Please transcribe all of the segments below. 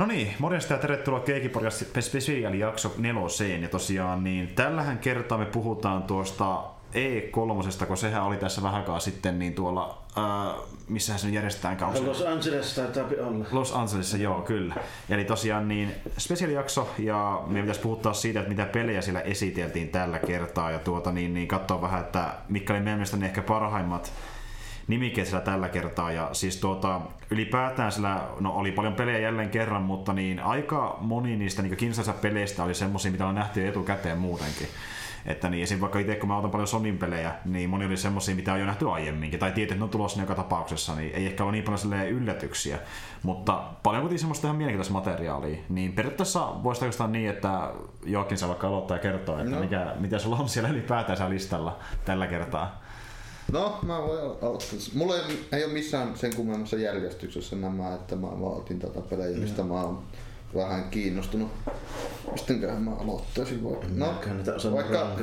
No niin, morjesta ja tervetuloa Keikipodcast Special jakso neloseen. Ja tosiaan niin tällähän kertaa me puhutaan tuosta E3, kun sehän oli tässä vähän aikaa sitten niin tuolla, äh, missä se järjestetään kausi. Los Angeles taitaa olla. Los Angelesissa, joo, kyllä. Eli tosiaan niin jakso ja meidän pitäisi puhuttaa siitä, että mitä pelejä siellä esiteltiin tällä kertaa ja tuota niin, niin katsoa vähän, että mitkä oli meidän mielestä ehkä parhaimmat nimikkeet siellä tällä kertaa. Ja siis tuota, ylipäätään sillä no, oli paljon pelejä jälleen kerran, mutta niin aika moni niistä niin kiinnostavista peleistä oli semmoisia, mitä on nähty etukäteen muutenkin. Että niin, esim. vaikka itse kun mä otan paljon Sonin pelejä, niin moni oli semmoisia, mitä on jo nähty aiemminkin, tai tiedät, että ne on tulossa joka tapauksessa, niin ei ehkä ole niin paljon yllätyksiä. Mutta paljon kuitenkin semmoista ihan mielenkiintoista materiaalia. Niin periaatteessa voisi oikeastaan niin, että Joakin saa vaikka aloittaa ja kertoa, että no. mikä, mitä sulla on siellä ylipäätään listalla tällä kertaa. No, mä voin aloittaa. Mulla ei, ei ole missään sen kummemmassa järjestyksessä nämä, että mä vaan otin tätä pelejä, mistä mä oon vähän kiinnostunut. Mistenköhän mä aloittaisin? No, vaikka,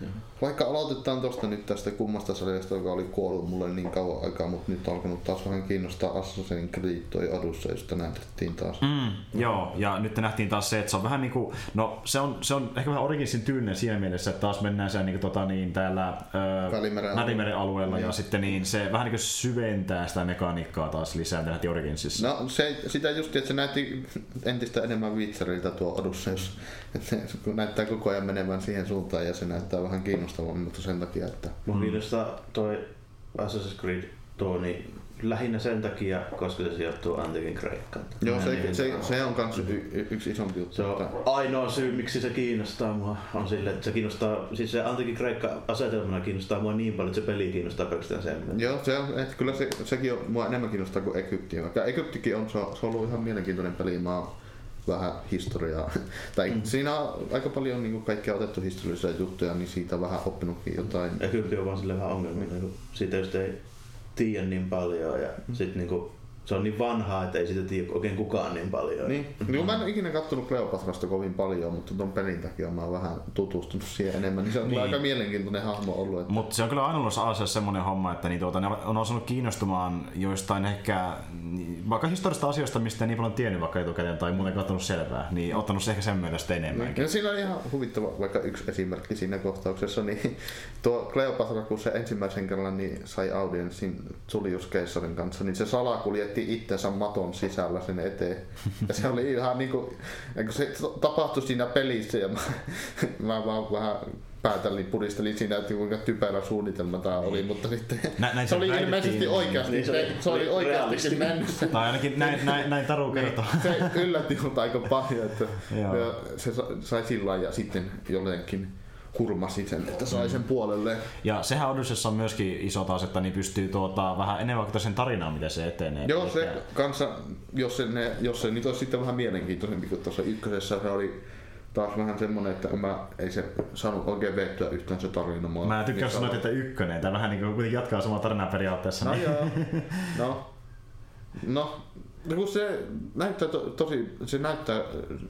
vaikka aloitetaan tuosta nyt tästä kummasta sarjasta, joka oli kuollut mulle niin kauan aikaa, mutta nyt on alkanut taas vähän kiinnostaa Assassin's Creed toi Adussa, josta näytettiin taas. Mm, joo, ja nyt nähtiin taas se, että se on vähän niinku, no se on, se on ehkä vähän Originsin tyylinen siinä mielessä, että taas mennään siellä niinku tota niin täällä Välimeren alueella, niin. ja sitten niin se vähän niinku syventää sitä mekaniikkaa taas lisää, mitä nähtiin Originsissa. No se, sitä just, että se näytti entistä enemmän Witcheriltä tuo Adussa, jos, että kun näyttää koko ajan menevän siihen suuntaan ja se näyttää vähän kiinnostavammin, mutta sen takia, että... Mun kiinnostaa toi Assassin's Creed tuo, niin lähinnä sen takia, koska se sijoittuu Antikin Kreikkaan. Joo, se, niin, se, se, on myös y, yksi isompi juttu. Se on ainoa syy, miksi se kiinnostaa mua, on sille, että se kiinnostaa, siis se Antikin Kreikka asetelmana kiinnostaa mua niin paljon, että se peli kiinnostaa pelkästään sen. Joo, se on, että kyllä se, sekin on, mua enemmän kiinnostaa kuin Egypti. Vaikka Egyptikin on, se on, se on ollut ihan mielenkiintoinen peli. Mä oon vähän historiaa. tai mm. Siinä on aika paljon niin kaikkea otettu historiallisia juttuja, niin siitä vähän oppinutkin jotain. Ja kyllä on vaan sille vähän ongelmia, niin siitä just ei tiedä niin paljon ja mm. sit niin kuin se on niin vanhaa, että ei sitä tiedä oikein kukaan niin paljon. Niin. niin mä en ole ikinä kattonut Kleopatrasta kovin paljon, mutta tuon pelin takia mä oon vähän tutustunut siihen enemmän. Niin se on niin. aika mielenkiintoinen hahmo ollut. Että... Mutta se on kyllä aina ollut asiassa semmoinen homma, että niin tuota, ne on osannut kiinnostumaan joistain ehkä vaikka historiasta asioista, mistä ei niin paljon tiennyt vaikka etukäteen tai muuten katsonut selvää, niin ottanut se ehkä sen mielestä enemmänkin. Niin. Ja siinä on ihan huvittava vaikka yksi esimerkki siinä kohtauksessa, niin tuo Kleopatra, kun se ensimmäisen kerran niin sai audienssin Julius Keisarin kanssa, niin se salakuljetti veti itsensä maton sisällä sen eteen. Ja se oli ihan niinku, kun se tapahtui siinä pelissä ja mä, mä vaan vähän päätälin pudistelin siinä, että kuinka typerä suunnitelma tämä oli, niin. mutta sitten näin, näin se, oli ilmeisesti oikeasti, niin, se, oli, se oli oikeasti mennyt. Tai ainakin näin, näin, näin Taru niin, kertoo. Niin, se yllätti mut aika paljon, että se sai sillä ja sitten jotenkin kurmasi sen, että sai sen puolelle. Ja sehän Odyssessa on myöskin iso taas, että niin pystyy tuota, vähän enemmän vaikuttaa sen tarinaan, miten se etenee. Joo, se kanssa, jos se, ne, jos se nyt olisi sitten vähän mielenkiintoisempi kuin tuossa ykkösessä, se oli taas vähän semmonen, että mä ei se saanut oikein vettyä yhtään se tarina. Mä, mä tykkään sanoa, että ykkönen, tämä vähän niin kuin jatkaa samaa tarinaa periaatteessa. No niin. joo, no, no No kun se näyttää to, tosi, se näyttää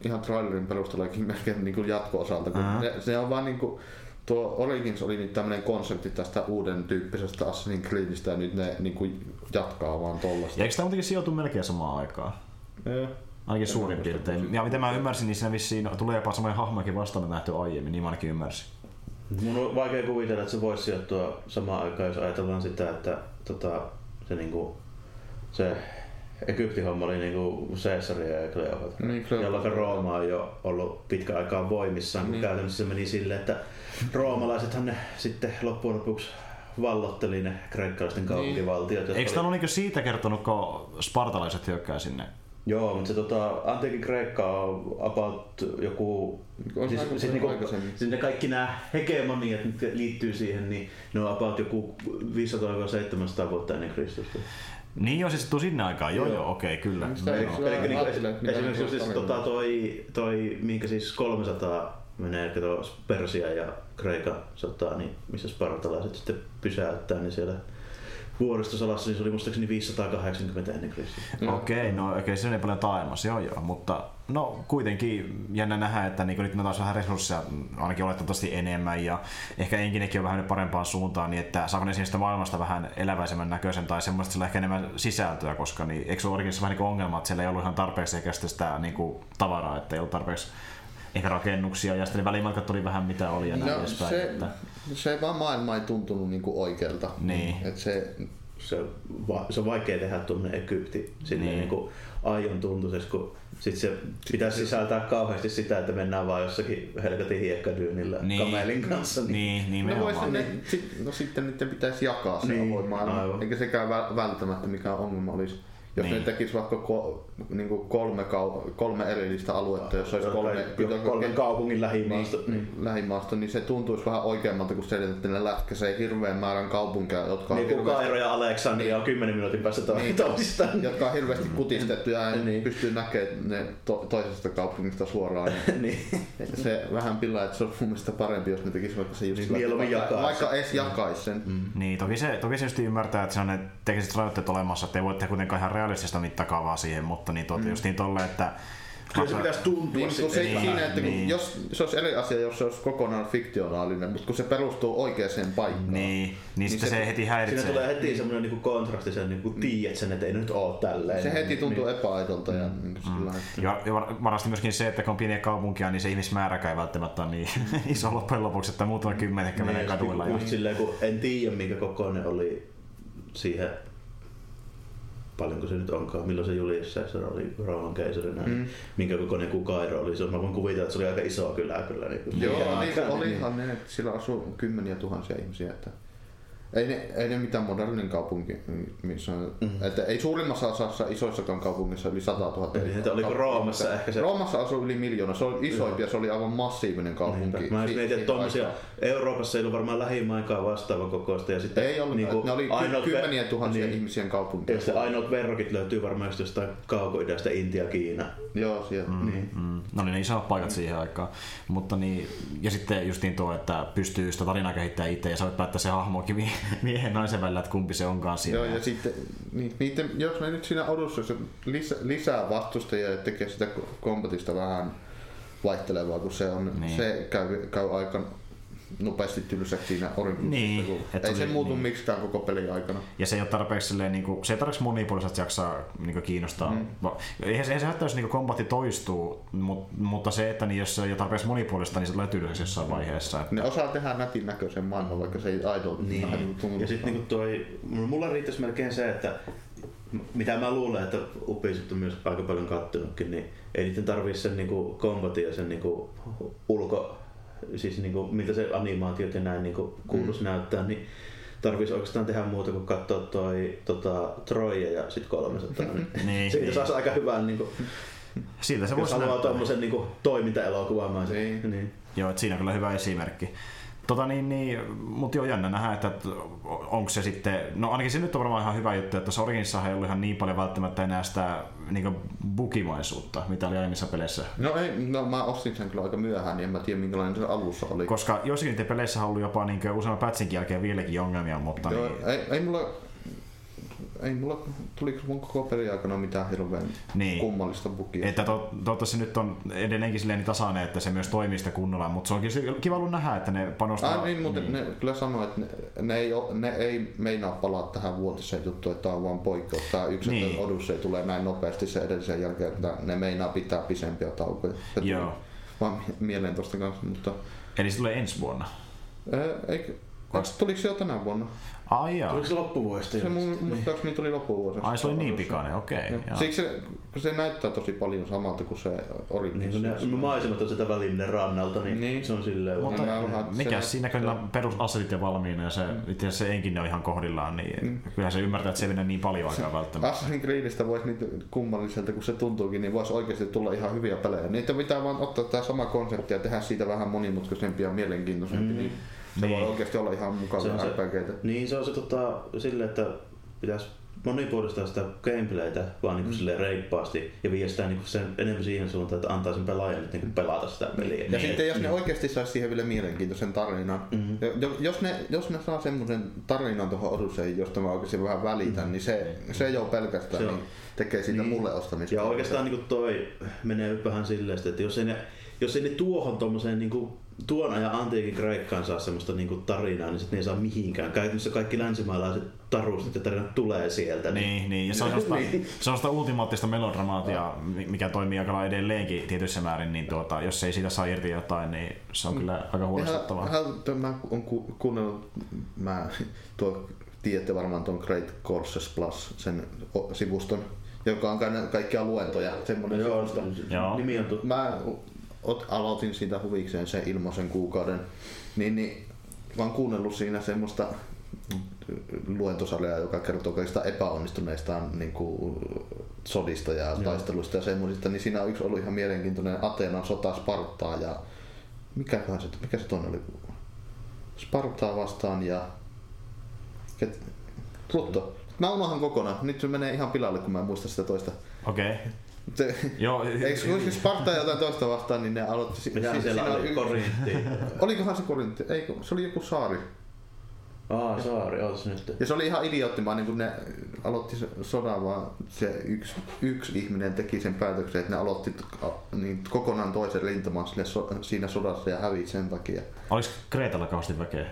ihan trailerin perusteellakin melkein niin kuin jatko-osalta, kun ne, se on vaan niin kuin, tuo Origins oli nyt tämmöinen konsepti tästä uuden tyyppisestä Assassin's Creedistä ja nyt ne niin kuin jatkaa vaan tollasta. Ja eikö tämä kuitenkin sijoitu melkein samaan aikaan? Joo. Ainakin suurin piirtein. Ja mitä mä ymmärsin, niin siinä vissiin tulee jopa samoja hahmojakin vastaan nähty aiemmin, niin mä ainakin ymmärsin. Mun on vaikea kuvitella, että se voisi sijoittua samaan aikaan, jos ajatellaan sitä, että tota, se, niinku, se Egyptin homma oli niinku Caesaria ja Kleopatra, niin, jolloin Rooma on jo ollut pitkä aikaa voimissaan, niin. käytännössä se meni silleen, että roomalaisethan ne sitten loppujen lopuksi vallotteli ne kreikkalaisten niin. kaupunkivaltiot. Eikö tämä oli... siitä kertonut, kun spartalaiset hyökkää sinne? Joo, mutta se tota, antiikin Kreikka on about joku... On siis, siis, niinku, siis ne kaikki nämä hegemoniat, mitkä liittyy siihen, niin ne on about joku 500-700 vuotta ennen Kristusta. Niin jo, siis tuu sinne aikaan, joo joo, joo okei, okay, kyllä. Eli niin esimerkiksi siis tota, toi, toi, minkä siis 300 menee kato Persia ja Kreikan sotaa, niin missä spartalaiset sitten pysäyttää, niin siellä vuoristosalassa, niin se oli muistaakseni 580 ennen Kristus. Okei, okay, no okei, okay, se on paljon taaemmas, joo joo, mutta no kuitenkin jännä nähdä, että niin nyt me taas vähän resursseja ainakin oletettavasti enemmän ja ehkä enkinenkin on vähän parempaan suuntaan, niin että saako ne siitä maailmasta vähän eläväisemmän näköisen tai semmoista sillä ehkä enemmän sisältöä, koska niin, eikö se ole vähän niin ongelma, että siellä ei ollut ihan tarpeeksi ehkä sitä niin kuin, tavaraa, että ei ollut tarpeeksi ehkä rakennuksia ja sitten välimatkat tuli vähän mitä oli ja näin no, edespäin. Se, että... se vaan maailma ei tuntunut niinku oikealta. Niin. Et se, se, se on vaikea tehdä tuonne Egypti sinne niin. niin kuin aion tuntuisesti, kun sit se pitäisi sisältää kauheasti sitä, että mennään vaan jossakin helkatin hiekkadyynillä niin. kamelin kanssa. Niin, niin, niin no, vois, ne, sit, no sitten niiden pitäisi jakaa se niin, avoin maailma, eikä sekään välttämättä mikään ongelma olisi. Jos niin. ne tekisi vaikka ko, niin kuin kolme, kolme erillistä aluetta, jos olisi kolme, kolme kaupungin lähimaasto, niin, niin. lähimaasto, niin se tuntuisi vähän oikeammalta kuin se, että ne lätkäsee hirveän määrän kaupunkeja, jotka niin, on hirveästi... Kairo ja Aleksandria on 10 minuutin päästä to- niin, toisistaan. Jotka on hirveästi kutistettu ja niin. pystyy näkemään ne to- toisesta kaupungista suoraan. niin. se vähän pilaa, että se on mun mielestä parempi, jos ne tekisivät vaikka se just niin, vaikka, vaikka, vaikka edes jakaisi sen. Mm. Niin, toki se, toki se just ymmärtää, että se on ne tekniset rajoitteet olemassa, että ei voi tehdä kuitenkaan ihan realistista mittakaavaa siihen, mutta niin, tuota, mm. just niin tolle, että Kyllä se pitäisi tuntua niin, se, niin, siinä, että niin. jos, se olisi eri asia, jos se olisi kokonaan fiktionaalinen, mutta kun se perustuu oikeaan paikkaan. Niin, niin, niin sitten se, se heti häiritsee. Siinä tulee heti semmoinen niinku kontrasti, sen niinku tiedät sen, että ei nyt ole tälleen. Se heti tuntuu niin. epäaitolta. Ja, mm. niin sillä, että... ja, ja varmasti myöskin se, että kun on pieniä kaupunkia, niin se ihmismääräkään ei välttämättä ole niin iso loppujen lopuksi, että muutama kymmenen ehkä menee kaduilla. Just silleen, kun en tiedä minkä kokoinen oli siihen paljonko se nyt onkaan, milloin se Julius Caesar oli Rooman keisarina, mm. minkä kokoinen kuin Kairo oli. Se, mä voin kuvitella, että se oli aika iso kylä kyllä. Niin Joo, niin, olihan ne, että sillä asuu kymmeniä tuhansia ihmisiä. Että ei ne, ei ne mitään modernin kaupunki, missä on, mm-hmm. että ei suurimmassa osassa isoissakaan kaupungissa yli 100 000. Niin, oliko Roomassa ehkä se? Roomassa asui yli miljoona, se oli isoimpia, Joo. se oli aivan massiivinen kaupunki. Niinpä. Mä si- mietin, että tommosia, Euroopassa ei ollut varmaan lähimainkaan vastaava kokoista. Ja sitten ei ollut, niin ne oli kymmeniä tuhansia niin, ihmisiä kaupunkia. Ja sitten ainoat verrokit löytyy varmaan jostain kaukoidästä Intia, Kiina. Joo, sieltä. Mm, niin. Mm. No niin, ne isot paikat mm. siihen aikaan. Mutta niin, ja sitten justiin tuo, että pystyy sitä tarinaa kehittämään itse ja sä voit päättää se hahmokin miehen naisen välillä, että kumpi se onkaan siinä. Joo, ja sitten niin, niiden, jos ne nyt siinä odussa lisää, lisää vastustajia ja tekee sitä kombatista vähän vaihtelevaa, kun se on, niin. se käy, käy aika nopeasti tylsäksi siinä Olympusissa. Niin, ei se muutu niin. miksikään koko pelin aikana. Ja se ei ole tarpeeksi, silleen, niin kuin, se ei tarpeeksi monipuolisesti jaksaa niin kuin, kiinnostaa. Mm. Eihän, se, eihän se haittaa, jos niin kombatti toistuu, mutta, mutta se, että niin, jos se ei ole tarpeeksi monipuolista, niin se tulee tylsäksi jossain vaiheessa. Että... Ne osaa tehdä nätin näköisen maailman, vaikka se ei aidolla niin. niin Ja sitten niin toi, mulla riittäisi melkein se, että mitä mä luulen, että Ubisoft on myös aika paljon kattonutkin, niin ei niiden tarvitse sen niin kombatin ja sen niin ulko siis niin kuin, miltä se animaatiot ja näin niin kuin, kuuluisi mm. näyttää, niin tarvitsisi oikeastaan tehdä muuta kuin katsoa toi tota, Troja ja sitten 300. Niin, niin, siitä niin. saisi aika hyvän niin kuin, Siltä se jos haluaa tuommoisen niin toimintaelokuvan. Niin. niin. Joo, että siinä on kyllä hyvä esimerkki. Tota niin, niin, mutta joo jännä nähdä, että onko se sitten, no ainakin se nyt on varmaan ihan hyvä juttu, että Originssahan ei ollut ihan niin paljon välttämättä enää sitä niin bukimaisuutta, mitä oli aiemmissa peleissä. No ei, no mä ostin sen kyllä aika myöhään, niin en mä tiedä minkälainen se alussa oli. Koska joissakin peleissä on ollut jopa niin useamman patchin jälkeen vieläkin ongelmia, mutta joo, niin... ei, ei mulla ei mulla, tuliko mun koko peli aikana mitään hirveän niin. kummallista bugia. Että to, toivottavasti nyt on edelleenkin silleen niin tasainen, että se myös toimii sitä kunnolla, mutta se onkin kiva ollut nähdä, että ne panostaa. Ah, niin, mutta niin. ne kyllä sanoo, että ne, ne, ei, ne ei meinaa palaa tähän vuotiseen juttuun, että tämä on vaan poikkeus. Tämä yksi, niin. että Odyssey tulee näin nopeasti sen edellisen jälkeen, että ne meinaa pitää pisempiä taukoja. Se Joo. Vaan mieleen tuosta kanssa, mutta... Eli se tulee ensi vuonna? Eikö, tuliko se jo tänä vuonna? Ai jaa. Tuliko se loppuvuodesta? Se mun muistaakseni tuli loppuvuodesta. Ai se oli niin pikainen, okei. Okay, Siksi se, se näyttää tosi paljon samalta kuin se Origins. Niin, kun ne maisemat on sitä väliminen rannalta, niin, niin. se on silleen... Mutta mikä se... siinä kyllä perusasetit ja valmiina ja se, mm. itse se enkin on ihan kohdillaan, niin mm. kyllähän se ymmärtää, että se ei mene niin paljon aikaa välttämättä. Assassin's Creedistä voisi niin kummalliselta kuin se tuntuukin, niin voisi oikeasti tulla ihan hyviä pelejä. Niitä pitää vaan ottaa tämä sama konsepti ja tehdä siitä vähän monimutkaisempi ja mielenkiintoisempi. Mm. Niin se niin. voi oikeasti olla ihan mukavia RPGtä. Niin, se on se tota, sille, että pitäisi monipuolistaa sitä gameplaytä vaan niin mm. reippaasti ja vie sitä niin sen enemmän siihen suuntaan, että antaa sen pelaajan nyt niin pelata sitä peliä. Ja niin. sitten jos ne oikeasti saisi siihen vielä mielenkiintoisen tarinan, mm-hmm. jos, ne, jos ne saa semmoisen tarinan tuohon Odysseen, josta mä oikeasti vähän välitän, mm-hmm. niin se, se jo pelkästään se on, niin tekee siitä niin. mulle ostamista. Ja oikeastaan niin toi menee vähän silleen, että jos ei ne, jos ei ne tuohon tommoseen niin tuon ajan antiikin Kreikkaan saa semmoista niinku tarinaa, niin sitten ne ei saa mihinkään. Käytännössä kaikki länsimaalaiset tarustit ja tarinat tulee sieltä. Niin, niin, niin. ja se on sellaista, niin. sellaista ultimaattista melodramaatia, mikä toimii aika edelleenkin tietyissä määrin, niin tuota, jos ei siitä saa irti jotain, niin se on mm. kyllä aika huolestuttavaa. Ihan, mä oon ku, kuunnellut, mä tuo, tiedätte varmaan tuon Great Courses Plus, sen sivuston, joka on kaikkia luentoja. Semmoinen joo, joo. nimi on tuttu. Mä aloitin siitä huvikseen sen ilmaisen kuukauden, niin, niin vaan kuunnellut siinä semmoista luentosarjaa, joka kertoo kaikista epäonnistuneista niin kuin, sodista ja Joo. taisteluista ja semmoisista, niin siinä on yksi ollut ihan mielenkiintoinen Ateenan sota Spartaa ja mikä se, mikä se toinen oli? Spartaa vastaan ja Rutto. Mä unohan kokonaan. Nyt se menee ihan pilalle, kun mä en muista sitä toista. Okei. Okay. Joo, eikö se Sparta jotain toista vastaan, niin ne aloitti... Mitä si- siellä oli? Korintti. Olikohan se Korintti? Ei, se oli joku saari. Aa, saari, ootas nyt. Ja se oli ihan idioottimaan, niin kun ne aloitti sodan, vaan se yksi, yksi ihminen teki sen päätöksen, että ne aloitti niin, kokonaan toisen rintaman so, siinä sodassa ja hävisi sen takia. Oliko Kreetalla kauheasti väkeä?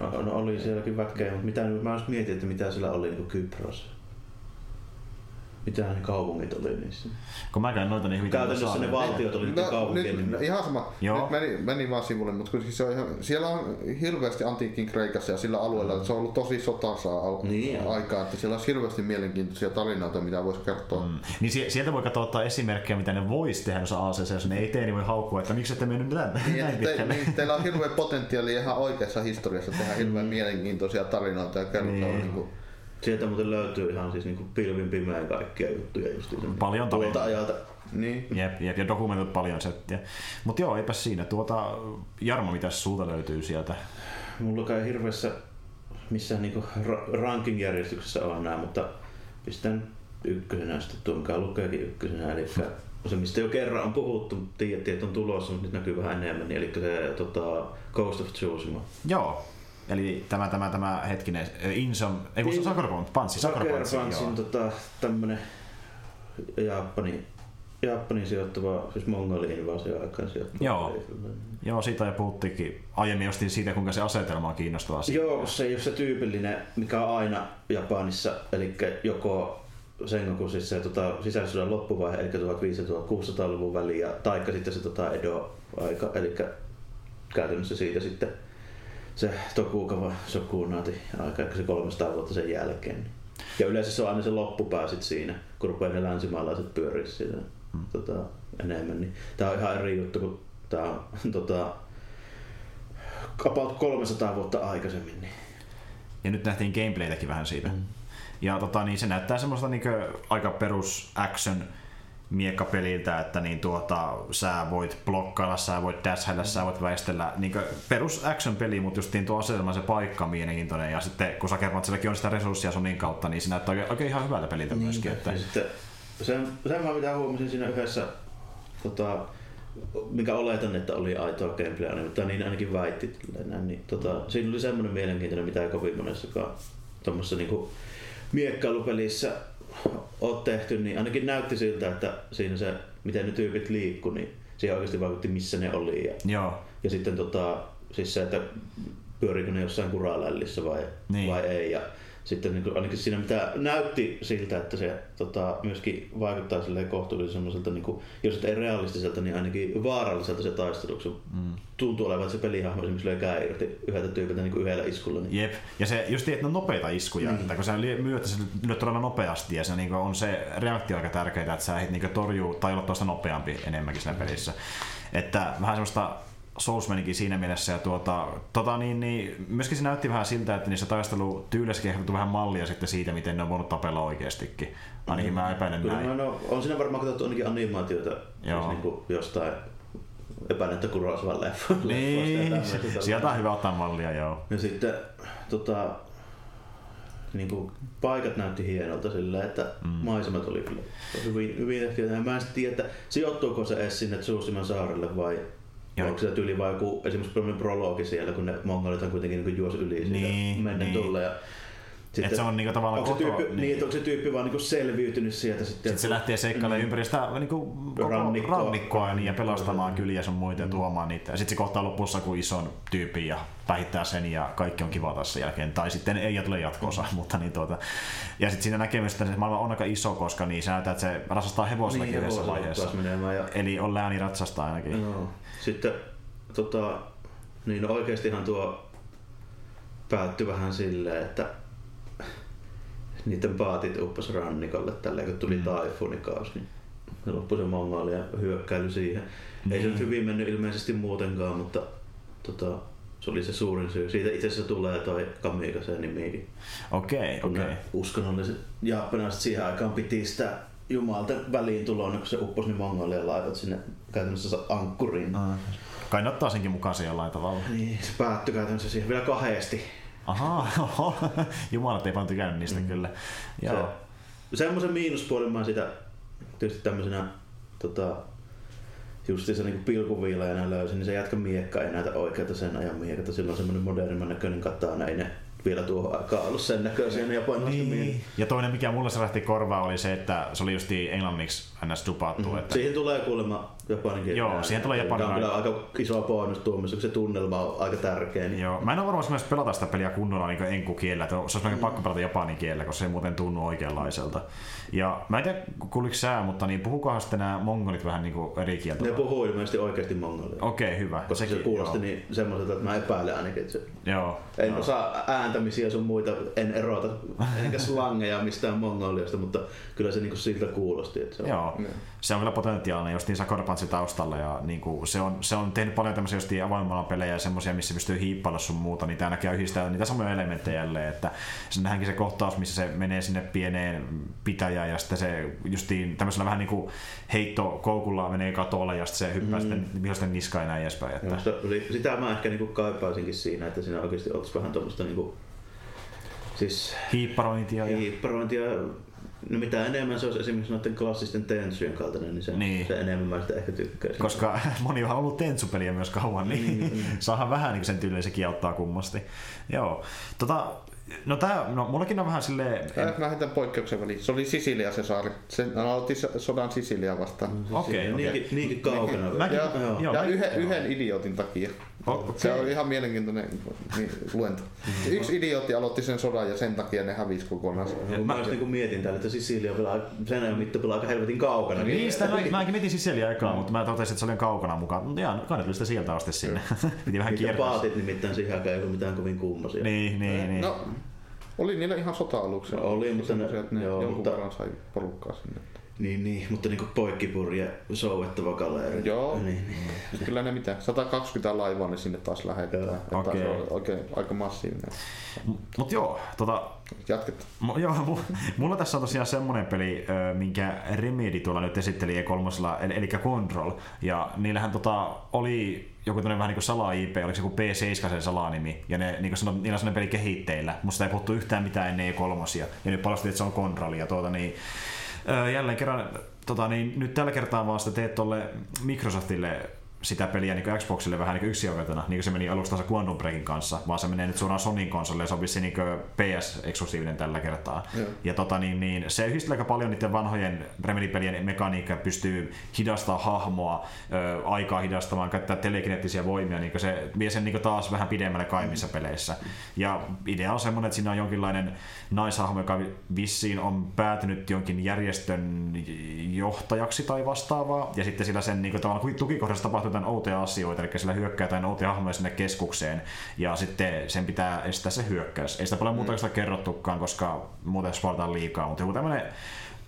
No, no, oli sielläkin väkeä, mutta mitä, mä mietin, että mitä siellä oli niin Kypros. Mitä ne kaupungit oli niissä? Kun mä käyn noita niin hyvin Käytännössä ne valtiot oli no, kaupunkia. Nyt, no, ihan sama. Joo. Nyt meni, meni vaan sivulle, mutta kun siis se on ihan, siellä on hirveästi antiikin Kreikassa ja sillä alueella, mm. se on ollut tosi sotasaa niin, aikaa, että siellä on hirveästi mielenkiintoisia tarinoita, mitä voisi kertoa. Mm. Niin sieltä voi katsoa ottaa esimerkkejä, mitä ne voisi tehdä noissa ACC, jos ne ei tee, niin voi haukkua, että miksi ette mennyt näin, niin, näin te, niin, teillä on hirveä potentiaali ihan oikeassa historiassa tehdä hirveän mm. mielenkiintoisia tarinoita ja kertoa niin. Niin kuin, Sieltä muuten löytyy ihan siis niinku pilvin pimeän kaikkia juttuja just Paljon tuolta ajalta. Niin. Jep, jep, ja dokumentoit paljon settiä. Mutta joo, eipä siinä. Tuota, Jarmo, mitä sulta löytyy sieltä? Mulla kai hirveässä missään niinku ranking-järjestyksessä on nämä, mutta pistän ykkösenä sitten tuon, mikä lukeekin ykkösenä. Eli se, mistä jo kerran on puhuttu, tiedätte, että on tulossa, mutta nyt näkyy vähän enemmän. Eli se tota, Ghost of Tsushima. Joo, Eli tämä, tämä, tämä hetkinen, Insom, ei kun Sucker Punch, Panssi, Sucker Punch. tota, tämmönen Japani, Japanin sijoittuva, siis Mongoliin invasio aikaan sijoittuva. Joo. Joo, siitä jo puhuttiinkin. Aiemmin jostin siitä, kuinka se asetelma on kiinnostavaa. Joo, se ei ole se tyypillinen, mikä on aina Japanissa, eli joko Sengoku, siis se tota, sisällisyyden loppuvaihe, eli 1500-1600-luvun väliin, taikka sitten se tota, Edo-aika, eli käytännössä siitä sitten se Tokugawa Shokunaati aika se 300 vuotta sen jälkeen. Ja yleensä se on aina se loppupää sit siinä, kun rupeaa ne länsimaalaiset pyörii siitä hmm. tota, enemmän. Niin tää on ihan eri juttu kuin tää on tota, about 300 vuotta aikaisemmin. Niin. Ja nyt nähtiin gameplaytäkin vähän siitä. Mm. Ja tota, niin se näyttää semmoista niin aika perus action miekkapeliltä, että niin tuota, sä voit blokkailla, sä voit dashäillä, sä voit väistellä. Niin perus action-peli, mutta just tuo asetelma se paikka on mielenkiintoinen. Ja sitten kun sä kerrot, että silläkin on sitä resurssia sun niin kautta, niin se näyttää oikein, oikein ihan hyvältä peliltä niin, myöskin. Että... Ja sitten sen, sen mä mitä huomasin siinä yhdessä, tota, mikä oletan, että oli aitoa gameplayä, mutta niin ainakin väitti. Niin, tota, siinä oli semmoinen mielenkiintoinen, mitä ei kovin monessakaan tuommoisessa niin miekkailupelissä ole tehty, niin ainakin näytti siltä, että siinä se, miten ne tyypit liikkui, niin siihen oikeasti vaikutti, missä ne oli. Ja, Joo. ja sitten tota, siis se, että pyöriikö ne jossain kuralällissä vai, niin. vai ei. Ja sitten niin kuin, ainakin siinä mitä näytti siltä, että se tota, myöskin vaikuttaa kohtuullisen semmoiselta, niin kuin, jos ei realistiselta, niin ainakin vaaralliselta se taistelu, kun mm. tuntuu olevan, että se pelihahmo esimerkiksi löi irti yhdeltä tyypiltä niin yhdellä iskulla. Niin... Jep, ja se just että ne on nopeita iskuja, niin. että kun sä myötä se lyöt todella nopeasti ja se niin on se reaktio aika tärkeää, että sä niin torjuu tai olla tuosta nopeampi enemmänkin siinä pelissä. Että vähän semmoista Soulsmanikin siinä mielessä. Ja tuota, tota, niin, niin, myöskin se näytti vähän siltä, että niissä taistelutyylissäkin ehkä vähän mallia sitten siitä, miten ne on voinut tapella oikeastikin. Ainakin mä epäilen Kyllä, näin. No, on siinä varmaan katsottu ainakin animaatioita Joo. Siis niin kuin jostain epäilen, Kurosavan leffa. Niin, sieltä on hyvä ottaa mallia, joo. Ja sitten tota, niin kuin, paikat näytti hienolta sillä, että mm. maisemat oli kyllä hyvin, hyvin tehty. Mä en tiedä, että sijoittuuko se edes sinne Tsusiman saarelle vai ja onko se tyyli vai joku esimerkiksi prologi siellä, kun ne mongolit on kuitenkin niin juosi yli niin, mennen niin. tulle. Ja sitten, Et se on niinku tavallaan onko se tyyppi, koto, niin. niin, onko se tyyppi vaan niinku selviytynyt sieltä sitten? Sitten se lähtee seikkailemaan mm. ympäri sitä niinku koko rannikkoa, rannikkoa niin, ja pelastamaan mm. kyliä sun muita ja tuomaan niitä. Ja sitten se kohtaa lopussa kuin ison tyypin ja päihittää sen ja kaikki on kiva tässä jälkeen. Tai sitten ei tule jatkoosa, mm. mutta niin tuota. Ja sitten siinä näkee että se maailma on aika iso, koska niin se näyttää, että se ratsastaa hevosellakin niin, vaiheessa. Ja... Eli on lääni ratsastaa ainakin. No. Sitten tota, niin oikeastihan tuo päättyi vähän silleen, että niiden paatit uppasi rannikolle tällä kun tuli mm. taifunikaus, niin ne loppui se mongolia hyökkäily siihen. Niin. Ei se nyt hyvin mennyt ilmeisesti muutenkaan, mutta tota, se oli se suurin syy. Siitä itse asiassa tulee toi Kamikaze nimikin. Okei, okay, okei. Okay. Uskonnolliset japanilaiset siihen aikaan piti sitä jumalta väliin tuloon, kun se upposi niin mongolia laivat sinne käytännössä ankkuriin. Ah. Kai ne ottaa senkin mukaan jollain tavalla. Niin, se päättyi käytännössä siihen vielä kahdesti. Ahaa, jumalat ei vaan tykännyt niistä mm. kyllä. Joo. Se, semmoisen miinuspuolen mä sitä tietysti tämmöisenä tota, justiinsa niin pilkuviilajana löysin, niin se jatka miekka ei näytä oikealta sen ajan miekata. Silloin semmoinen modernimman näköinen katana, ei ne vielä tuohon aikaan ollut sen näköisiä japanilaisten niin. Ja toinen mikä mulle särähti korvaa oli se, että se oli just englanniksi ns. dupattu. Mm. Että... Siihen tulee kuulemma japanin Joo, siihen tulee japanin. Tämä on kyllä aika iso bonus tuomissa, kun se tunnelma on aika tärkeä. Niin... Joo, mä en ole varmaan myös pelata sitä peliä kunnolla niin enkukielellä, että se olisi mm. pakko pelata japanin kielellä, koska se ei muuten tunnu oikeanlaiselta. Ja mä en tiedä, kuuliko sää, mutta niin puhukohan sitten nämä mongolit vähän niin kuin eri kieltä? Ne puhuu ilmeisesti oikeasti mongolia. Okei, okay, hyvä. Koska Sekin, se kuulosti joo. niin semmoiselta, että mä epäilen ainakin, että se... Joo. En joo. osaa ääntämisiä sun muita, en erota, enkä slangeja mistään mongoliasta, mutta kyllä se niin siltä kuulosti. Että se on, joo. Niin se on kyllä potentiaalinen just Sakura Punch taustalla ja niin kuin se, on, se on tehnyt paljon tämmöisiä just pelejä ja semmoisia, missä pystyy hiippailla sun muuta, niin tämä näkee yhdistää niitä samoja elementtejä jälleen, että se nähdäänkin se kohtaus, missä se menee sinne pieneen pitäjään ja sitten se justiin tämmöisellä vähän niin kuin heitto koukulla menee katolle ja sitten se hyppää mm. sitten vihosten niskaan ja näin edespäin. Että... Sitä, sitä mä ehkä niin kaipaisinkin siinä, että siinä oikeasti olisi vähän tuommoista niin kuin Siis hiipparointia. Ja... Hiipparointia No mitä enemmän se olisi esimerkiksi noiden klassisten Tensujen kaltainen, niin se, niin. se enemmän mä sitä ehkä tykkäisin. Koska moni on ollut Tensu-peliä myös kauan, niin, niin, niin. saahan vähän niin sen tyylinen se kieltää kummasti. Joo. Tota, No tää, no mullakin on vähän silleen... En... Mä heitän poikkeuksen väliin. Se oli Sisilia se saari. Se aloitti sodan Sisilia vastaan. Okei, okay, okay. niinkin, niinkin kaukana. Mäkin, ja, joo. ja yhden, yhden idiotin takia. Okay. Se oli ihan mielenkiintoinen niin, luento. Mm-hmm. Yksi idiootti aloitti sen sodan ja sen takia ne hävisi kokonaan. Ja mä, mä niin mietin täällä, että Sisilia on vielä sen ajan mitta aika helvetin kaukana. Niin, sitä mä, mäkin mietin Sisilia aikaa, mm. mutta mä totesin, että se oli kaukana mukaan. Mutta ihan kannattelista sieltä asti sinne. Piti vähän kiertää. paatit nimittäin siihen aikaan ei ollut mitään kovin kummosia. Niin, niin, niin. No, oli niillä ihan sota-aluksia. No, oli, mutta ne, ne joo, jonkun mutta, verran sai porukkaa sinne. Niin, niin, mutta niinku poikkipurje souvettava kaleeri. Joo, niin, niin. kyllä ne mitä, 120 laivaa ne sinne taas lähetetään. Okay. Se on oikein aika massiivinen. Mut joo, tota... Jatketaan. M- joo, mulla tässä on tosiaan semmonen peli, minkä Remedy tuolla nyt esitteli E3, eli Control. Ja niillähän tota, oli joku tämmöinen vähän niin kuin sala-IP, oliko se joku P7 sen salanimi, ja ne, niin kuin niillä on sellainen peli kehitteillä, musta ei puhuttu yhtään mitään ennen E3, ja nyt paljastettiin, että se on Control, ja tuota niin, jälleen kerran, tota, niin, nyt tällä kertaa vaan sitä teet tuolle Microsoftille sitä peliä niin Xboxille vähän niin yksioikeutena, niin kuin se meni aluksi taas Quantum Breakin kanssa, vaan se menee nyt suoraan Sonin konsolille ja se on vissi niin PS-eksklusiivinen tällä kertaa. Joo. Ja tota, niin, niin, se yhdistää aika paljon niiden vanhojen Remedy-pelien mekaniikkaa, pystyy hidastamaan hahmoa, ö, aikaa hidastamaan, käyttää telekineettisiä voimia, niin se vie sen niin taas vähän pidemmälle kaimissa peleissä. Ja idea on semmoinen, että siinä on jonkinlainen naishahmo, joka vissiin on päätynyt jonkin järjestön johtajaksi tai vastaavaa, ja sitten sillä sen niin kuin, tavallaan tukikohdassa tapahtuu jotain outoja asioita, eli sillä hyökkää jotain outoja hahmoja sinne keskukseen, ja sitten sen pitää estää se hyökkäys. Ei sitä paljon muuta mm. kerrottukaan, koska muuten spoilataan liikaa, mutta joku tämmöinen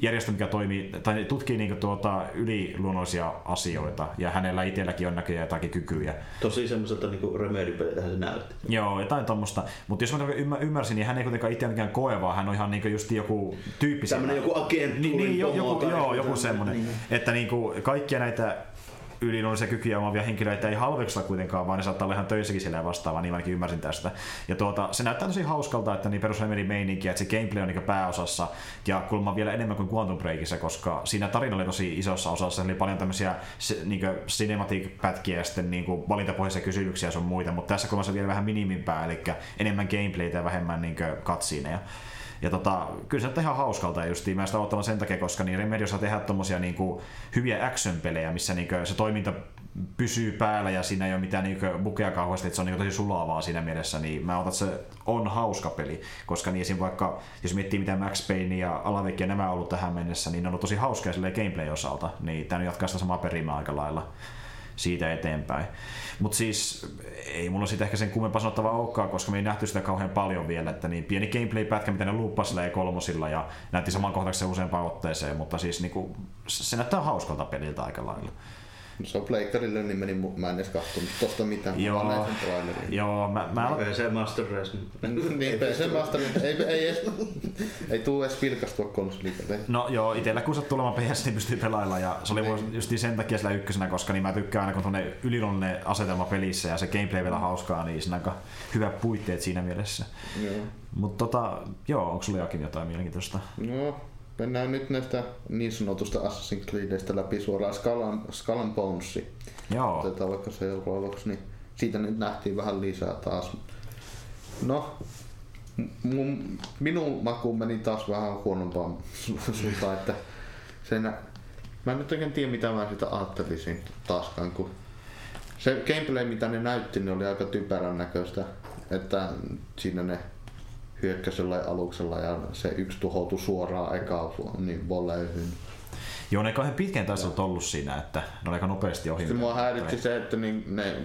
järjestö, mikä toimii, tai tutkii niinku tuota yliluonnollisia asioita, ja hänellä itselläkin on näköjään jotakin kykyjä. Tosi semmoiselta niinku remedipeliltähän se näytti. Joo, jotain tuommoista. Mutta jos mä ymmärsin, niin hän ei kuitenkaan itse mikään koe, vaan hän on ihan niinku just joku tyyppi. Tämmöinen joku agenttuurin niin, niin, joku, joo, joku semmoinen. Niin. Että niinku kaikkia näitä yliluonnollisia kykyjä omavia henkilöitä ei halveksella kuitenkaan, vaan ne saattaa olla ihan töissäkin siellä vastaavaa, niin ainakin ymmärsin tästä. Ja tuota, se näyttää tosi hauskalta, että niin perus meininki, että se gameplay on niin pääosassa ja kulma vielä enemmän kuin Quantum Breakissa, koska siinä tarina oli tosi isossa osassa, eli paljon tämmöisiä niin cinematic-pätkiä ja sitten niin valintapohjaisia kysymyksiä sun muita, mutta tässä kulmassa vielä vähän minimimpää, eli enemmän gameplaytä ja vähemmän niin katsiineja. Ja tota, kyllä se on ihan hauskalta justiin. Mä sitä ottamaan sen takia, koska niin Remedy saa tehdä tommosia niinku hyviä action-pelejä, missä niinku se toiminta pysyy päällä ja siinä ei ole mitään niinku bukeja kauheasti, että se on niinku tosi sulavaa siinä mielessä, niin mä otan, että se on hauska peli, koska niin esim. vaikka, jos miettii mitä Max Payne ja Alavik ja nämä on ollut tähän mennessä, niin ne on ollut tosi hauskoja gameplay-osalta, niin tämä jatkaa sitä samaa perimää aika lailla siitä eteenpäin. Mutta siis ei mulla siitä ehkä sen kummempaa sanottavaa olekaan, koska me ei nähty sitä kauhean paljon vielä, että niin pieni gameplay-pätkä, mitä ne luuppasi e kolmosilla ja näytti samankohtaisesti useampaan otteeseen, mutta siis niinku, se näyttää hauskalta peliltä aika lailla. Se on pleikkarille, niin meni, mä en edes kahtunut tosta mitään, joo, mä näin sen Joo, mä... mä... PC Master Race. niin, PC Master ei, ei, ei, ei tuu edes vilkastua konsolille. No joo, itellä kun sattuu olemaan PS, niin pystyy pelailla ja se oli niin. just sen takia sillä ykkösenä, koska niin mä tykkään aina kun on yliluonnollinen asetelma pelissä ja se gameplay vielä hauskaa, niin siinä on aika hyvät puitteet siinä mielessä. Joo. Mutta tota, joo, onko sulla jokin jotain mielenkiintoista? No, Mennään nyt näistä niin sanotusta Assassin's Creedistä läpi suoraan Skull and Bonesi. Joo. Otetaan vaikka seuraavaksi, niin siitä nyt nähtiin vähän lisää taas. No, mun, minun makuun meni taas vähän huonompaan suuntaan, että sen, mä en nyt oikein tiedä mitä mä sitä ajattelisin taaskaan, kun se gameplay mitä ne näytti, niin oli aika typerän näköistä, että siinä ne hyökkäisellä aluksella ja se yksi tuhoutui suoraan ekaan niin voleihin. Joo, ne kauhean pitkään taisi ollut siinä, että ne oli aika nopeasti ohi. Sitten mua häiritti se, että niin ne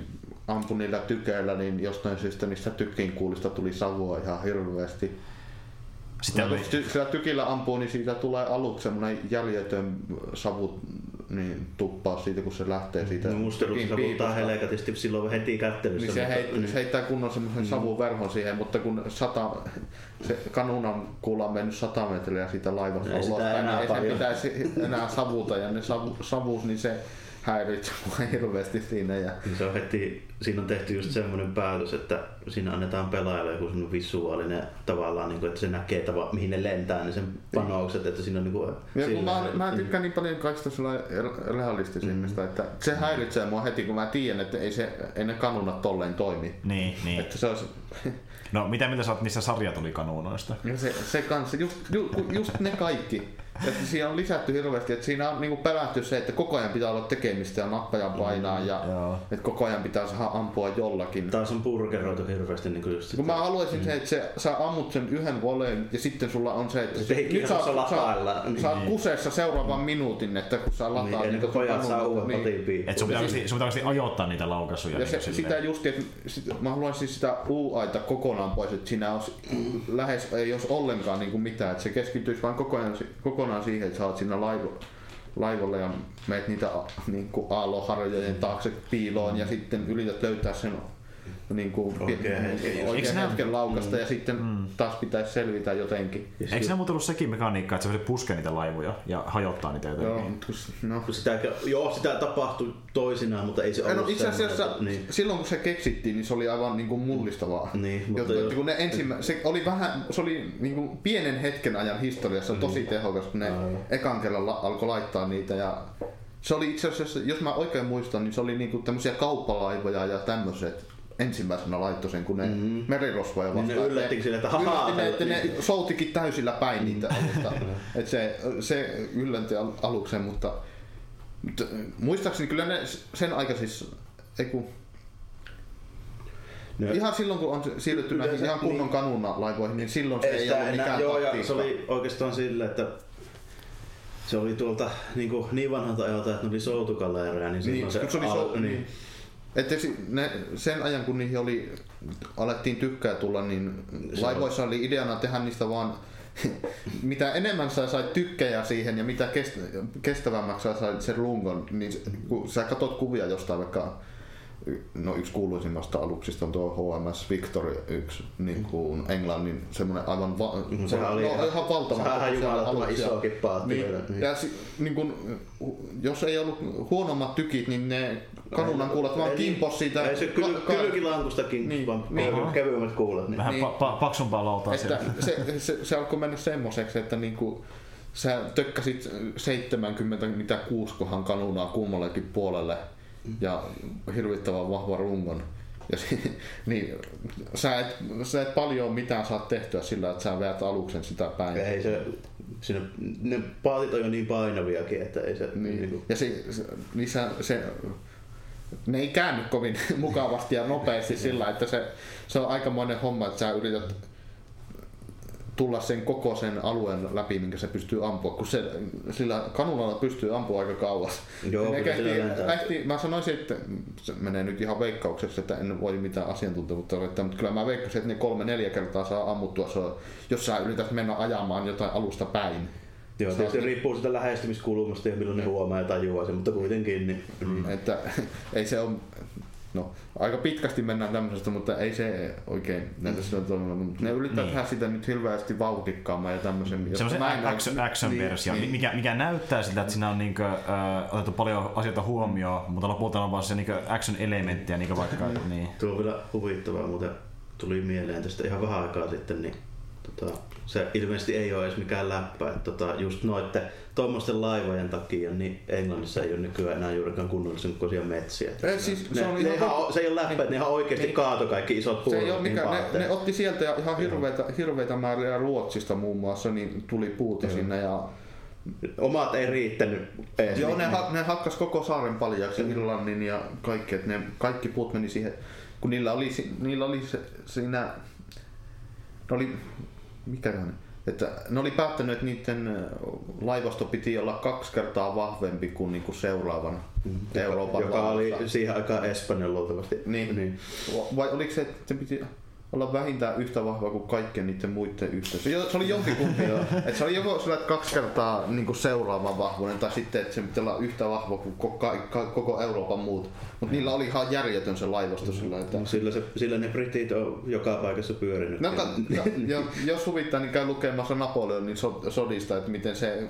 ampui niillä tykeillä, niin jostain syystä niistä kuulista tuli savua ihan hirveästi. Sitten oli... Kun sillä tykillä ampuu, niin siitä tulee aluksi semmoinen jäljetön savu niin, tuppaa siitä, kun se lähtee siitä. No mustelussa puhutaan helekatisti silloin heti kättelyssä. Niin se, heit, niin. se heittää kunnon semmoisen mm. savuverhon siihen, mutta kun sata, se kanunan kuulla on mennyt sata metriä siitä laivasta ulos, niin ei se pitäisi enää savuta ja ne savu, savuus, niin se häiritsee mua hirveästi siinä. Ja... Niin se on heti, siinä on tehty just semmoinen päätös, että siinä annetaan pelaajalle joku semmoinen visuaalinen tavallaan, niin kuin, että se näkee tava, mihin ne lentää, niin sen panokset, että siinä on niin kuin, ja kun mä, mä tykkään niin paljon kaikista realistisimmista, mm. että se häiritsee mua heti, kun mä tiedän, että ei, se, ei ne kanunat tolleen toimi. Niin, niin. Että se olisi, No mitä mitä sä oot niistä sarjatulikanuunoista? Ja se, se kanssa, just, ju, just ne kaikki. Että siinä on lisätty hirveästi, että siinä on niinku pelätty se, että koko ajan pitää olla tekemistä ja nappaja painaa mm, ja joo. että koko ajan pitää saada ampua jollakin. Taas on purkeroitu hirveästi niin kuin just Kun mä haluaisin mm. se, että se, sä ammut sen yhden voleen ja sitten sulla on se, että se, nyt saa, saa, saa, saa niin. kuseessa seuraavan minuutin, että kun saa lataa niin, niitä pojat saa uuden niin. Että sun pitää, sun pitää ajoittaa niitä laukaisuja. Ja niin se, sitä just, että sit, mä haluaisin sitä U-aita kokonaan pois, että siinä olisi lähes, ei olisi ollenkaan niin kuin mitään, että se keskittyisi vain kokonaan, kokonaan siihen, että sä oot siinä laivo, ja meet niitä niin kuin aaloharjojen taakse piiloon ja sitten yrität löytää sen niin kuin oikein, oikein hetken laukasta mm. ja sitten mm. taas pitäisi selvitä jotenkin. Eikö se muuten ollut sekin mekaniikka, että se puskee niitä laivoja ja hajottaa niitä jotenkin? Joo, no. sitä, joo sitä tapahtui toisinaan, mutta ei se ollut no, itse asiassa niin. silloin kun se keksittiin, niin se oli aivan niin kuin mullistavaa. Niin, mutta jos... kun ne ensimmä, se oli vähän, se oli niin kuin pienen hetken ajan historiassa tosi mm. tehokas, kun ne Aivan. ekan kerran la- alkoi laittaa niitä ja se oli itse asiassa, jos mä oikein muistan, niin se oli niinku tämmöisiä kauppalaivoja ja tämmöiset ensimmäisenä laittoi sen, kun ne mm-hmm. merirosvoja vastaan. Niin ne yllättikö sille, että hahaa. Ne, että ne soutikin täysillä päin niitä. että se, se yllätti aluksen, mutta, mutta muistaakseni kyllä ne sen aikaisissa, ei kun, No. Ihan silloin kun on siirrytty näihin ihan kunnon niin, kanuna laivoihin, niin silloin se ei, ei ollut mikään joo, ja se oli oikeastaan sille, että se oli tuolta niin, kuin, niin vanhalta ajalta, että ne oli soutukaleereja, niin silloin niin, se, se oli so, niin, niin että ne, sen ajan kun niihin oli, alettiin tykkää tulla, niin laivoissa oli ideana tehdä niistä vaan mitä enemmän sä sait tykkejä siihen ja mitä kestävämmäksi sä sait sen lungon, niin kun sä katot kuvia jostain vaikka no yksi kuuluisimmasta aluksista on tuo HMS Victory, yksi niin kuin Englannin semmoinen aivan va- mm, sehän oli no, ihan valtava. Sehän jumalattoman isokin paatti. Niin, niin. Ja si, niin kuin, jos ei ollut huonommat tykit, niin ne kanunan kuulet vaan kimpos siitä. Ei se kyl, ka- kylkilankustakin, niin, vaan niin, kevyemmät kuulet. Niin. Vähän niin, pa- pa- paksumpaa lautaa että se, se, se, alkoi mennä semmoiseksi, että niinku, sä tökkäsit 70 mitä kuuskohan kanunaa kummallekin puolelle ja hirvittävän vahva rungon. Ja niin, sä, et, sä et paljon mitään saa tehtyä sillä, että sä veät aluksen sitä päin. Ei se, siinä, ne paatit on jo niin painaviakin, että ei se... Niin, niin kuin... Ja se, se, niin sä, se, ne ei käänny kovin mukavasti ja nopeasti sillä, että se, se on aikamoinen homma, että sä yrität tulla sen koko sen alueen läpi, minkä se pystyy ampua, kun se, sillä kanulalla pystyy ampua aika kauas. Joo, ne kähti, kähti, mä sanoisin, että se menee nyt ihan veikkauksessa, että en voi mitään asiantuntemuutta olla, mutta kyllä mä veikkasin, että ne kolme-neljä kertaa saa ammuttua, se jos sä yrität mennä ajamaan jotain alusta päin. Joo, se, se riippuu sitä lähestymiskulmasta ja milloin ne huomaa ja tajuaa sen, mutta kuitenkin. Niin, mm. että, ei se ole No, aika pitkästi mennään tämmöisestä, mutta ei se oikein näitä mm. sillä tavalla. Ne yrittää niin. tehdä sitä nyt hirveästi vauhdikkaamaan ja tämmöisen. Semmoisen action, action-versio, niin, mikä, mikä näyttää siltä, että siinä on niinkö, äh, otettu paljon asioita huomioon, mutta lopulta on vaan se niinkö action-elementtiä, niinkö vaikka. niin. Tuo on vielä huvittavaa, mutta tuli mieleen tästä ihan vähän aikaa sitten, niin tota, se ilmeisesti ei ole edes mikään läppä. Että tota, just noitten tuommoisten laivojen takia niin Englannissa ei ole nykyään enää juurikaan kunnollisen kokoisia metsiä. Ei, siis, ne, se, on ne ihan, se ei ole läppä, niin, että ne ihan oikeasti niin, kaato kaikki isot puurot. Se ei ole mikään, ne, ne, otti sieltä ihan hirveitä, hirveitä määriä Ruotsista muun muassa, niin tuli puuta Joo. sinne ja Omat ei riittänyt edes. Joo, ne, ha, ne hakkas koko saaren paljaksi, Irlannin ja kaikki, että ne kaikki puut meni siihen, kun niillä oli, niillä oli se, siinä, ne oli mikä ne että ne oli päättänyt, että niiden laivasto piti olla kaksi kertaa vahvempi kuin niinku seuraavan mm. Euroopan Joka laivasta. oli siihen aikaan Espanjan luultavasti. Niin. niin. Vai oliko se, että se piti olla vähintään yhtä vahva kuin kaikkien niiden muiden yhteensä. Se oli jompikumpi. että se oli joko sillä, että kaksi kertaa niin kuin seuraavan vahvuuden, tai sitten, että se pitää olla yhtä vahva kuin koko, koko Euroopan muut. Mutta niillä oli ihan järjetön se laivasto sillä. Että... No, sillä, se, sillä ne britit on joka paikassa pyörinyt. No, ka, ja, ja, jos huvittaa, niin käy lukemassa Napoleonin sodista, että miten se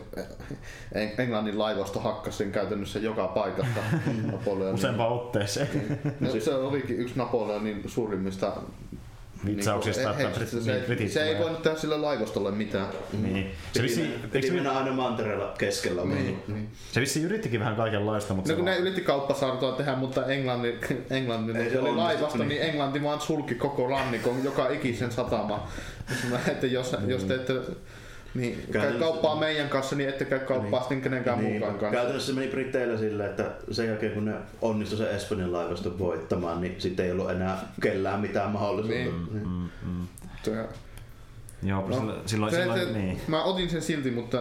Englannin laivasto hakkasi sen käytännössä joka paikasta. Napoleonin. Useampaan otteeseen. No, se olikin yksi Napoleonin suurimmista vitsauksista, niin, että se, se, se ei voinut tehdä sille laivastolle mitään. Niin. Se piti, vissi, piti mennä aina mantereella keskellä. Niin, niin. Se vissi yrittikin vähän kaikenlaista. Mutta no, kun ne yritti kauppasaartoa tehdä, mutta Englannin, Englannin ei, se oli laivasto, niin. niin Englanti vaan sulki koko rannikon, joka ikisen satama. että jos, jos te ette niin, käy kauppaa meidän kanssa, niin ette käy kauppaa niin. sitten kenenkään niin. mukaan kanssa. Käytännössä se meni Briteillä silleen, että sen jälkeen kun ne onnistui se Espanjan laivaston voittamaan, niin sitten ei ollut enää kellään mitään mahdollisuutta. Niin. Mm, mm, mm. Joo, no, silloin, silloin, se, silloin se, niin. Mä otin sen silti, mutta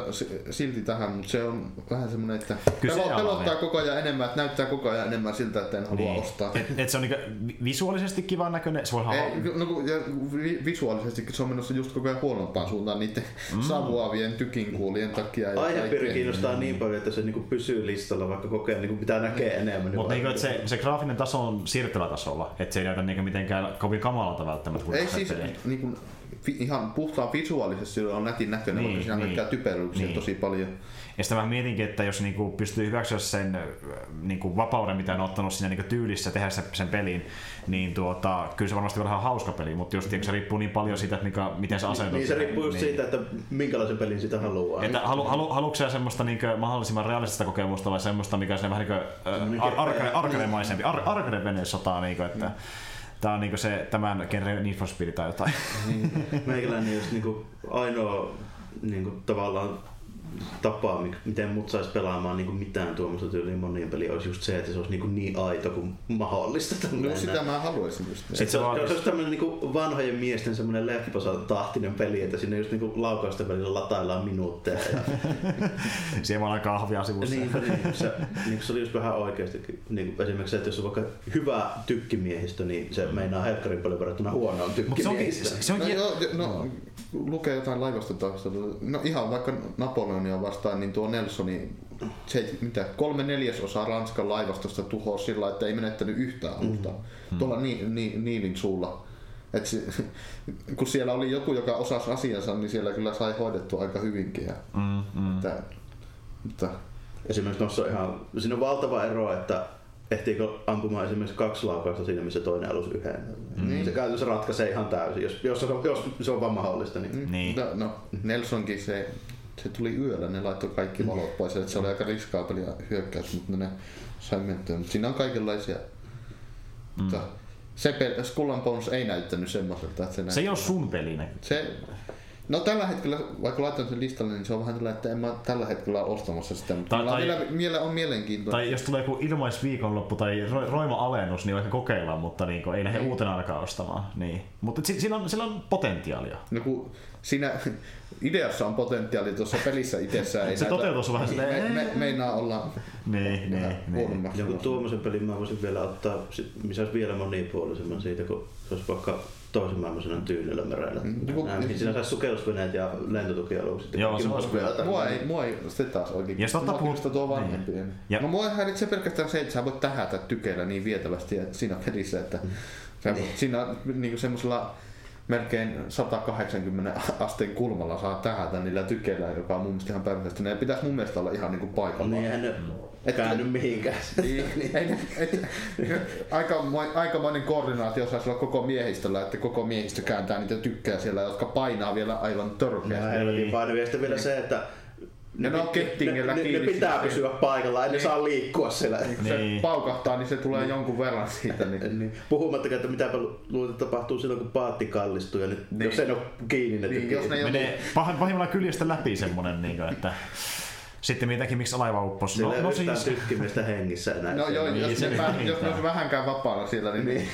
silti tähän, mutta se on vähän semmoinen, että Kyse pelottaa koko ajan enemmän, että näyttää koko ajan enemmän siltä, että en halua niin. ostaa. Et, et se on niinku visuaalisesti kivan näköinen, se voi Ei, no, ja visuaalisesti se on menossa just koko ajan huonompaan suuntaan niiden mm. savuavien tykinkuulien takia. Aihepiiri kiinnostaa niin paljon, että se niinku pysyy listalla, vaikka koko ajan niinku pitää näkee enemmän. Niin mutta niinku, se, se graafinen taso on siirtylätasolla, että se ei näytä niinku mitenkään kovin kamalalta välttämättä. Ei siis, niinku, ihan puhtaan visuaalisesti se on nätin näköinen, niin, vaikka siinä niin, typeryksiä niin. tosi paljon. Ja sitten mä mietinkin, että jos niinku pystyy hyväksyä sen niinku vapauden, mitä on ottanut siinä niinku tyylissä tehdä sen, sen pelin, niin tuota, kyllä se varmasti on ihan hauska peli, mutta just se riippuu niin paljon siitä, että mikä, miten se asentuu. Niin se riippuu just niin. siitä, että minkälaisen pelin sitä haluaa. Että halu, halu, haluatko sä semmoista niinku mahdollisimman realistista kokemusta vai semmoista, mikä on vähän niinku, ar, arcade-maisempi, ar, arcade-venesotaa, niinku, että mm Tää on niinku se tämän genren Need for Speed tai jotain. Niin. Meikäläinen just niinku ainoa niinku tavallaan tapa, miten mut saisi pelaamaan niin kuin mitään tuommoista tyyliin monien peliä, olisi just se, että se olisi niin, kuin niin aito kuin mahdollista. No sitä mä haluaisin just. Se, se, on, se olisi tämmöinen niin kuin vanhojen miesten semmoinen lepposa tahtinen peli, että sinne just niin laukausten välillä lataillaan minuutteja. Ja... Siellä on kahvia sivussa. niin, niin, se, niin se oli just vähän oikeasti. Niin kuin esimerkiksi se, että jos on vaikka hyvä tykkimiehistö, niin se meinaa helkkarin paljon verrattuna huonoon tykkimiehistö. Se on, se on, no, no, no, lukee jotain laivasta taustalla. No ihan vaikka Napoleon Japania vastaan, niin tuo Nelsoni se, mitä, kolme neljäsosaa Ranskan laivastosta tuhosi sillä että ei menettänyt yhtään alusta. Mm. Tuolla ni, ni, Niilin suulla. Et se, kun siellä oli joku, joka osasi asiansa, niin siellä kyllä sai hoidettua aika hyvinkin. Ja, mm, mm. Että, mutta... Esimerkiksi tuossa on ihan, siinä on valtava ero, että ehtiikö ampumaan esimerkiksi kaksi laukausta siinä, missä toinen alus yhden. Mm. Niin. Se käytännössä ratkaisee ihan täysin, jos, jos, jos, jos se on vaan mahdollista. Niin. niin. No, no, Nelsonkin se, se tuli yöllä, ne laittoi kaikki valot pois, että se oli aika riskaapelia hyökkäys, mutta ne sai mentyä. Mutta siinä on kaikenlaisia. Mm. Mutta se pel- Skull Bones ei näyttänyt semmoiselta. Että se, se ei ole sun pelinä. Se, No tällä hetkellä, vaikka laitan sen listalle, niin se on vähän tällä, että en mä tällä hetkellä ole ostamassa sitä, mutta tai, tai, vielä, vielä on mielenkiintoista. Tai jos tulee joku ilmaisviikonloppu tai roima alennus, niin vaikka kokeillaan, mutta niin kuin, ei lähde niin. uutena alkaa ostamaan. Niin. Mutta sillä on, sillä on potentiaalia. No kun siinä ideassa on potentiaali tuossa pelissä itsessään. Ei se toteutus vähän silleen... Me, me, meinaa olla niin, niin, niin. Joku tuommoisen pelin mä voisin vielä ottaa, missä olisi vielä monipuolisemman siitä, kun se olisi vaikka toisen maailmansodan tyynellä merellä. Mm, niin, niin, siinä saisi sukellusveneet ja lentotukialukset. Joo, se olisi mua ei, mua ei se taas oikein. Ja totta puhusta tuo vanhempi. Niin. Ja. No mua häiritsee pelkästään se, että sä voit tähätä tykeillä niin vietävästi siinä pelissä, että mm. niin. siinä niin semmoisella melkein 180 asteen kulmalla saa tähätä niillä tykeillä, joka on mun mielestä ihan perheestä. Ne pitäisi mun mielestä olla ihan niinku paikalla. Niin, eihän ne et, käänny mihinkään. Niin, ei, et, aika, aikamoinen koordinaatio saisi olla koko miehistöllä, että koko miehistö kääntää niitä tykkää siellä, jotka painaa vielä aivan törkeästi. No helvetin painavia. Sitten vielä se, että ne, ne, ne, ne, ne pitää pysyä paikalla, ei niin. ne saa liikkua siellä. Niin, kun niin. se paukahtaa, niin se tulee niin. jonkun verran siitä. Niin. niin. Puhumattakaan, että mitä luulet tapahtuu silloin, kun paatti kallistuu ja nyt, niin. jos se on kiinni, niin, jos ne Menee pahimmillaan kyljestä läpi semmonen, niin kuin, että sitten mitäkin, miksi laiva upposi. No, no siis... tykkimistä hengissä enää. No joo, niin, jos, ne, niin, jos ne olisi vähänkään vapaana siellä, niin, niin.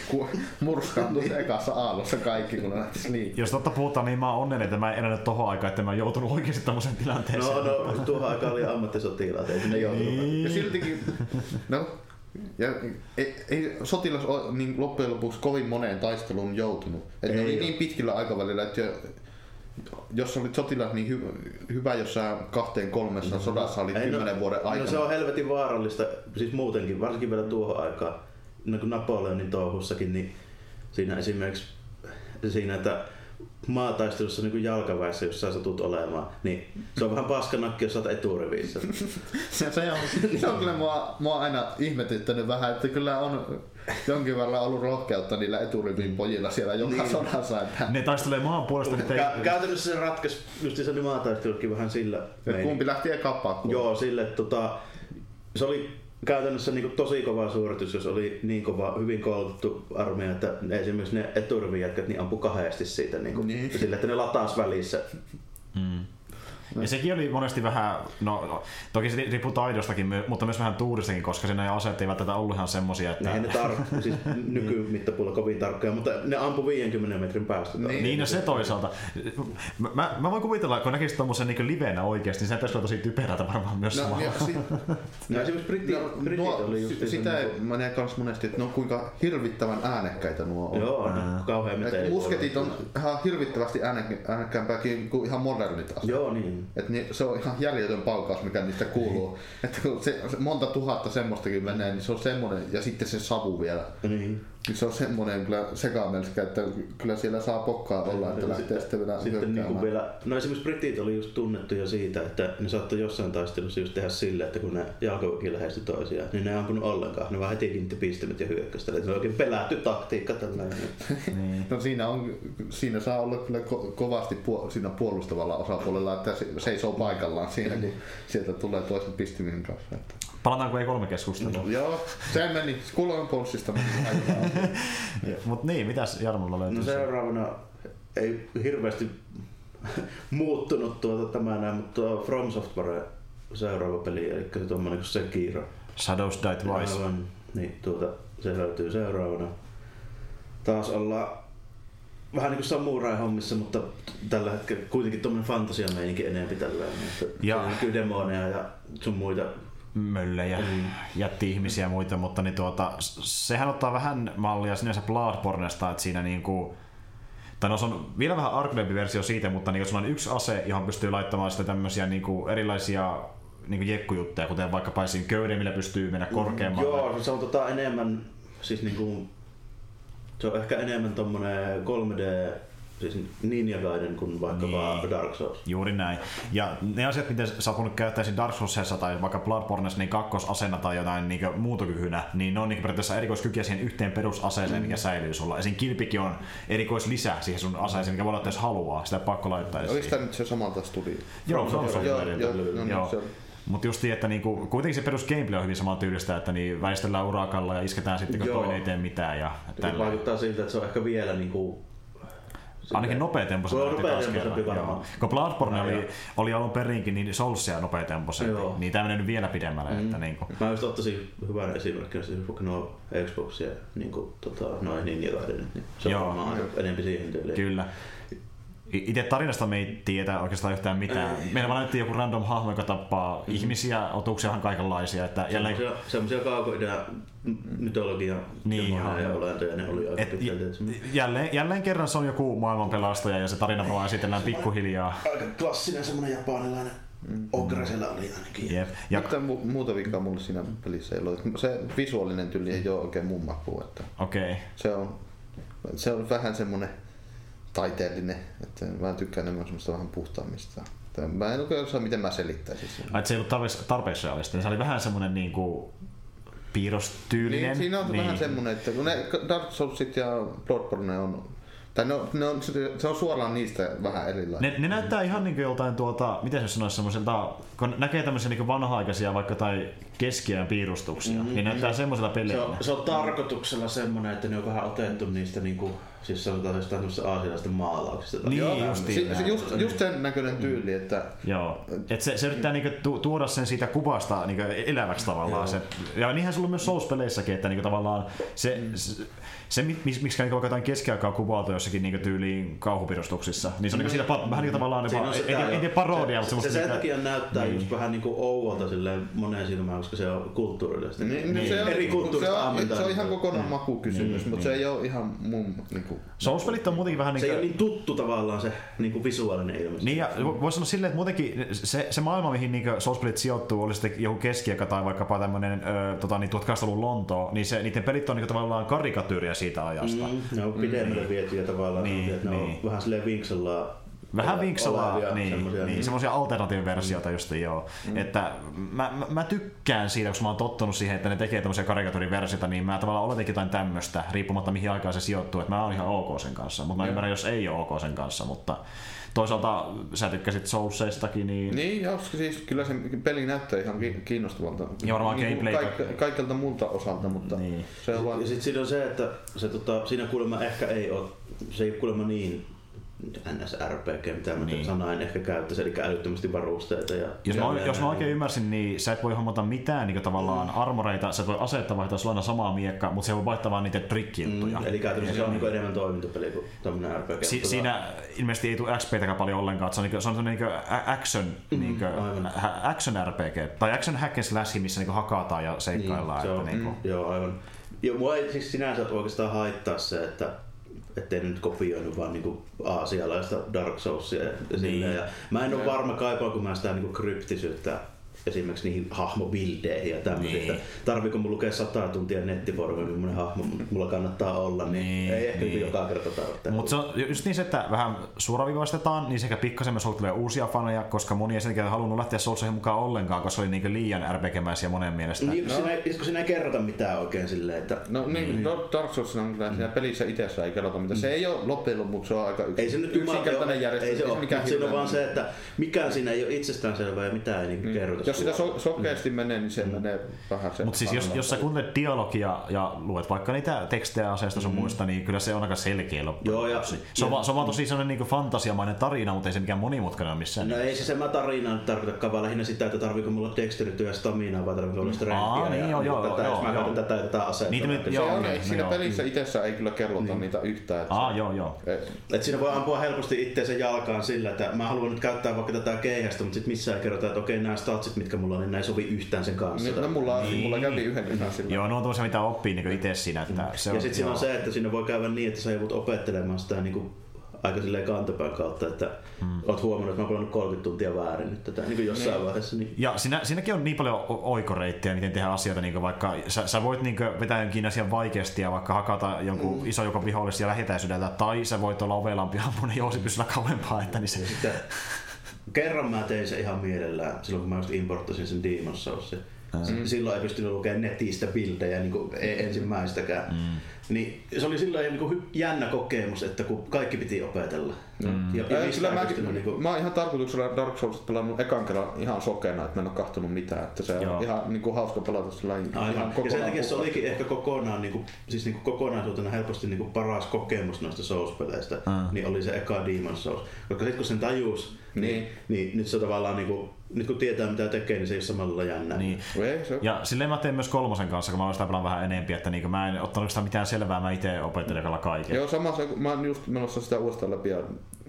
murskaantuisi niin. ekassa aallossa kaikki, kun ne lähtisi liikkeelle. Jos totta puhutaan, niin mä oon onnellinen, että mä en elänyt tohon aikaan, että mä oon joutunut oikeasti tämmöiseen tilanteeseen. No, no, tuohon aikaan oli ammattisotilaat, ei sinne joutunut. Niin. Ja siltikin, no, ja ei, ei sotilas ole niin loppujen lopuksi kovin moneen taisteluun joutunut. Et ne oli niin pitkillä aikavälillä, että jos olit sotilas niin hy, hyvä, jos sä kahteen kolmessa no, sodassa olit no, kymmenen no, vuoden aikana. No se on helvetin vaarallista, siis muutenkin, varsinkin vielä tuohon aikaan, no kun Napoleonin touhussakin, niin siinä esimerkiksi siinä, että maataistelussa niin jalkaväessä, jos sä satut olemaan, niin se on vähän paskanakki, jos sä oot eturivissä. se, se, on, se on kyllä mua, mua aina ihmetyttänyt vähän, että kyllä on jonkin verran ollut rohkeutta niillä eturivin pojilla siellä joka niin. sodassa. Että... Ne taistelee maan puolesta. Niin Kä- käytännössä se ratkaisi just se maataistelukin vähän sillä. Kumpi lähti eka pakkuun? Joo, sille, tota, se oli käytännössä niin tosi kova suoritus, jos oli niin kova, hyvin koulutettu armeija, että esimerkiksi ne eturivijätkät niin ampui kahdesti siitä niin kuin, niin. sille, että ne lataas välissä. Mm. Ja sekin oli monesti vähän, no, no toki se riippuu taidostakin, mutta myös vähän tuuristakin, koska siinä aseet eivät tätä ollut ihan semmosia, että... Eihän ne tar- siis nykymittapuulla kovin tarkkoja, mutta ne ampu 50 metrin päästä. Niin, niin no se toisaalta. Mä, mä voin kuvitella, kun näkisit tommosen niin livenä oikeasti, niin se pitäisi olla tosi typerältä varmaan myös no, samalla. Ja, si- no, esimerkiksi britti, no, britit nuo, oli just Sitä ei, mä näen kans monesti, että no kuinka hirvittävän äänekkäitä nuo on. Joo, no, kauhean mitä Musketit on ihan hirvittävästi äänekkäämpääkin kuin ihan modernit asiat. Joo, niin. Et niin, se on ihan järjetön paukaus, mikä niistä kuuluu. että kun se, monta tuhatta semmoistakin menee, niin se on semmoinen, ja sitten se savu vielä. Niin. Niin se on semmoinen kyllä sekamelskä, että kyllä siellä saa pokkaa olla, että lähtee sitten vielä sitten niin kuin vielä, No esimerkiksi britit oli just tunnettuja siitä, että ne saattoi jossain taistelussa just tehdä sille, että kun ne jalkaväki lähestyi toisiaan, niin ne ei ampunut ollenkaan. Ne vaan heti kiinnitti pistemet ja hyökkästä. Eli se on oikein pelätty taktiikka tällainen. niin. No siinä, on, siinä saa olla kyllä ko- kovasti puol- siinä puolustavalla osapuolella, että se seisoo paikallaan siinä, kun sieltä tulee toisen pistimisen kanssa. Että. Palataanko ei kolme keskustelua? Joo, se meni. Kulon ponssista Mutta niin, mitäs Jarmolla löytyy? No seuraavana ei hirveästi muuttunut tuota tämä näin, mutta tuo From Software seuraava peli, eli se tuommoinen kuin Sekiro. Shadows Die Twice. Aivan, niin tuota, se löytyy seuraavana. Taas ollaan vähän niin kuin samurai-hommissa, mutta tällä hetkellä kuitenkin tuommoinen fantasiameininki enemmän tällä. Ja. Kyllä demoneja ja sun muita möllejä, mm. jätti-ihmisiä ja muita, mutta niin tuota, sehän ottaa vähän mallia sinänsä Bloodbornesta, että siinä niinku, tai no se on vielä vähän arcade versio siitä, mutta niin jos on yksi ase, johon pystyy laittamaan sitten tämmöisiä niinku erilaisia niin jekkujuttuja, kuten vaikka paisin köyden, millä pystyy mennä korkeammalle. Joo, se on tota enemmän, siis niinku, se on ehkä enemmän tommonen 3D siis Ninja Gaiden kuin vaikkapa niin. Dark Souls. Juuri näin. Ja ne asiat, miten sä oot käyttää Dark Soulsissa tai vaikka Bloodborneissa niin kakkosasena tai jotain niin muutokyhynä, niin ne on niin periaatteessa erikoiskykyjä siihen yhteen perusaseeseen, mm. mikä säilyy sulla. Esim. kilpikin on erikoislisä siihen sun aseeseen, mikä voi olla, jos haluaa. Sitä pakko laittaa Oliko tämä nyt se samalta studio? Joo, se on se. Joo, joo, joo, joo. Mutta just niin, että niinku, kuitenkin se perus gameplay on hyvin samaa tyylistä, että niin väistellään urakalla ja isketään sitten, kun toinen ei tee mitään. Ja ja vaikuttaa siltä, että se on ehkä vielä niinku Ainakin nopeatempoisempi nopeatempoisempi varmaan. Kun Bloodborne oli, oli alun perinkin niin Soulsia nopeatempoisempi, niin tämä menee vielä pidemmälle. Mm. Että niin kuin. Mä just ottaisin hyvän esimerkkinä, siis vaikka nuo Xboxia, niin kuin, tota, noin Ninja Gaiden, niin se on Joo. varmaan enemmän siihen tyyliin. Kyllä. Itse tarinasta me ei tiedä oikeastaan yhtään mitään. Meillä vaan joku random hahmo, joka tappaa mm. ihmisiä, otuksia ihan kaikenlaisia. Että jälleen... Semmoisia kaukoidea mytologia niin, ja olentoja ne oli aika Et, jälleen, jälleen kerran se on joku maailmanpelastaja ja se tarina vaan esitellään pikkuhiljaa. Aika klassinen semmoinen japanilainen Mm. Ogre siellä oli ainakin. Jep. Ja... Mutta mu- muuta vikaa mulle siinä pelissä ei ole. Se visuaalinen tyyli ei ole oikein mun makuun. Okei. Okay. Se on, se on vähän semmoinen taiteellinen. Että mä tykkään enemmän semmoista vähän puhtaammista. Mä en oikein osaa, miten mä selittäisin sen. Ai, se ei ollut tarpeeksi realistinen. Se oli vähän semmoinen niin kuin piirrostyylinen. Niin, siinä on niin. vähän semmoinen, että kun ne Dark Soulsit ja Bloodborne on tai ne on, ne on, se on suoraan niistä vähän erilainen. Ne, ne näyttää ihan niin kuin joltain tuota, miten se sanoisi semmoiselta, kun näkee tämmöisiä niin vanha-aikaisia vaikka tai keskiään piirustuksia, mm-hmm. niin näyttää semmoisella pelillä. Se on, se on tarkoituksella semmoinen, että ne on vähän otettu niistä niin kuin, siis sanotaan jostain aasialaisista maalauksista. Niin, Joo, just, si, just, just, sen näköinen tyyli, että... Joo, et se, se yrittää niinku tu, tuoda sen siitä kuvasta niinku eläväksi tavallaan. Se, ja niinhän se on myös Souls-peleissäkin, että niinku tavallaan se, mm. se se, miksi miksi niinku jotain keskiaikaa kuvailtu jossakin niinku tyyliin kauhupirustuksissa, niin se on niinku siitä vähän niinku tavallaan, niin vaan, ei, ei, parodia, se, mutta se, se sen takia näyttää niin. just vähän niinku ouvolta silleen moneen silmään, koska se on kulttuurillisesti. Niin, niin. Se on, eri kulttuurista se on, se on ihan kokonaan mm. makukysymys, niin, mutta niin. se ei ole ihan mun... Niinku... Souls-pelit on muutenkin vähän niin Se ei ole niin tuttu tavallaan se niinku visuaalinen ilmestys. Niin ja voisi sanoa silleen, että muutenkin se, se maailma, mihin niinku Souls-pelit sijoittuu, oli sitten joku keskiaika tai vaikkapa tämmöinen tota, niin 1800-luvun Lonto, niin se, niiden pelit on niinku tavallaan karikatyyriä siitä ajasta. Mm, ne on pidemmälle mm. vietyjä tavallaan, niin, että ne niin. on vähän silleen vinksellaan Vähän vinksalla, niin, semmosia, niin, semmoisia alternatiiviversioita mm. just joo. Mm. Että mä, mä, mä, tykkään siitä, koska mä oon tottunut siihen, että ne tekee tämmöisiä karikaturiversioita, niin mä tavallaan oletinkin jotain tämmöistä, riippumatta mihin aikaan se sijoittuu, että mä oon ihan ok sen kanssa, mutta mä mm. ymmärrän, jos ei ole ok sen kanssa, mutta toisaalta sä tykkäsit Soulseistakin, niin... Niin, joo, siis kyllä se peli näyttää ihan kiinnostavalta. Ja varmaan niin gameplay. Kaik, kaikelta muulta osalta, mutta niin. se on vaan... Ja sit siinä on se, että se, tota, siinä kuulemma ehkä ei ole, se ei kuulemma niin NSRPG, mitä mä niin. sanaa en ehkä käyttäisi, eli älyttömästi varusteita. Ja jos, mä, jos mä oikein ymmärsin, niin sä et voi hommata mitään niin tavallaan mm. armoreita, sä et voi aseetta vaihtaa sulla samaa miekka, mutta se voi vaihtaa vaan niitä trikkijuttuja. Mm, eli käytännössä se on niin enemmän toimintapeli kuin tämmöinen RPG. Si- siinä ilmeisesti ei tule XP-täkään paljon ollenkaan, se on, niin, se on niin action, mm, niin kuin, action RPG, tai action hack and slash, missä niin hakataan ja seikkaillaan. Niin, se on, että, niin kuin... mm, joo, aivan. Ja mua ei siis sinänsä oikeastaan haittaa se, että ettei nyt kopioinut vaan niinku aasialaista Dark Soulsia ja, niin. ja mä en ole varma kaipaanko mä sitä niinku kryptisyyttä esimerkiksi niihin hahmobildeihin ja tämmöisiin, niin. että tarviiko mun lukea sata tuntia nettifoorumia, millainen hahmo mulla kannattaa olla, niin, niin ei ehkä niin. joka kerta tarvitse. Mutta se on just niin se, että vähän suoraviivaistetaan, niin sekä pikkasen myös tulee uusia faneja, koska moni ei sen halunnut lähteä Soulsiin mukaan ollenkaan, koska se oli niin liian RPGmäisiä monen mielestä. Niin, no. siinä, ei, siinä ei kerrota mitään oikein silleen, että... No niin, niin. No, Dark Souls on kyllä, siinä pelissä itsessä ei kerrota mitään. Se ei ole loppujen lopuksi, se on aika yks, ei se nyt yksinkertainen järjestelmä. Ei se ole, siinä on vaan se, että mikään siinä ei ole itsestäänselvää ja mitään ei niin mm. kerrota jos sitä so, sokeasti mm. menee, niin se mm. menee vähän se. Mutta siis jos, jos sä kuuntelet dialogia ja luet vaikka niitä tekstejä aseista sun mm. muista, niin kyllä se on aika selkeä loppujen Joo, ja, se, on, ja, se on vaan tosi sellainen niin fantasiamainen tarina, mutta ei se mikään monimutkainen ole missään. No ei se semmoinen tarina nyt tarkoita vaan lähinnä sitä, että tarviiko mulla dexterityä ja staminaa vai tarviiko mulla strengthia. Niin, joo, joo, tätä, joo, jos mä käytän tätä ja tätä asetta. Niitä joo, okay, siinä pelissä itsessä ei kyllä kerrota niin. niitä yhtään. Ah, joo, joo. Et siinä voi ampua helposti itteensä jalkaan sillä, että mä haluan nyt käyttää vaikka tätä keihästä, mutta sitten missään ei kerrota, että okei, nämä statsit, mitkä mulla on, niin näin sovi yhtään sen kanssa. Niin, no, mulla, niin. mulla kävi yhden sillä. Joo, no on tuossa mitä oppii niin itse siinä. Että mm. se ja sitten siinä on se, että siinä voi käydä niin, että sä joudut opettelemaan sitä niin kuin aika silleen kantapään kautta, että hmm. oot huomannut, että mä oon pelannut 30 tuntia väärin nyt tätä niin kuin jossain niin. vaiheessa. Niin... Ja siinä, siinäkin on niin paljon oikoreittejä, miten tehdään asioita, niin vaikka sä, sä voit niin vetää jonkin asian vaikeasti ja vaikka hakata jonkun hmm. iso joko vihollisia lähitäisyydeltä, tai sä voit olla ovelampi ampunen jousi pysyllä kauempaa. Että niin se... Sitten, kerran mä tein se ihan mielellään silloin, kun mä just importtasin sen Demon's Soulsin. Mm. Silloin ei pystynyt lukemaan netistä bildejä niin kuin e- ensimmäistäkään. Mm. Niin se oli silloin niin kuin jännä kokemus, että kun kaikki piti opetella. Mm. Ja, ja kyllä mä, niin kuin... mä oon ihan tarkoituksella Dark Souls pelannut ekan kerran ihan sokeena, että mä en ole kahtonut mitään. Että se Joo. on ihan niin kuin hauska pelata sillä ihan Ja sen takia se olikin ehkä kokonaan, niin kuin, siis niin kuin kokonaisuutena helposti niin kuin paras kokemus noista Souls-peleistä, mm. niin oli se eka Demon's Souls. Koska sitten kun sen tajus, niin, niin, niin nyt se tavallaan niin kuin, nyt kun tietää mitä tekee, niin se ei ole samalla jännää. Niin. Ja silleen mä teen myös kolmosen kanssa, kun mä sitä vähän enempi, että niin mä en ottanut sitä mitään selvää, mä itse opettelen kaiken. Joo, sama se, mä oon just menossa sitä uudestaan läpi ja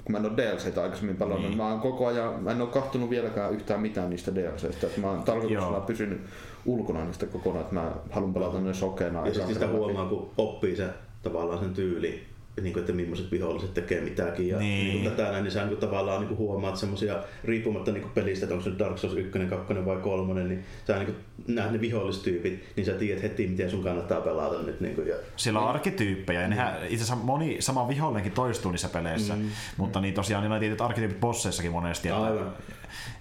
kun mä en ole DLCtä aikaisemmin pelannut, niin. mä oon koko ajan, mä en ole kahtunut vieläkään yhtään mitään niistä DLCistä, että mä oon tarkoituksella pysynyt ulkona niistä kokonaan, että mä haluan pelata ne sokeena. Ja sitten sitä huomaa, kun oppii se tavallaan sen tyyli, niin kuin, että millaiset viholliset tekee mitäkin. Ja niin. Niin kuin tätä näin, niin sä niin kuin, tavallaan niin kuin huomaat semmoisia, riippumatta niin kuin pelistä, että onko se Dark Souls 1, 2 vai 3, niin sä niin kuin, näet ne vihollistyypit, niin sä tiedät heti, miten sun kannattaa pelata nyt. Niin kuin, ja, Siellä on arkityyppejä, ja nehän, itse asiassa moni sama vihollinenkin toistuu niissä peleissä, mm. mutta niin tosiaan niin on tietyt arkityypit bosseissakin monesti. Aivan.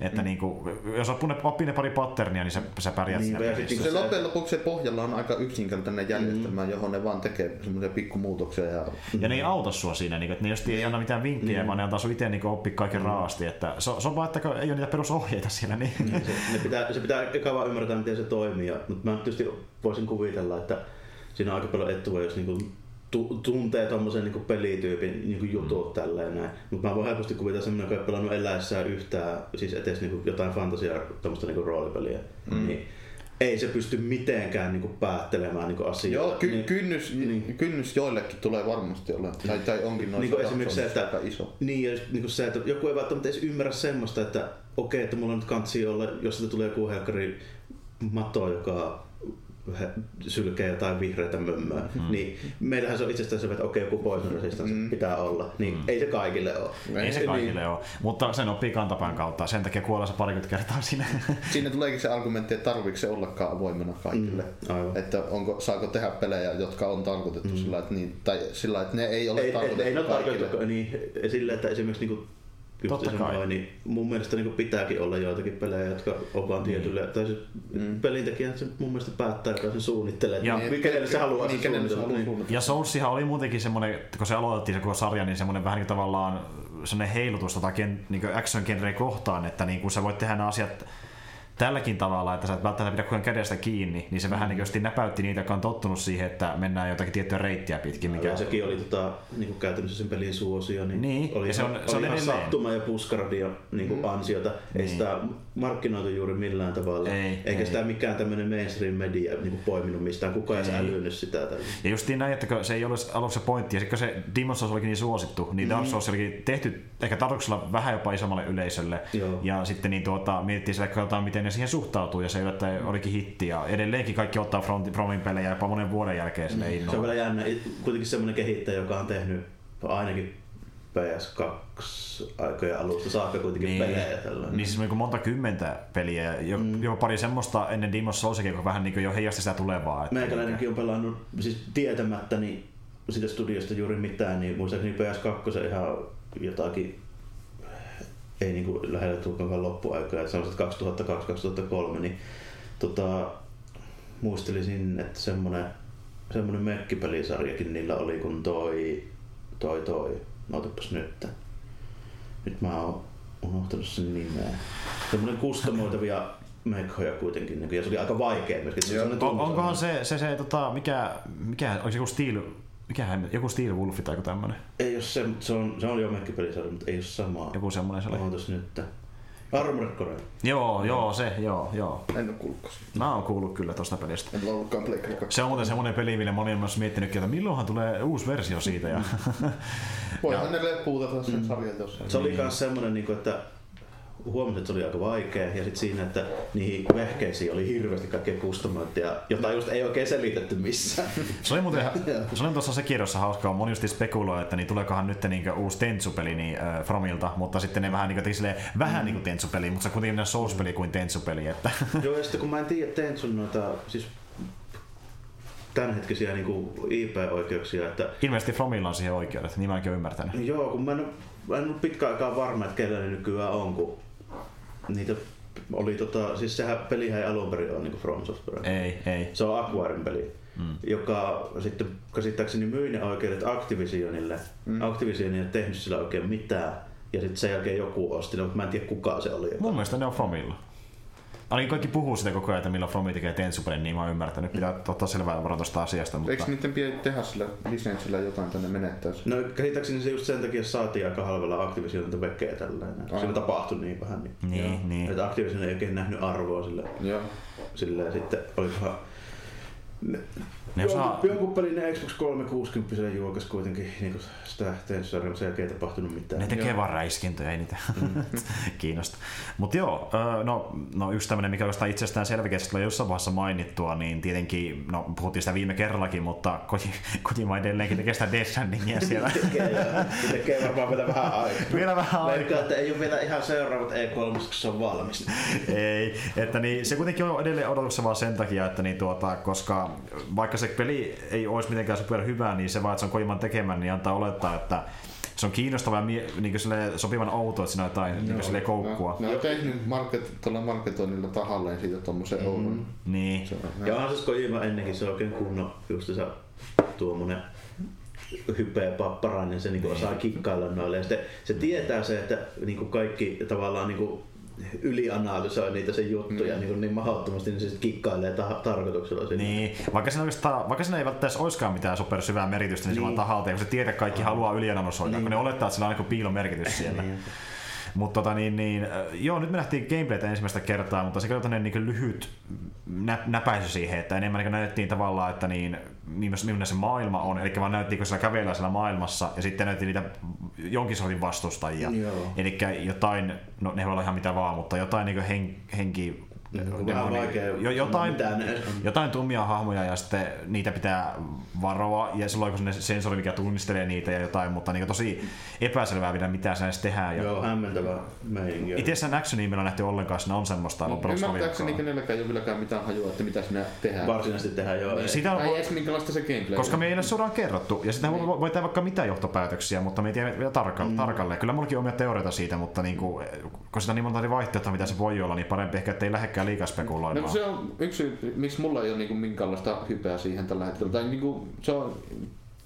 Että mm. niin kuin, jos oppii ne pari patternia, niin sä, sä pärjät niin, siinä pelissä. Se loppujen lopuksi se pohjalla on aika yksinkertainen järjestelmä, mm. johon ne vaan tekee semmoisia pikkumuutoksia. Ja, ja ne ei auta sua siinä, niin, että ne just ei anna mitään vinkkejä, mm. vaan ne antaa sun itse niin oppia kaiken mm. raasti. Että se, se, on vaan, että ei ole niitä perusohjeita siellä. Niin. Mm, se, ne pitää, se pitää eka vaan ymmärtää, miten se toimii. Mutta mä tietysti voisin kuvitella, että siinä on aika paljon etua, jos niinku tuntee tommosen niinku pelityypin niinku jutut mm. tälleen näin. Mutta mä voin helposti kuvitella semmoinen, joka ei pelannut eläessään yhtään, siis etes niinku jotain fantasia, tommoista niinku roolipeliä. Mm. Niin ei se pysty mitenkään niinku päättelemään niinku asioita. Joo, ky- niin, kynnys, niin, kynnys joillekin tulee varmasti olla. Tai, tai onkin noin niin esimerkiksi se, että, aika iso. Niin, ja niinku se, että joku ei välttämättä edes ymmärrä semmoista, että okei, okay, että mulla nyt kansi olla, jos se tulee joku helkkari mato, joka sylkee jotain vihreitä mömmöä, mm. niin meillähän se on itsestään se, että okei, joku poison resistance mm. pitää olla, niin mm. ei se kaikille ole. Ei se kaikille niin. ole, mutta sen oppii kantapään kautta, sen takia kuolee se parikymmentä kertaa sinne. Siinä tuleekin se argumentti, että tarvitse se ollakaan avoimena kaikille. Mm. Aivan. Että onko, saako tehdä pelejä, jotka on tarkoitettu mm. sillä, että niin, tai sillä, että ne ei ole ei, tarkoitettu ei, ei, ei kaikille. Niin, sillä, että esimerkiksi niin kuin Totta kai. Noin, niin mun mielestä niin pitääkin olla joitakin pelejä, jotka on vaan niin. tietylle. Tai se mm. pelintekijä se mun mielestä päättää, joka sen suunnittelee. Ja, niin, kenelle se haluaa niin, kenelle se haluaa niin. Ja Soulsihan oli muutenkin semmoinen, kun se aloitettiin se koko sarja, niin semmoinen vähän niin tavallaan semmoinen heilutus tota niin action genre kohtaan, että niin kuin sä voit tehdä nämä asiat tälläkin tavalla, että sä et välttämättä pidä kukaan kädestä kiinni, niin se vähän niin kuin näpäytti niitä, jotka on tottunut siihen, että mennään jotakin tiettyä reittiä pitkin. Mikä... Ja sekin oli tota, niin kuin käytännössä sen pelin suosio, niin niin, oli, ja se on, oli se on ihan sattuma ja puskaradio niin kuin mm. ansiota. Niin. Ei sitä markkinoitu juuri millään tavalla, ei, eikä ei. sitä mikään tämmöinen mainstream media niin kuin poiminut mistään, kukaan ei älynyt sitä. Tällä. Ja justiin näin, että se ei olisi aluksi se pointti, ja sitten kun se Demon's Souls olikin niin suosittu, niin mm. Dark Souls olikin tehty ehkä tarkoituksella vähän jopa isommalle yleisölle, Joo. ja sitten niin tuota, mietittiin sille, miten ne siihen suhtautuu ja se että olikin hitti ja edelleenkin kaikki ottaa From, Fromin pelejä jopa monen vuoden jälkeen mm. Se on vielä jännä, kuitenkin semmoinen kehittäjä, joka on tehnyt ainakin PS2 aikojen alusta saakka kuitenkin niin. pelejä. Tällainen. Niin siis monta kymmentä peliä, jo, mm. jopa pari semmoista ennen Demon's Soulsakin, joka vähän niin jo heijasti sitä tulevaa. Että Meikäläinenkin on pelannut, siis tietämättä niin siitä studiosta juuri mitään, niin muistaakseni PS2 ihan jotakin ei niin kuin lähellä tulkoonkaan loppuaikaa, että sanoisin, 2002-2003, niin tota, muistelisin, että semmoinen, semmoinen mekkipelisarjakin niillä oli, kun toi, toi, toi, otapas nyt. Nyt mä oon unohtanut sen nimeä. Semmoinen kustomoitavia mekkoja kuitenkin, niin ja se oli aika vaikea myöskin. Se on, onkohan se, se, se tota, mikä, mikä, onko se joku Steel Mikähän, joku Steel Wolf tai joku tämmönen? Ei ole se, se on, se on jo mekkipelisarja, mutta ei ole samaa. Joku semmonen se oli. On tässä nyt. Armored. Joo, joo, se, joo, joo. En oo kuullut Mä oon kuullut kyllä tosta pelistä. En ollutkaan Se on muuten semmonen peli, millä moni on myös miettinytkin, että milloinhan tulee uusi versio siitä. Ja... Voihan ne puutata sen mm. sarjan tuossa. Se oli myös semmonen, niinku, että huomasin, että se oli aika vaikea. Ja sitten siinä, että niihin vehkeisiin oli hirveästi kaikkea kustomointia, jota just ei oikein selitetty missään. Se oli muuten, se oli tuossa se kirjossa hauskaa. Moni just spekuloi, että niin tuleekohan nyt niin uusi Tentsu-peli niin, äh, Fromilta, mutta sitten ne vähän, niin kuin, silleen, vähän mm. niin kuin Tentsu-peli, mutta se on kuitenkin Souls-peli kuin Tentsu-peli. Että. Joo, ja sitten kun mä en tiedä Tentsun noita, siis tämänhetkisiä niin IP-oikeuksia. Että... Ilmeisesti Fromilla on siihen oikeudet, niin mä enkin ymmärtänyt. Joo, kun mä en, mä en ollut pitkään aikaa varma, että kellä ne nykyään on, kun niitä oli tota, siis sehän pelihän ei alun perin ole niin From Software. Ei, ei. Se on Aquarin peli, mm. joka sitten käsittääkseni myi ne oikeudet Activisionille. Mm. Activision ei tehnyt sillä oikein mitään. Ja sitten sen jälkeen joku osti mutta mä en tiedä kuka se oli. Mun mielestä ne on Fromilla. Ainakin kaikki puhuu sitä koko ajan, että milloin Fromi tekee Tensupelin, niin mä oon ymmärtänyt. Pitää ottaa selvää varoa tuosta asiasta. Mutta... Eikö niiden pidä tehdä sillä lisenssillä jotain tänne menettäisi? No käsittääkseni se just sen takia saatiin aika halvella Activisionilta vekeä tällainen. Ah. Siinä tapahtui niin vähän. Niin, niin, niin. Että Activision ei oikein nähnyt arvoa sille. Joo. Silleen sitten olikohan ne osaa... Jonkun pelin ne Xbox 360 julkaisi kuitenkin niin sitä Tensoria, mutta se ei tapahtunut mitään. Ne tekee vaan räiskintöjä, ei niitä mm. kiinnosta. Mutta joo, no, no yksi tämmöinen, mikä on itsestään oli jossain vaiheessa mainittua, niin tietenkin, no puhuttiin sitä viime kerrallakin, mutta Kojima edelleenkin tekee sitä Death Strandingia siellä. tekee, tekee varmaan vielä vähän aikaa. Vielä vähän aikaa. että ei ole vielä ihan seuraavat E3, kun se on valmis. ei, että niin, se kuitenkin on edelleen odotuksessa vaan sen takia, että niin tuota, koska vaikka se peli ei olisi mitenkään super hyvä, niin se vaan, että se on Kojiman tekemän, niin antaa olettaa, että se on kiinnostava ja niin sopivan outo, että siinä on jotain niin sille koukkua. Ne on tehnyt market, tuolla marketoinnilla tahalleen siitä tuommoisen mm. oudon. Niin. Se on, ja onhan se Kojima ennenkin, se on oikein kunnon just se tuommoinen hypeä papparainen, se niinku osaa kikkailla noille. Ja sitten se tietää se, että niinku kaikki tavallaan niinku ylianalysoi niitä sen juttuja mm. niin, niin mahdottomasti, niin se sitten kikkailee ta- tarkoituksella sinne. Niin, vaikka siinä, vaikka siinä ei välttämättä olisikaan mitään syvää merkitystä, niin, niin. se vaan tahalta, kun se tietää, kaikki haluaa ylianalysoida, niin. kun ne olettaa, että sillä on niin piilomerkitys siellä. niin. Mutta tota, niin, niin, joo, nyt me nähtiin gameplaytä ensimmäistä kertaa, mutta se kyllä niin lyhyt nä, näpäisy siihen, että enemmän niin näytettiin tavallaan, että niin, millainen se maailma on, eli vaan näyttiin, kun siellä kävellään siellä maailmassa, ja sitten näytettiin niitä jonkin sortin vastustajia. Eli jotain, no ne voi olla ihan mitä vaan, mutta jotain niin hen, henki Vähän vaikea jo, jotain, jotain tummia hahmoja ja sitten niitä pitää varoa ja silloin kun se sensori mikä tunnistelee niitä ja jotain, mutta niin tosi epäselvää mitä, mitä se edes tehdään. Ja... Joo, hämmentävä meininki. Itse asiassa Actionia meillä on nähty ollenkaan, siinä on semmoista no, Ymmärtääkseni kenelläkään ei ole kylläkään mitään hajua, että mitä sinä tehdään. Varsinaisesti tehdään joo. Ei. Sitä on, ei edes minkälaista se gameplay Koska me ei ole suoraan kerrottu ja sitten niin. voi tehdä vaikka mitä johtopäätöksiä, mutta me ei tiedä vielä tarkalleen. Mm. tarkalleen. Kyllä mullakin on omia teorioita siitä, mutta niin kuin, kun sitä niin monta vaihtoehtoa, mitä se voi olla, niin parempi ehkä, että ei lähdekään liikaa spekuloimaan No, se on yksi syy, miksi mulla ei ole niinku minkäänlaista hypeä siihen tällä hetkellä. Tai niinku, se on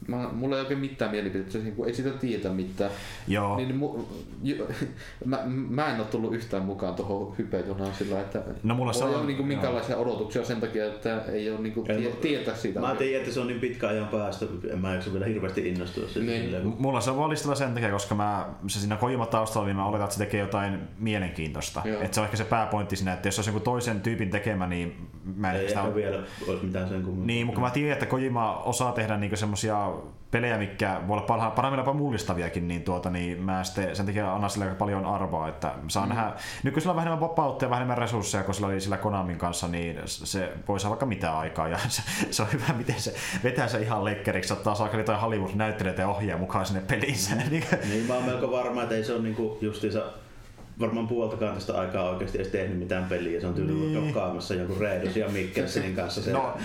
mä, mulla ei oikein mitään mielipidettä, niin ei sitä tiedä mitään. Joo. Niin, mu, jo, mä, mä, en ole tullut yhtään mukaan tuohon hypejunaan sillä, että no, mulla ei ole niinku minkäänlaisia joo. odotuksia sen takia, että ei ole niinku tie, tietää siitä. Mä tiedän, että se on niin pitkä ajan päästä, en mä jaksa vielä hirveästi innostua siitä. Niin. Mulla se on valistella sen takia, koska mä, se siinä Kojima taustalla, niin mä oletan, että se tekee jotain mielenkiintoista. Että se on ehkä se pääpointti siinä, että jos se olisi joku toisen tyypin tekemä, niin mä en ei sitä... vielä olisi mitään sen kummin. Niin, mutta kun mä tiedän, että Kojima osaa tehdä niinku semmosia pelejä, mikä voi olla parhaimmillaan jopa mullistaviakin, niin, tuota, niin mä sitten sen takia annan sille aika paljon arvoa, että saa mm. nähdä, nyt kun sillä on vähän enemmän vapautta ja vähän enemmän resursseja, kun sillä oli sillä Konamin kanssa, niin se voi saada vaikka mitä aikaa ja se, se on hyvä, miten se vetää se ihan lekkeriksi, ottaa saakka jotain Hollywood-näyttelijöitä ja ohjaa mukaan sinne peliin. niin, niin mä oon melko varma, että ei se ole niinku justiinsa varmaan puoltakaan tästä aikaa oikeasti edes tehnyt mitään peliä. Se on tyyli niin. kaamassa jonkun Reidus ja Mikkelsenin kanssa. Se. No,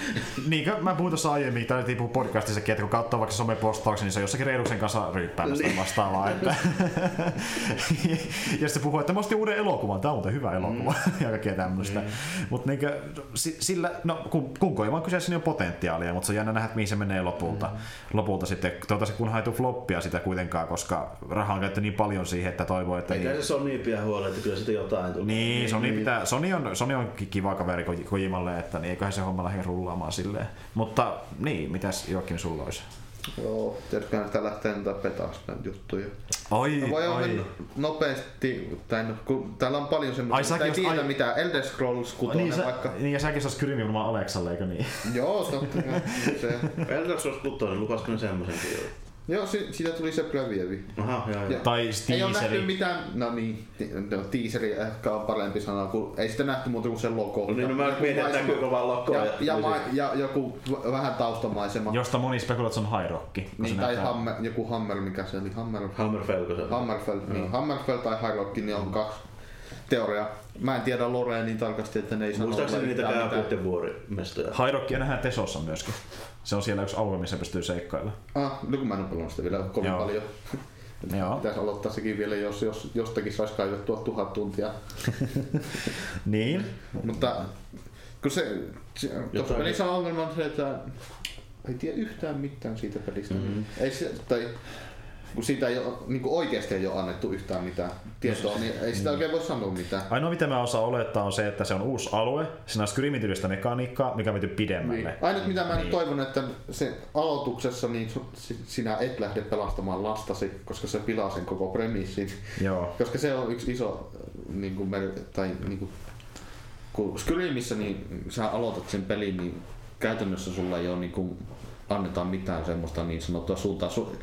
niin kuin mä puhuin tuossa aiemmin, tai puhua podcastissakin, että kun katsoo vaikka somepostauksen, niin se on jossakin Reiduksen kanssa ryyppäämässä niin. vastaavaa. Että... ja sitten puhuu, että mä ostin uuden elokuvan, tämä on muuten hyvä elokuva mm. ja kaikkea tämmöistä. Mm. Mutta niin sillä, no kun, kun koimaan kyseessä, niin on potentiaalia, mutta se on jännä nähdä, mihin se menee lopulta. Mm. Lopulta sitten, toivottavasti kun haitu floppia sitä kuitenkaan, koska rahaa on käytetty niin paljon siihen, että toivoo, että... Eikä niin... se Sony pidä huolta, että kyllä sitä jotain tulee. Niin, niin Sony, niin. Pitää, Sony, on, Sony on kiva kaveri Kojimalle, että niin eiköhän se homma lähde rullaamaan silleen. Mutta niin, mitäs Joakim sulla olisi? Joo, tiedätkö sitä lähtee niitä petaas näitä juttuja. Oi, no, voi oi. nopeasti, tai no, kun täällä on paljon semmoista, ei tiedä ai... mitä, Elder Scrolls 6 niin, sä, vaikka. Niin ja säkin saas Kyrimin Aleksalle, eikö niin? Joo, totta se. Elder Scrolls 6, lupasko ne semmoisen kyllä? Joo, si- siitä tuli se Previevi. Aha, joo, joo. Tai Ei ole nähty mitään, no niin, ti- no, teaseri ehkä on parempi sana, kun ei sitä nähty muuta kuin se logo. Niin, no mä Ja- mietin, että näkyykö vaan logoa. ja, ja- ja, ma- niin ja, joku v- vähän taustamaisema. Josta moni spekuloit, että se on High Rock. Niin, tai näyttää- Hammer, joku Hammer, mikä se oli, Hammer, Hammerfell, kun se on. Hammerfell, niin, Hammerfell tai High Rock, niin on kaksi teoriaa. Mä en tiedä Loreen niin tarkasti, että ne ei sano Muistaakseni niitä kääpuitten vuorimestoja. High Rockia nähdään Tesossa myöskin. Se on siellä yksi alue, missä pystyy seikkailla. Ah, no kun mä en ole pelannut sitä vielä kovin Joo. paljon. Joo. Pitäisi aloittaa sekin vielä, jos, jos jostakin saisi kaivettua tuhat tuntia. Niin. Mutta kun se, se tuossa pelissä on ongelma on se, että ei tiedä yhtään mitään siitä pelistä. Mm-hmm. Ei se, tai kun siitä ei ole, niin kuin oikeasti ei ole annettu yhtään mitään tietoa, niin ei sitä oikein voi sanoa mitään. Ainoa mitä mä osaan olettaa on se, että se on uusi alue, siinä on Skyrimin-tyylistä mekaniikkaa, mikä on menty pidemmälle. Niin. Ainut mitä mä Niin. niin. toivon, että se aloituksessa niin sinä et lähde pelastamaan lastasi, koska se pilaa sen koko premissin. Joo. Koska se on yksi iso, niin kuin, mer- tai niin kuin, kun Skyrimissä niin sä aloitat sen pelin, niin käytännössä sulla ei ole niin kuin, annetaan mitään semmoista niin sanottua suuntaa. Su-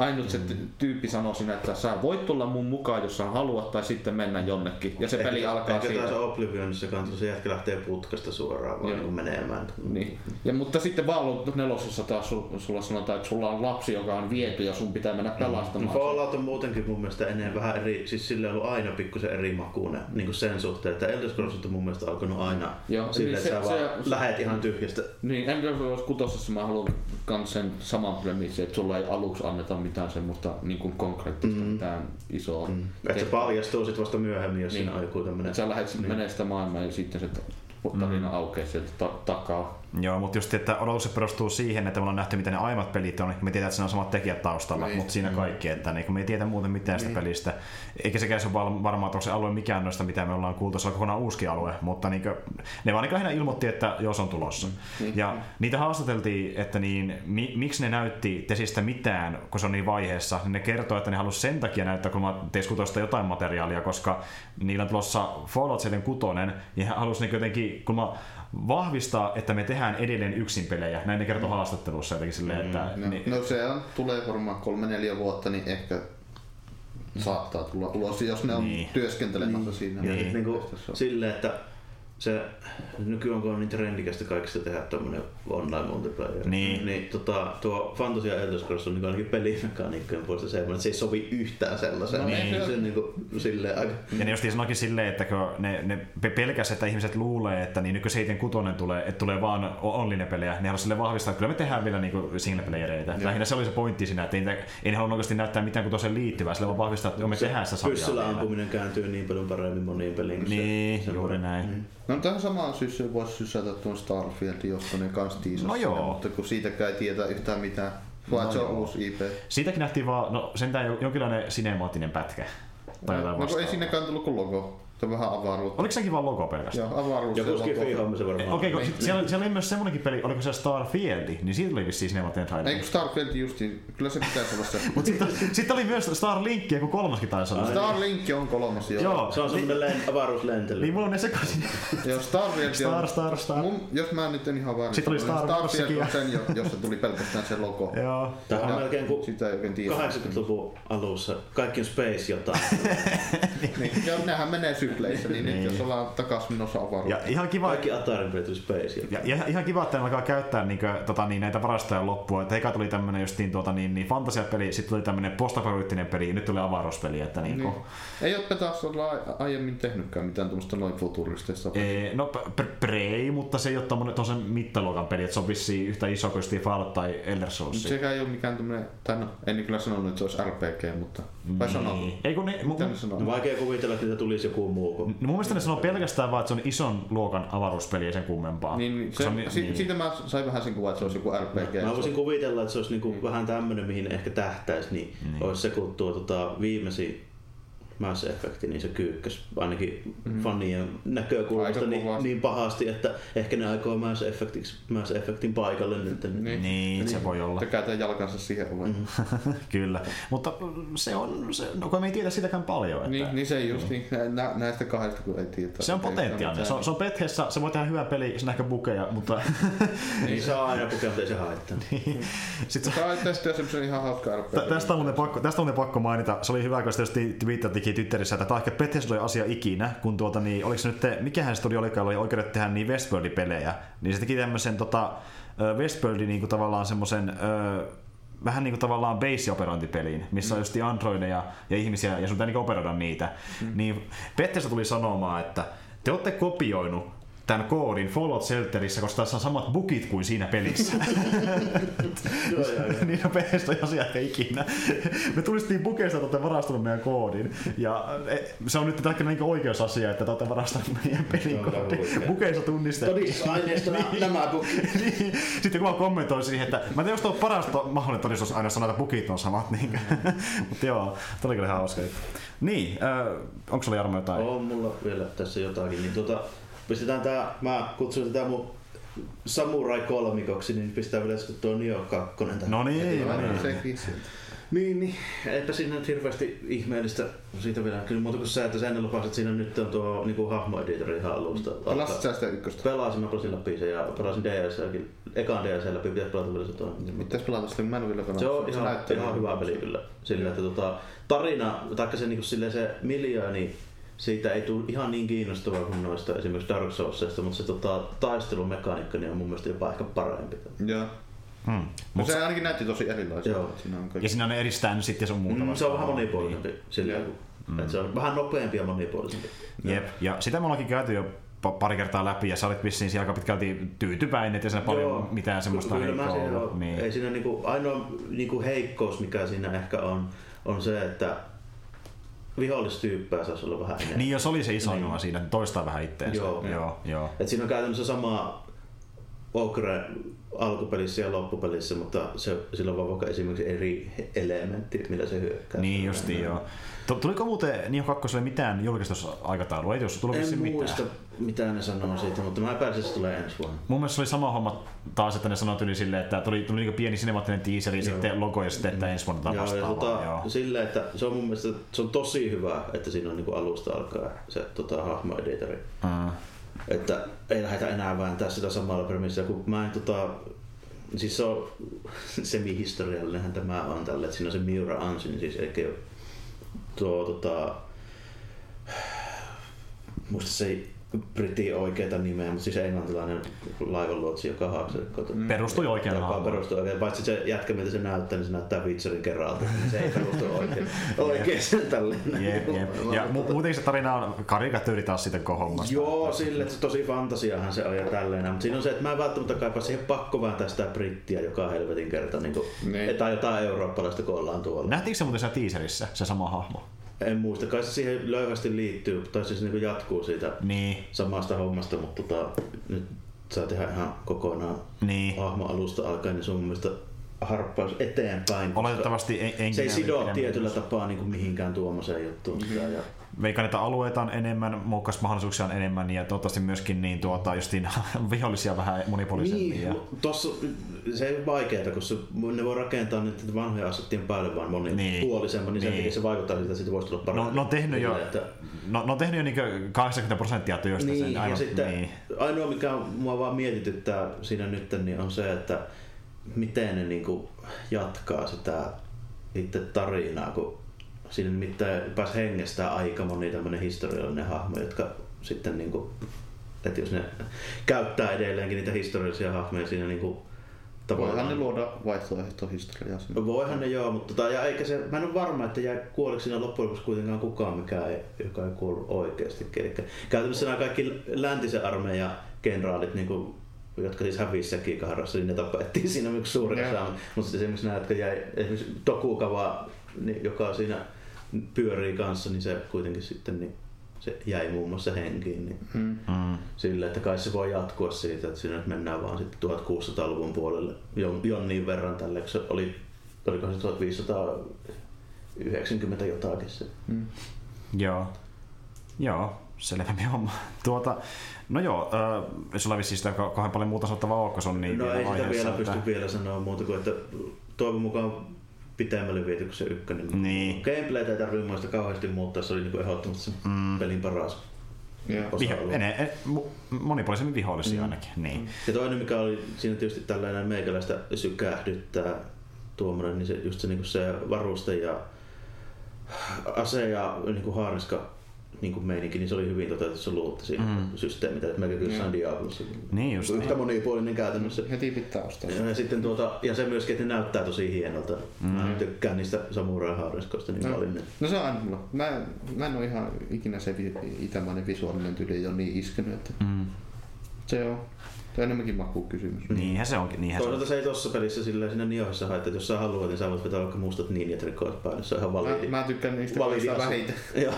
Ainut se ty- tyyppi sanoo sinä, että sä voit tulla mun mukaan, jos sä haluat, tai sitten mennä jonnekin. Ja se peli alkaa Ehkä siitä. taas Oblivionissa kanssa se jätkä lähtee putkasta suoraan vaan niin menemään. Niin. Ja, mutta sitten Vallo nelosessa taas su- sulla sanotaan, että sulla on lapsi, joka on viety ja sun pitää mennä No pelastamaan. Fallout on muutenkin mun mielestä enemmän vähän eri, siis sille on ollut aina pikkusen eri makuinen niin kuin sen suhteen, että Elder Scrolls on mun mielestä alkanut aina Joo, sille, niin että se- sä se- vaan se- lähet ihan tyhjästä. Niin, Elder Scrolls kutosessa mä haluan kans sen saman premissin, että sulla ei aluksi anneta mitään semmoista niin kuin konkreettista, mm. mitään isoa. Mm. Että se paljastuu sit vasta myöhemmin, jos Niin. siinä on joku tämmönen... Sä lähdet niin. menee sitä maailmaa ja sitten se tarina mm. aukeaa sieltä ta- takaa. Joo, mutta just, että odotukset perustuu siihen, että me ollaan nähty, mitä ne aiemmat pelit on, niin me tiedetään, että siinä on samat tekijät taustalla, Niin. mutta siinä kaikki, että niin, me ei tiedä muuten mitään sitä pelistä. Eikä sekään se ole val- varmaan, että onko se alue mikään noista, mitä me ollaan kuultu, se on kokonaan uusi alue, mutta niin kuin, ne vaan niin lähinnä ilmoitti, että joo, se on tulossa. Niin. Ja niitä haastateltiin, että niin, mi, miksi ne näytti Tesistä mitään, kun se on niin vaiheessa, niin ne kertoo, että ne halusi sen takia näyttää, kun mä tein kutosta jotain materiaalia, koska niillä on tulossa Fallout 76, niin he halusi niin jotenkin, kun mä vahvistaa, että me tehdään edelleen yksin pelejä. Näin ne kertoo haastattelussa jotenkin silleen, että... No, niin, no se on, tulee varmaan kolme neljä vuotta, niin ehkä saattaa tulla ulos, jos ne on Niin. työskentelemässä siinä. Ja Niin. sit niinku silleen, että se nykyään kun on niin trendikästä kaikista tehdä tämmönen online multiplayer, Niin. niin tota, tuo Fantasy ja Elder Scrolls on niinku ainakin pelimekaniikkojen puolesta semmoinen, että se ei sovi yhtään sellaiseen. No niin. se- Se on niinku silleen aika... Ja ne justiin sanoikin silleen, että kun ne, ne pe- pelkäs, että ihmiset luulee, että niin nyky 76 tulee, että tulee vaan online pelejä, ne haluaa sille vahvistaa, että kyllä me tehdään vielä niin single playereita. Lähinnä se oli se pointti siinä, että ei, ei ne halunnut oikeasti näyttää mitään kuin tosiaan liittyvää, sille vaan vahvistaa, että joo, me tehdään sitä sarjaa Pyssyllä ampuminen kääntyy niin paljon paremmin moniin peliin. kuin Niin, se, juuri näin. Mm. No tähän samaan syssyyn voisi sysätä tuon Starfieldin, josta ne kans tiisasi No joo. mutta kun siitäkään ei tiedä yhtään mitään. Vai No se on joo. uusi IP. Siitäkin nähtiin vaan, no sentään jo- jonkinlainen sinemaattinen pätkä. Tai jotain no, ei sinnekään tullut kuin logo. Se on vähän avaruutta. Oliko sekin vaan logo pelkästään? Joo, avaruus Joku ja homma se varmaan. Okei, okay, Niin, siellä, siellä oli myös semmonenkin peli, oliko se Starfield, niin siitä oli vissiin sinemaattinen Ei traileri. kun Starfield justiin, kyllä se pitäisi olla se. Mutta sitten sit oli myös Starlink, kun kolmaskin taisi olla. Starlink on kolmas jo. Joo, Se on semmonen len, avaruuslentely. niin mulla on ne sekaisin. Joo, Starfield Star, on... Star, Star. Mun, jos mä nyt en ihan väärin Sitten oli niin Star Starfield on sen, jo, jossa tuli pelkästään se logo. Joo. Tämä on melkein kuin Sitä ei oikein tiedä. 80-luvun alussa. Kaikki on space jotain. Niin, ja nehän menee sykleissä, niin nyt jos ollaan takas menossa avaruuteen. Ja ihan kiva, Kaikki Atarin space ja, ja ihan kiva, että ne alkaa käyttää niin kuin, tota, niin, näitä varastoja loppua. Että eka tuli tämmönen justiin tuota, niin, niin fantasiapeli, sitten tuli tämmönen postapolyttinen peli ja nyt tuli avaruuspeli. Että, niin, Niin. niin. Ei ole taas olla aiemmin tehnytkään mitään tuommoista noin futuristista. Ee, no Prey, mutta se ei ole tommonen tosen mittaluokan peli, että se on vissiin yhtä iso kuin justiin Fallout tai Elder Scrolls. Sekä ei ole mikään tämmönen, tai no, en kyllä sanonut, että se olisi RPG, mutta... Vai sanoo? Niin. Ei kun ne, mu, sanoo? No vaikea kuvitella, että niitä tulisi joku muu kuin... no mun mielestä ne sanoo pelkästään vaan, että se on ison luokan avaruuspeli ja sen kummempaa. Niin, niin, se, on se, si, Siitä mä sain vähän sen kuvan, että se olisi joku RPG. Mä voisin kuvitella, että se olisi niinku vähän tämmönen, mihin ehkä tähtäisi, niin, Niin. olisi se, kun tuo tota, viimeisin Mass Effect, niin se kyykkäs ainakin mm. fanien näkökulmasta niin, niin, pahasti, että ehkä ne aikoo Mass, Effectiksi, Mass Effectin paikalle nyt. Niin, niin, niin se voi olla. Kääntää jalkansa siihen mm. Kyllä, mutta se on, se, no kun me ei tiedä sitäkään paljon. Että... Niin, niin se just niin, nä, näistä kahdesta kun ei tiedä. Se on potentiaalinen, se on, se on Bethesda, se voi tehdä hyvä peli, se on ehkä bukeja, mutta... niin saa aina bukeja, mutta ei se haittaa. niin. Sitten se haittaa sitten ihan hauska Tästä on pakko, tästä on pakko mainita, se oli hyvä, kun sitten Twitter teki Twitterissä, että tämä on ehkä asia ikinä, kun tuota, niin, oliko se nyt, mikähän studio olikaan, oli oikeudet tehdä niin Westworldin pelejä, niin se teki tämmöisen tota, Westworldin niin kuin tavallaan semmoisen vähän niin kuin tavallaan base-operointipeliin, missä mm. on just androideja ja ihmisiä ja sun pitää niin operoida niitä. Mm. Niin Bethesda tuli sanomaan, että te olette kopioinut tämän koodin Fallout Shelterissä, koska tässä on samat bugit kuin siinä pelissä. niin on Bethesda asia ehkä ikinä. Me tulistiin bukeista, että olette varastanut meidän koodin. Ja e, se on nyt tällä niin oikeusasia, että te olette varastanut meidän pelin koodin. Bukeissa tunnistettu. Todistusaineistona niin. nämä niin. Sitten kun mä kommentoin siihen, että mä en tiedä, jos parasta mahdollinen todistus aina sanoa, että bugit on samat. Niin. Mutta joo, tämä oli kyllä hauska. Niin, äh, onko sulla Jarmo jotain? On mulla vielä tässä jotakin. Niin tuota, pistetään tää, mä kutsun tätä mun Samurai kolmikoksi, niin pistää vielä tuo Nio 2. No niin, no niin. Niin, niin. Eipä siinä nyt hirveästi ihmeellistä siitä vielä. Kyllä muuta kuin se, että sen lupasit, että siinä nyt on tuo niin hahmoeditori ihan alusta. Pelasit sä sitä ykköstä? Pelasin, mä pelasin läpi sen ja pelasin DSLkin. Ekan DSL läpi, pitäisi pelata vielä se toinen. Mitäs pelata sitä? Mä en vielä pelata. Se on ihan, ihan hyvä peli kyllä. Sillä, että tota, tarina, taikka se, niin kuin, se miljooni siitä ei tule ihan niin kiinnostavaa kuin noista esimerkiksi Dark Soulsista, mutta se tota, taistelumekaniikka niin on mun mielestä jopa ehkä parempi. Joo. Hmm. No se ainakin näytti tosi erilaiselta. Joo. Siinä on ja siinä on eri sitten se on muuta mm, Se on vähän monipuolisempi. Sillä, mm. se on vähän nopeampi ja monipuolisempi. Jep. Ja sitä me ollaankin käyty jo pari kertaa läpi ja sä olit vissiin siellä aika pitkälti tyytyväinen, että siinä paljon Joo, mitään semmoista heikkoa ollut. Niin. Ei siinä niinku, ainoa niinku heikkous, mikä siinä ehkä on, on se, että vihollistyyppejä saisi olla vähän enemmän. Niin, jos oli se iso niin. siinä, niin toistaa vähän itteensä. Joo. joo, joo. Et siinä on käytännössä sama Ogre alkupelissä ja loppupelissä, mutta se, sillä on vaan vaikka esimerkiksi eri elementti, millä se hyökkää. Niin justiin, joo. Tuliko muuten Nio 2 mitään julkistusaikataulua? Ei jos tuliko en mitään? muista mitä ne sanoo siitä, mutta mä että se tulee ensi vuonna. Mun mielestä se oli sama homma taas, että ne sanoi yli silleen, että tuli, tuli niin pieni sinemaattinen teaseri ja sitten logo ja sitten, että ensi vuonna joo, ja tota, joo. Silleen, että se on mun mielestä se on tosi hyvä, että siinä on niin alusta alkaa se tota, hahmoeditori. Mm. Että ei lähdetä enää vääntää sitä samalla premissillä, kun mä en tota, siis se on semi-historiallinenhän tämä on tälle, että siinä on se Miura Ansin, siis eikä tuo tota, muista se ei britti oikeita nimeä, mutta siis englantilainen laivanluotsi, joka haakselikko. Mm. Perustui oikein Joka perustui oikein. Paitsi se jätkä, mitä se näyttää, niin se näyttää Witcherin kerralta. Se ei perustu oikein, oikein sen tälleen. Jep, jep. Ja mu- muutenkin se tarina on karikatyyri taas sitten hommasta. Joo, sille, että tosi fantasiahan se on ja tälleen. Mutta siinä on se, että mä en välttämättä kaipaa siihen pakko vähän tästä brittiä joka helvetin kerta. Niin kuin, niin. Tai jotain eurooppalaista, kun ollaan tuolla. Nähtiinkö se muuten siellä teaserissa, se sama hahmo? En muista, kai se siihen löyvästi liittyy, tai siis niin jatkuu siitä niin. samasta hommasta, mutta tota, nyt saa tehdä ihan kokonaan niin. hahmo alusta alkaen, niin se on mun mielestä harppaus eteenpäin. Oletettavasti en, se ei sido tietyllä tapaa niin kuin mihinkään tuommoiseen juttuun. Mm-hmm. Ja veikkaan, että alueita on enemmän, muokkausmahdollisuuksia on enemmän ja toivottavasti myöskin niin tuota, justiin vihollisia vähän monipuolisempia. Niin, tossa, se ei ole vaikeaa, koska ne voi rakentaa niitä vanhoja asettien päälle vaan monipuolisemman, niin, niin, niin. se vaikuttaa siltä, että siitä voisi tulla paremmin. No, no, tehnyt jo, että... no, no tehnyt jo niin 80 prosenttia työstä niin, sen. Aivan, ja sitten niin. ainoa mikä mua vaan mietityttää siinä nyt, niin on se, että miten ne niin jatkaa sitä itse tarinaa, kun siinä nimittäin pääsi hengestää aika moni tämmöinen historiallinen hahmo, jotka sitten niin kuin, että jos ne käyttää edelleenkin niitä historiallisia hahmoja siinä niin kuin, tavallaan... Voihan ne luoda vaihtoehtohistoriaa sinne. Voihan ne joo, mutta tota, ja eikä se, mä en ole varma, että jää kuoliko siinä loppujen lopuksi kuitenkaan kukaan, mikä ei, joka ei kuollut oikeasti. Eli käytännössä nämä kaikki läntisen armeijan kenraalit, niin kuin, jotka siis hävisi Sekikaharassa, niin ne tapettiin siinä yksi suurin osa. Mutta esimerkiksi nämä, jotka jäi, esimerkiksi Tokukava, niin, joka siinä pyörii kanssa, niin se kuitenkin sitten niin se jäi muun muassa henkiin. Niin mm. Sillä, että kai se voi jatkua siitä, että siinä mennään vaan sitten 1600-luvun puolelle jon, jonnin verran tälle, se oli, oliko se 1590 jotakin se. Mm. Joo. Joo, selvempi homma. Tuota, no joo, äh, sulla vissi sitä kauhean paljon muuta sanottavaa ole, on niin No ei sitä vielä että... pysty vielä sanoa muuta kuin, että toivon mukaan pitemmälle viety kuin se ykkönen. Niin. Gameplaytä ei tarvitse muista kauheasti muuttaa, se oli niin ehdottomasti se mm. pelin paras. Viho, ene, e, monipuolisemmin vihollisia mm. ainakin. Niin. Ja toinen mikä oli siinä tietysti tällainen meikäläistä sykähdyttää tuommoinen, niin se, just se, niin se varuste ja ase ja niin kuin haariska niin kuin meininki, niin se oli hyvin toteutettu se luotti siinä mm. systeemit, että mekin kyllä mm. Diablossa. Niin just Yhtä niin. monipuolinen käytännössä. Heti pitää ostaa. Ja, sitten tuota, ja se myöskin, että ne näyttää tosi hienolta. Mm. Mä tykkään niistä samurai haariskoista niin no. paljon. No se on aina mulla. Mä, mä en ole ihan ikinä se itämainen visuaalinen tyyli jo niin iskenyt, että mm. se on Tämä on enemmänkin kysymys. Niinhän se onkin. Niinhän Toisaalta se ei tossa pelissä silleen siinä Niohissa haittaa, että jos sä haluat, niin sä voit vetää vaikka mustat ninjatrikoot päälle. Se on ihan validi. Mä, mä tykkään niistä validi vähiten.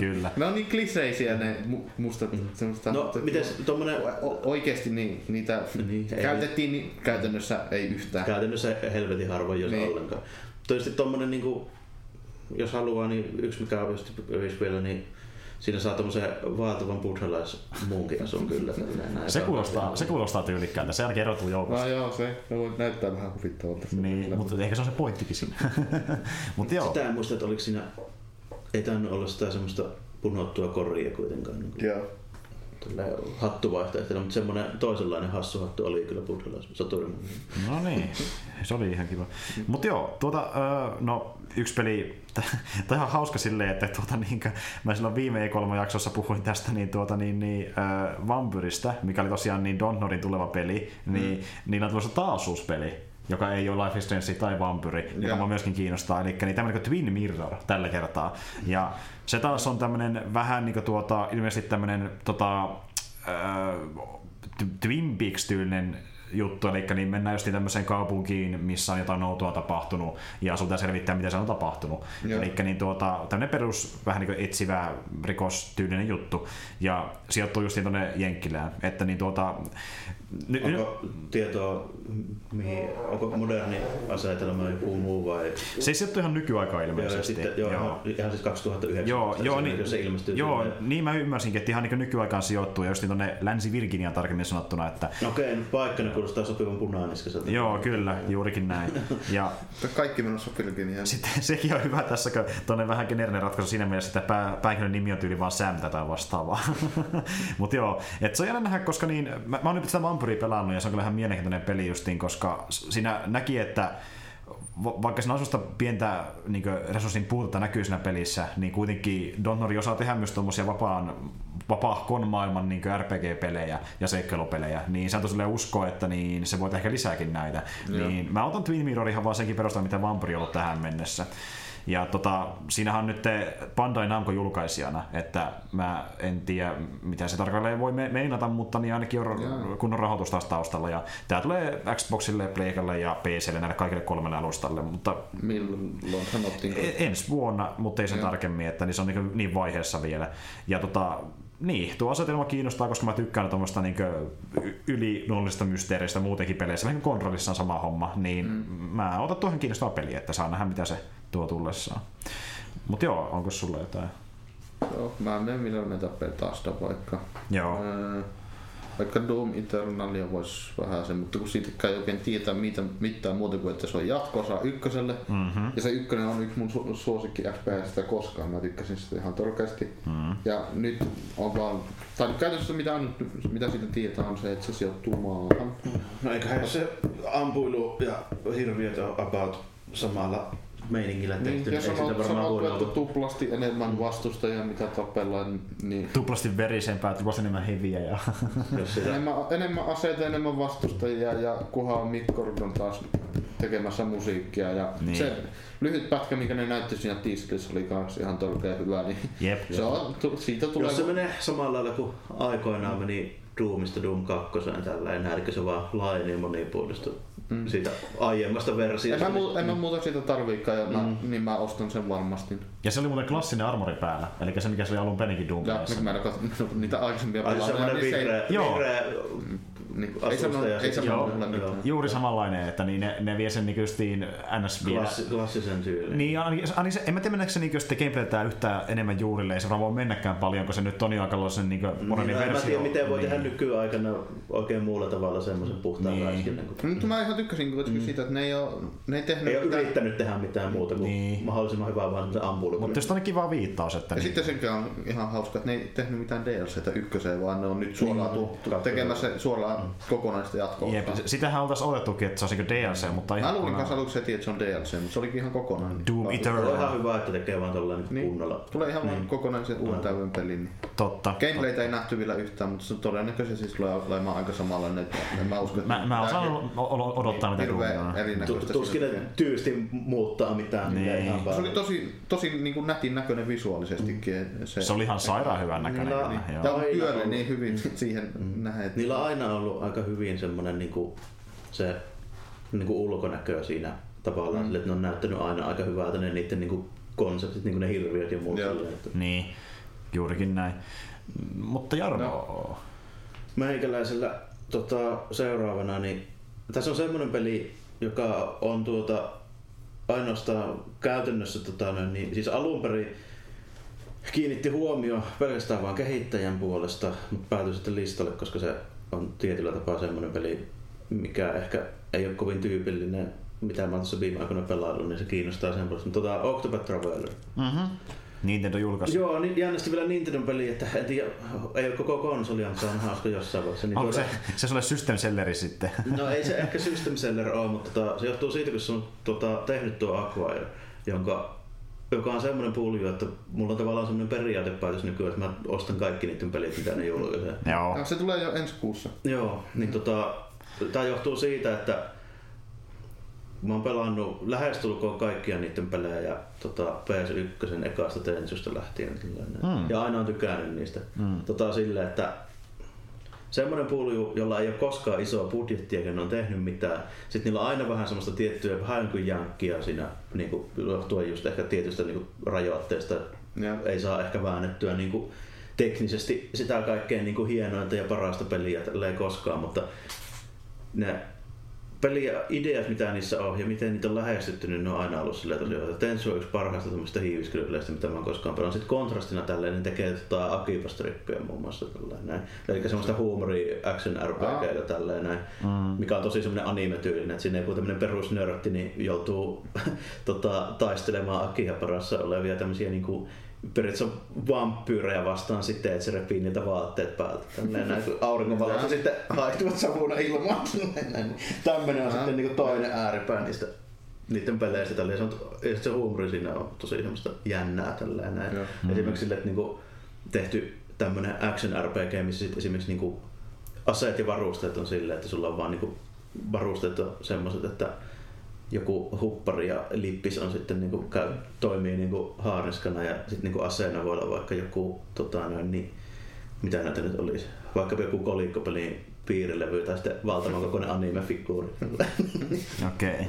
Kyllä. Ne on niin kliseisiä ne mustat. Mm. Semmoista, no, miten tommonen... O- oikeesti niin, niitä niin, käytettiin niin, käytännössä ei yhtään. Käytännössä helvetin harvoin, jos niin. ollenkaan. Toisesti tommonen niinku, jos haluaa, niin yksi mikä on vielä, niin siinä saa tommosen vaativan buddhalaismunkin asun kyllä. Se kuulostaa, se kuulostaa tyylikkäältä, se ainakin erotuu joukosta. No joo, se, se voi näyttää vähän huvittavalta. Niin, mutta ehkä se on se pointtikin siinä. Mut joo. Sitä en muista, että oliko siinä, ei tainnut olla sitä semmoista punottua koria kuitenkaan. Niin joo hattuvaihtoehtona, mutta semmoinen toisenlainen hassu hattu oli kyllä buddhalaisessa No niin, se oli ihan kiva. Mutta joo, tuota, no yksi peli, tämä on hauska silleen, että tuota, niin, mä silloin viime E3 jaksossa puhuin tästä niin, tuota, niin, niin, äh, Vampyristä, mikä oli tosiaan niin Donnorin tuleva peli, niin, mm. niin on tulossa taas uusi peli, joka ei ole Life is Strange tai Vampyri, joka mua myöskin kiinnostaa. Eli niin tämmöinen kuin Twin Mirror tällä kertaa. Ja se taas on tämmöinen vähän niin kuin tuota, ilmeisesti tämmöinen tota, äh, Twin Peaks-tyylinen juttu, eli niin mennään just tämmöiseen kaupunkiin, missä on jotain outoa tapahtunut, ja sulta selvittää, mitä se on tapahtunut. Eli niin tuota, tämmöinen perus vähän niin etsivä rikostyylinen juttu, ja sijoittuu just tuonne Jenkkilään. Että niin tuota, Onko tietoa, mihin, onko moderni asetelma joku muu vai? Se sijoittuu ihan nykyaikaan ilmeisesti. Joo, sitten, joo, joo. Ihan, siis 2009. Joo, joo, niin, se ilmestyy. Joo, niin mä ymmärsinkin, että ihan niin nykyaikaan sijoittuu, ja just niin tuonne Länsi-Virginiaan tarkemmin sanottuna. Että... Okei, nyt paikkana kuulostaa sopivan punaaniskaiselta. Joo, kyllä, juurikin näin. Ja... Kaikki menossa Virginiaan. Sitten sekin on hyvä tässä, kun tuonne vähän geneerinen ratkaisu siinä mielessä, että pää, päähenkilön nimi on tyyli vaan Sam tai vastaavaa. Mutta joo, että se on jännä nähdä, koska niin, mä, mä oon nyt sitä Vampyria pelannut ja se on kyllä ihan mielenkiintoinen peli justiin, koska siinä näki, että vaikka siinä asusta pientä niin resurssin puutetta näkyy siinä pelissä, niin kuitenkin Donnori osaa tehdä myös tuommoisia vapaan, vapaahkon maailman niin RPG-pelejä ja seikkailupelejä, niin se on tosiaan usko, että niin se voi ehkä lisääkin näitä. Niin mä otan Twin Mirror ihan vaan senkin perusteella, mitä Vampiri on ollut tähän mennessä. Ja tota, siinähän on nyt Bandai Namco julkaisijana, että mä en tiedä mitä se tarkalleen voi me- meinata, mutta niin ainakin on yeah. kunnon rahoitus taas taustalla. Ja tää tulee Xboxille, Playkalle ja PClle näille kaikille kolmelle alustalle. Mutta Milloin sanottiin? Ensi vuonna, mutta ei sen yeah. tarkemmin, että niin se on niin, niin vaiheessa vielä. Ja tota, niin, tuo asetelma kiinnostaa, koska mä tykkään tuommoista niin ylinollisista mysteereistä muutenkin peleissä. Vähän kontrollissa on sama homma, niin mm. mä otan tuohon kiinnostavaa peliä, että saa nähdä mitä se tuo tullessaan. Mutta joo, onko sulla jotain? Joo, mä en milloin näitä petasta vaikka. Joo. Vaikka Doom Eternalia voisi vähän se, mutta kun siitä ei oikein tietää mitä, mitään muuta kuin, että se on jatkosa ykköselle. Mm-hmm. Ja se ykkönen on yksi mun su- suosikki FPSstä koskaan. Mä tykkäsin sitä ihan torkeasti. Mm-hmm. Ja nyt on vaan, tai käytännössä mitä, on, mitä siitä tietää on se, että se sijoittuu maahan. No eiköhän se ampuilu ja hirviöt on about samalla meiningillä tehty. Niin, ja sanot, sanot että tuplasti enemmän vastustajia, mitä tapellaan. Niin... Tuplasti verisempää, tuplasti enemmän heviä. Ja... enemmän, enemmän aseita, enemmän vastustajia ja kuhan on Mikko on taas tekemässä musiikkia. Ja niin. se lyhyt pätkä, mikä ne näytti siinä tisklissä, oli kans ihan tolkeen hyvä. Niin Jep. Se on, siitä tulee... Jos se menee samalla lailla kuin aikoinaan meni Doomista Doom 2 tällä, eli se vaan laajeni monipuolistui mm. siitä aiemmasta versiosta. En mä, mu- en mä muuta siitä tarviikaan, ja mm. mä, niin mä ostan sen varmasti. Ja se oli muuten klassinen armori päällä, eli se mikä se oli alun perinkin Doom Ja, mä en niitä aikaisempia Ai semmoinen niin vihreä, Joo. vihreä niin kuin, ei sano, ja sitten- Joo, mulle mitään. Juuri samanlainen, että niin ne, ne vie sen niin justiin NS. Klassi, klassisen tyylin. Niin, ainakin, se, en mä tiedä meneekö se niin sitten gameplaytään yhtään enemmän juurille, ei se varmaan voi mennäkään paljon, kun se nyt on jo aika sen niin modernin niin, no, en versio. mä tiedä, miten voi niin. tehdä nykyaikana oikein muulla tavalla semmoisen puhtaan Niin. niin. räiskinnän. Kun Mutta mä ihan tykkäsin kuitenkin siitä, että ne ei, ole, ne ei tehnyt ei ole mitään- yrittänyt tehdä mitään muuta kuin Niin. niin. mahdollisimman hyvää vaan semmoisen ampulun. Mutta just on kiva viittaus, että Ja niin, sitten sekin on ihan hauska, että ne ei tehnyt mitään DLCtä ykköseen, vaan ne on nyt suoraan Niin, tekemässä suoraan kokonaista jatkoa. Jep, sitähän oltaisiin odotettukin, että se olisi niinku DLC, mutta Mä ihan luulin kokonaan- kanssa aluksi heti, että se on DLC, mutta se olikin ihan kokonainen. Doom on Eternal. ihan hyvä, että tekee vaan tällainen Niin. kunnolla. Tulee ihan niin. kokonaisen uuden No. täyden pelin. Niin. Totta. Gameplaytä ei nähty vielä yhtään, mutta se todennäköisesti siis tulee olemaan aika samanlainen. Että en mä usko, että Mä, mä osaan odottaa mitä hirveän Doom on. erinäköistä. Tuskin ne tyysti muuttaa mitään. Niin. Niin. Ihan Se oli tosi, tosi niin kuin nätin näköinen visuaalisestikin. Se, Se oli ihan sairaan hyvän näköinen. Niillä- ja on ollut. niin hyvin siihen nähdä. Niillä on aina ollut aika hyvin semmoinen niinku, se niinku ulkonäkö siinä tavallaan, mm. että ne on näyttänyt aina aika hyvältä ne niiden niinku konseptit, niinku ne hirviöt ja muut. Silleen, että- Niin, juurikin näin. Mutta Jarmo, No. Meikäläisellä tota, seuraavana, niin tässä on semmoinen peli, joka on tuota, ainoastaan käytännössä, tota, noin, niin, siis alun perin kiinnitti huomio pelkästään vain kehittäjän puolesta, mutta päätyi sitten listalle, koska se on tietyllä tapaa semmoinen peli, mikä ehkä ei ole kovin tyypillinen, mitä mä oon tässä viime aikoina pelaillut, niin se kiinnostaa sen puolesta. Mutta Tota, Octopath Traveler. mm-hmm. Nintendo julkaisi. Joo, niin jännästi vielä Nintendo peli, että en tiedä, ei ole koko konsolia, mutta se on hauska jossain vaiheessa. Niin Onko se, tuota- se sulle system selleri sitten? No ei se ehkä System Seller ole, mutta tota, se johtuu siitä, kun se on tota, tehnyt tuo Acquire, jonka, joka on semmoinen pulju, että mulla on tavallaan semmoinen periaatepäätös nykyään, että mä ostan kaikki niiden pelit, mitä ne julkaisee. Joo. No, se tulee jo ensi kuussa. Joo, niin tota, tämä johtuu siitä, että mä oon pelannut lähestulkoon kaikkia niiden pelejä ja tota, PS1 ekasta Tensusta lähtien. Mm. Mm. Ja aina on tykännyt niistä. Mm. Tota, silleen, että semmoinen pulju, jolla ei ole koskaan isoa budjettia, eikä ne on tehnyt mitään. Sitten niillä on aina vähän semmoista tiettyä, vähän niin kuin jankkia siinä, niin kuin, johtuen just ehkä tietystä niin kuin rajoitteesta. Ja. Ei saa ehkä väännettyä niin kuin, teknisesti sitä kaikkein niin kuin hienointa ja parasta peliä tälleen koskaan, mutta ne peliä, ideat, mitä niissä on ja miten niitä on lähestytty, niin ne on aina ollut silleen tosi hyvä. Tensu on yksi parhaista tämmöistä hiiviskelypeleistä, mitä mä oon koskaan pelannut. Sitten kontrastina tälleen, niin tekee tota Akiba-strippiä muun muassa tälleen näin. Eli semmoista huumori action RPGtä tälleen näin, Mm. mikä on tosi semmoinen anime-tyylinen, että siinä joku tämmöinen perusnörtti niin joutuu tota, taistelemaan Akihaparassa olevia tämmöisiä niinku periaatteessa vampyyrejä vastaan sitten, että se repii niiltä vaatteet päältä. Tälleen näin, kun auringonvalossa sitten haihtuvat savuna ilmaan. Tämmöinen on Aha. sitten niinku toinen ääripää niistä niiden peleistä. Tälleen. Se, on, se huumori siinä on tosi semmoista jännää. Tälleen näin. Joo. Esimerkiksi sille, että niinku tehty tämmöinen action RPG, missä sit esimerkiksi niinku aseet ja varusteet on silleen, että sulla on vaan niinku varusteet on semmoiset, että joku huppari ja lippis on sitten niinku, käy, toimii niinku haarniskana ja sitten niinku aseena voi olla vaikka joku tota noin, niin, mitä näitä nyt olisi, vaikka joku kolikkopelin piirilevy tai sitten valtavan kokoinen anime-figuuri. Okei. Okay.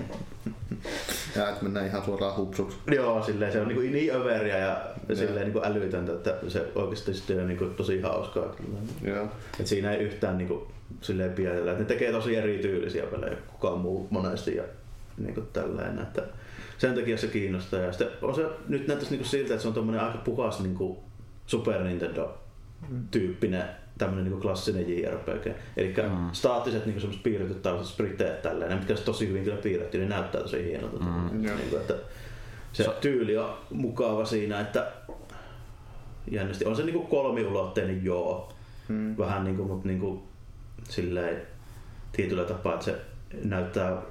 Ja että mennään ihan suoraan hupsuksi. Joo, silleen se on niinku niin överia ja silleen niinku älytöntä, että se oikeasti sitten on niinku tosi hauskaa. Kyllä. Joo. Et siinä ei yhtään niinku silleen pienellä. Ne tekee tosi erityylisiä pelejä kuin kukaan muu monesti ja niinku tälleen. Että sen takia se kiinnostaa. Ja sitten on se, nyt näyttäisi niinku siltä, että se on tommonen aika puhas niinku Super Nintendo tyyppinen tämmönen niinku klassinen JRPG. Eli Mm. staattiset niinku semmoset piirretyt tällaiset spriteet tälleen, mitkä on tosi hyvin kyllä piirretty, niin näyttää tosi hienolta. Mm. Joo. Niinku, että se tyyli on mukava siinä, että jännästi. On se niinku kolmiulotteinen joo, Mm. vähän niinku, mutta niinku silleen tietyllä tapaa, että se näyttää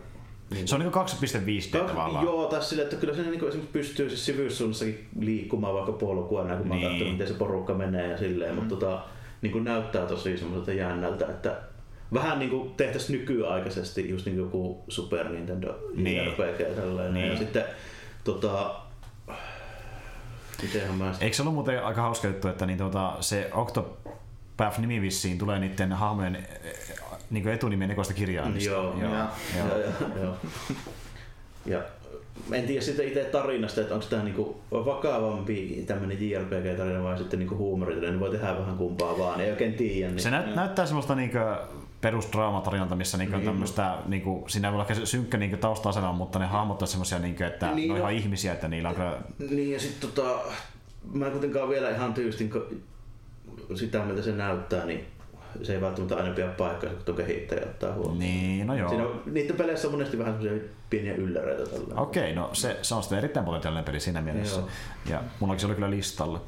niin Se on niinku 2.5D tavallaan. Joo, tässä silleen, että kyllä se niinku esimerkiksi pystyy siis syvyyssuunnassakin liikkumaan vaikka polkua näin, kun mä oon Niin. katsonut, miten se porukka menee ja silleen, mutta tota, niinku näyttää tosi semmoiselta jännältä, että vähän niinku tehtäisiin nykyaikaisesti just niinku joku Super Nintendo Niin. RPG tällainen. Niin. Ja sitten tota, mitenhän mä sitten Eikö se ollut muuten aika hauska juttu, että niin tuota, se Octopath nimi vissiin tulee niiden hahmojen niin etunimien ekoista kirjaimista? Joo, joo, ja- joo. Ja, ja, joo. ja en tiedä sitten itse tarinasta, että onko tämä niinku vakavampi tämmöinen JRPG-tarina vai sitten niinku huumoritarina, niin voi tehdä vähän kumpaa vaan, ei oikein tiedä. Niin, Se näyt, näyttää semmoista niinkö perusdraamatarinalta, missä niinku niin, tämmöistä, niinku, siinä voi olla synkkä niinku tausta mutta ne hahmot on semmoisia, niinku, että niin, ne on no, ihan ihmisiä, että niillä on kyllä... Niin, ja sitten tota, mä en kuitenkaan vielä ihan tyystin sitä, miltä se näyttää, niin se ei välttämättä aina pidä paikkaa, kun kehittäjä ottaa huomioon. Niin, no joo. Siinä on, niiden peleissä on monesti vähän pieniä ylläreitä. Okei, okay, no se, se on sitten erittäin potentiaalinen peli siinä mielessä. Joo. Ja mullakin se oli kyllä listalla.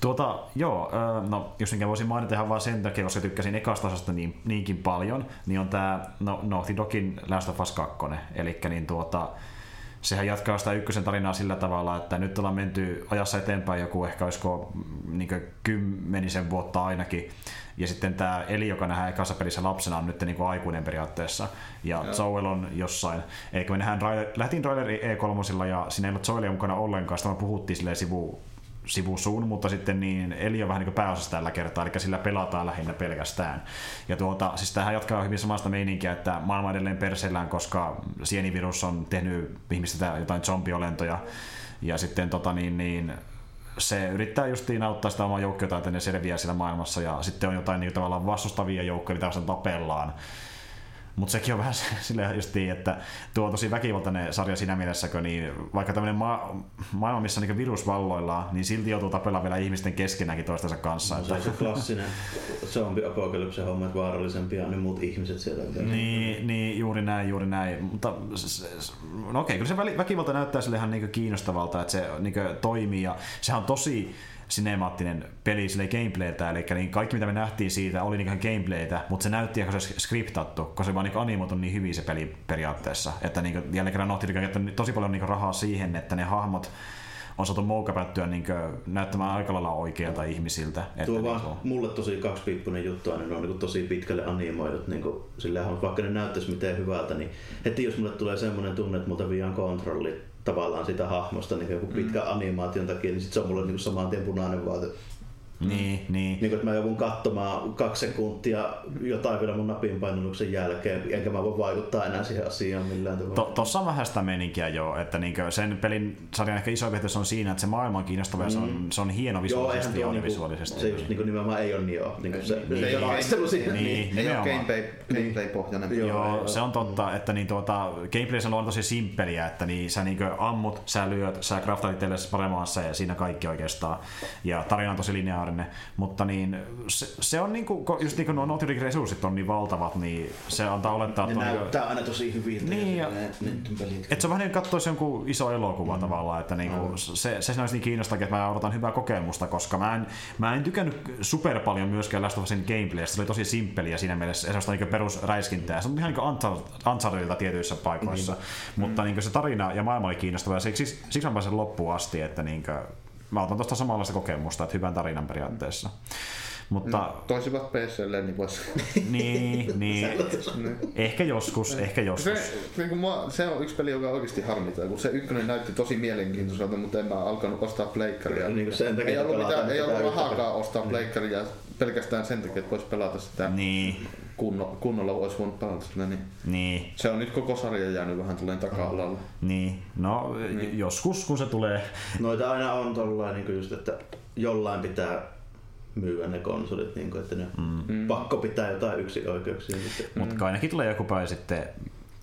Tuota, joo, no jos minkä voisin mainita ihan vaan sen takia, koska tykkäsin ekasta osasta niin, niinkin paljon, niin on tämä no, Naughty Dogin Last of Us 2. Eli niin tuota, sehän jatkaa sitä ykkösen tarinaa sillä tavalla, että nyt ollaan menty ajassa eteenpäin joku ehkä olisiko niin kymmenisen vuotta ainakin. Ja sitten tämä Eli, joka nähdään ekassa pelissä lapsena, on nyt niin kuin aikuinen periaatteessa. Ja Joo. Joel on jossain. Eli me nähdään, lähtiin traileri E3 ja siinä ei ollut Joelia mukana ollenkaan. Sitä me puhuttiin sivu, sivusuun, mutta sitten niin Eli on vähän niin pääosassa tällä kertaa, eli sillä pelataan lähinnä pelkästään. Ja tuota, siis tähän jatkaa hyvin samasta meininkiä, että maailma edelleen persellään, koska sienivirus on tehnyt ihmistä jotain zombiolentoja, ja sitten tota niin, niin se yrittää justiin auttaa sitä omaa joukkiota, että ne selviää siellä maailmassa, ja sitten on jotain niin tavallaan vastustavia joukkoja, mitä tapellaan. Mutta sekin on vähän silleen justiin, että tuo on tosi väkivaltainen sarja siinä mielessäkö, niin vaikka tämmöinen ma- maailma, missä niin virus valloillaan, niin silti joutuu tapella vielä ihmisten keskenäkin toistensa kanssa. No, se on se klassinen zombie-apokalypse homma, että vaarallisempia on ne muut ihmiset siellä. Niin, niin, juuri näin, juuri näin. Mutta no okei, kyllä se väkivalta näyttää sille ihan niin kiinnostavalta, että se niin toimii ja sehän on tosi sinemaattinen peli sille gameplayltä, eli niin kaikki mitä me nähtiin siitä oli niin gameplaytä, mutta se näytti ehkä se skriptattu, koska se vaan niin animoitu niin hyvin se peli periaatteessa, että niin jälleen kerran Naughty tosi paljon niin rahaa siihen, että ne hahmot on saatu moukapättyä niin näyttämään aika lailla oikeilta ihmisiltä. Että Tuo niin vaan mulle tosi kaksipiippunen juttu aina, ne on niin tosi pitkälle animoidut. Niin kuin, sillä vaikka ne näyttäisi miten hyvältä, niin heti jos mulle tulee semmoinen tunne, että multa viian kontrolli tavallaan sitä hahmosta niin joku pitkä mm. animaation takia, niin sit se on mulle niin saman tien punainen vaate. Mm. Niin, niin. niin että mä joudun katsomaan kaksi sekuntia jotain vielä mun napin painannuksen jälkeen, enkä mä voi vaikuttaa enää siihen asiaan millään tavalla. To, tossa on vähän sitä meininkiä jo, että niin sen pelin sarjan ehkä iso on siinä, että se maailma on kiinnostava ja se on, mm. se on hieno visuaalisesti ja audiovisuaalisesti. Niinku, se just niin nimenomaan ei ole niin joo. Niin se, niin, se ei ole taistelu siinä. Niin, niin, ei ole gameplay, gameplay-pohjainen. Joo, joo, se on totta, että niin tuota, gameplay on tosi simppeliä, että niin sä niin ammut, sä lyöt, sä craftat itsellesi paremman ja siinä kaikki oikeastaan. Ja tarina on tosi lineaarinen lineaarinen, mutta niin, se, se on niinku, just niin kuin nuo Naughty resurssit on niin valtavat, niin se antaa olettaa. Ne niinku- näyttää aina tosi hyvin. Niin, ja, ne, ne että se on vähän niin katsoisi jonkun iso elokuva mm. tavallaan, että niinku, mm. se, se olisi niin kiinnostavaa, että mä odotan hyvää kokemusta, koska mä en, mä en tykännyt super paljon myöskään Last of Usin gameplaystä, se oli tosi simppeliä siinä mielessä, se on niin perusräiskintää, se on ihan niin Unchartedilta tietyissä paikoissa, mm. mutta niin se tarina ja maailma oli kiinnostava ja siksi, siksi mä pääsen loppuun asti, että niin kuin, mä otan tuosta samanlaista kokemusta, että hyvän tarinan periaatteessa. Mutta... No, toisivat PClle, niin vois... niin, niin. ehkä joskus, ehkä joskus. Se, niin kuin mä, se on yksi peli, joka oikeasti harmittaa, kun se ykkönen näytti tosi mielenkiintoiselta, mutta en mä alkanut ostaa pleikkaria. Niin sen takia, ei ollut, mitään, ei ollut rahaakaan ostaa pleikkaria pelkästään sen takia, että voisi pelata sitä niin. Kunno, kunnolla, olisi voinut pelata sitä. Niin. niin. Se on nyt koko sarja jäänyt vähän tulee taka-alalle. Niin, no niin. joskus kun se tulee. Noita aina on tollain niin just, että jollain pitää myyä ne konsolit, niin kuin, että ne mm. mm. pakko pitää jotain yksi oikeuksia. Mutta mm. ainakin tulee joku päivä sitten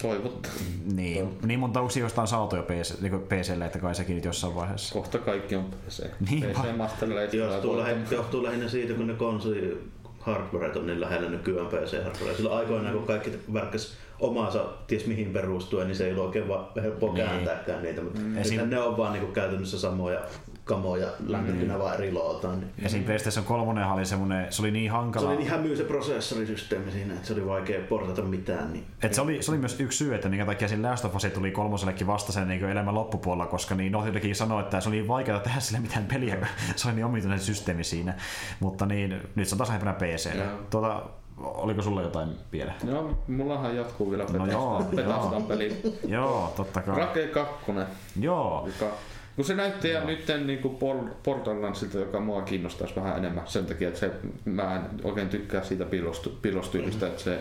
Toivottaa. Niin, Toivottaa. niin monta uusia on saatu jo PC, niin PClle, että kai sekin nyt jossain vaiheessa. Kohta kaikki on PC. Niin, PC Master Race johtuu, lähinnä, johtuu lähinnä siitä, kun ne konsoli hardware on niin lähellä nykyään PC hardware. Sillä aikoinaan, kun kaikki värkkäs omaansa ties mihin perustuen, niin se ei ollut oikein helppoa niin. kääntääkään niitä, mutta mm. Esim... ne on vaan niin käytännössä samoja kamoja lämmittynä mm. vaan eri lootaan. Niin. Ja siinä PlayStation 3 oli semmoinen, se oli niin hankala. Se oli ihan myy se prosessorisysteemi siinä, että se oli vaikea portata mitään. Niin. Et se, oli, se oli myös yksi syy, että minkä takia siinä Last of Us tuli kolmosellekin vasta sen niin elämän loppupuolella, koska niin Naughty sanoi, että se oli niin vaikeaa tehdä sille mitään peliä, kun se oli niin omituinen systeemi siinä. Mutta niin, nyt se on taas lähempänä PC. Tuota, oliko sulla jotain vielä? Joo, mullahan jatkuu vielä no joo, Petastan peli. joo, totta kai. Rake 2. Joo. Joka kun se näytti ja nyt niin kuin Borderlandsilta, joka mua kiinnostaisi vähän enemmän sen takia, että se, mä en oikein tykkää siitä pilostu, pilostyylistä, että se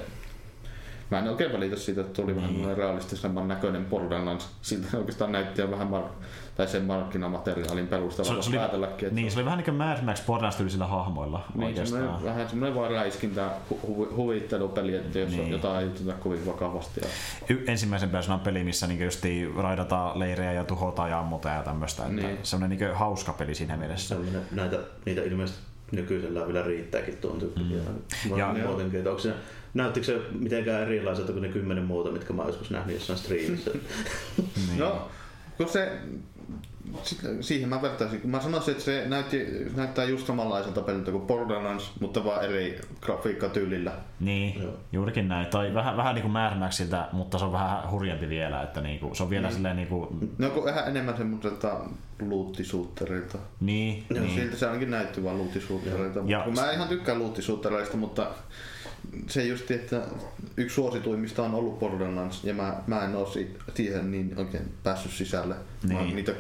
mä en oikein välitä siitä, että tuli niin. vähän realistisemman näköinen Borderlands. Siltä oikeastaan näytti vähän mar- tai sen markkinamateriaalin perusteella se, se oli, Niin, se oli vähän niin kuin Mad Max Borderlands hahmoilla niin, oikeastaan. Semmoinen, vähän semmoinen vaan räiskintä hu- huvittelupeli, että jos niin. jotain ei oteta kovin vakavasti. Ja... Y- ensimmäisen persoonan peli, missä niin raidataan leirejä ja tuhotaan ja ammutaan ja tämmöistä. Niin. Semmoinen niin hauska peli siinä mielessä. Näitä, niitä ilmeisesti nykyisellä vielä riittääkin tuon tyyppisiä. Mm. Ja, muutenkin, että onko se, näyttikö se mitenkään erilaiselta kuin ne kymmenen muuta, mitkä mä joskus nähnyt jossain striimissä? niin. No, kun se siihen mä vertaisin. Mä sanoisin, että se näytti, näyttää just samanlaiselta peliltä kuin Borderlands, mutta vaan eri grafiikkatyylillä. Niin, Joo. juurikin näin. Tai vähän, vähän niin kuin Mad Maxilta, mutta se on vähän hurjempi vielä. Että niinku, se on vielä niin. silleen niinku... No kun vähän enemmän semmoiselta luuttisuutterilta. Niin, ja niin. Siltä se ainakin näytti vaan luuttisuutterilta. Ja. Kun mä ihan tykkään luuttisuuttereista, mutta se just, että yksi suosituimmista on ollut Borderlands ja mä, mä en ole siihen niin oikein päässyt sisälle. Niin. Mä oon niitä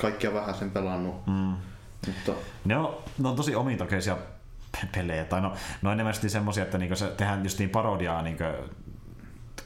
kaikkia vähän sen pelannut. Mm. Mutta... Ne, on, ne on tosi omintakeisia pelejä. Tai no, no enemmän semmoisia, että niinku se tehdään just niin parodiaa niinku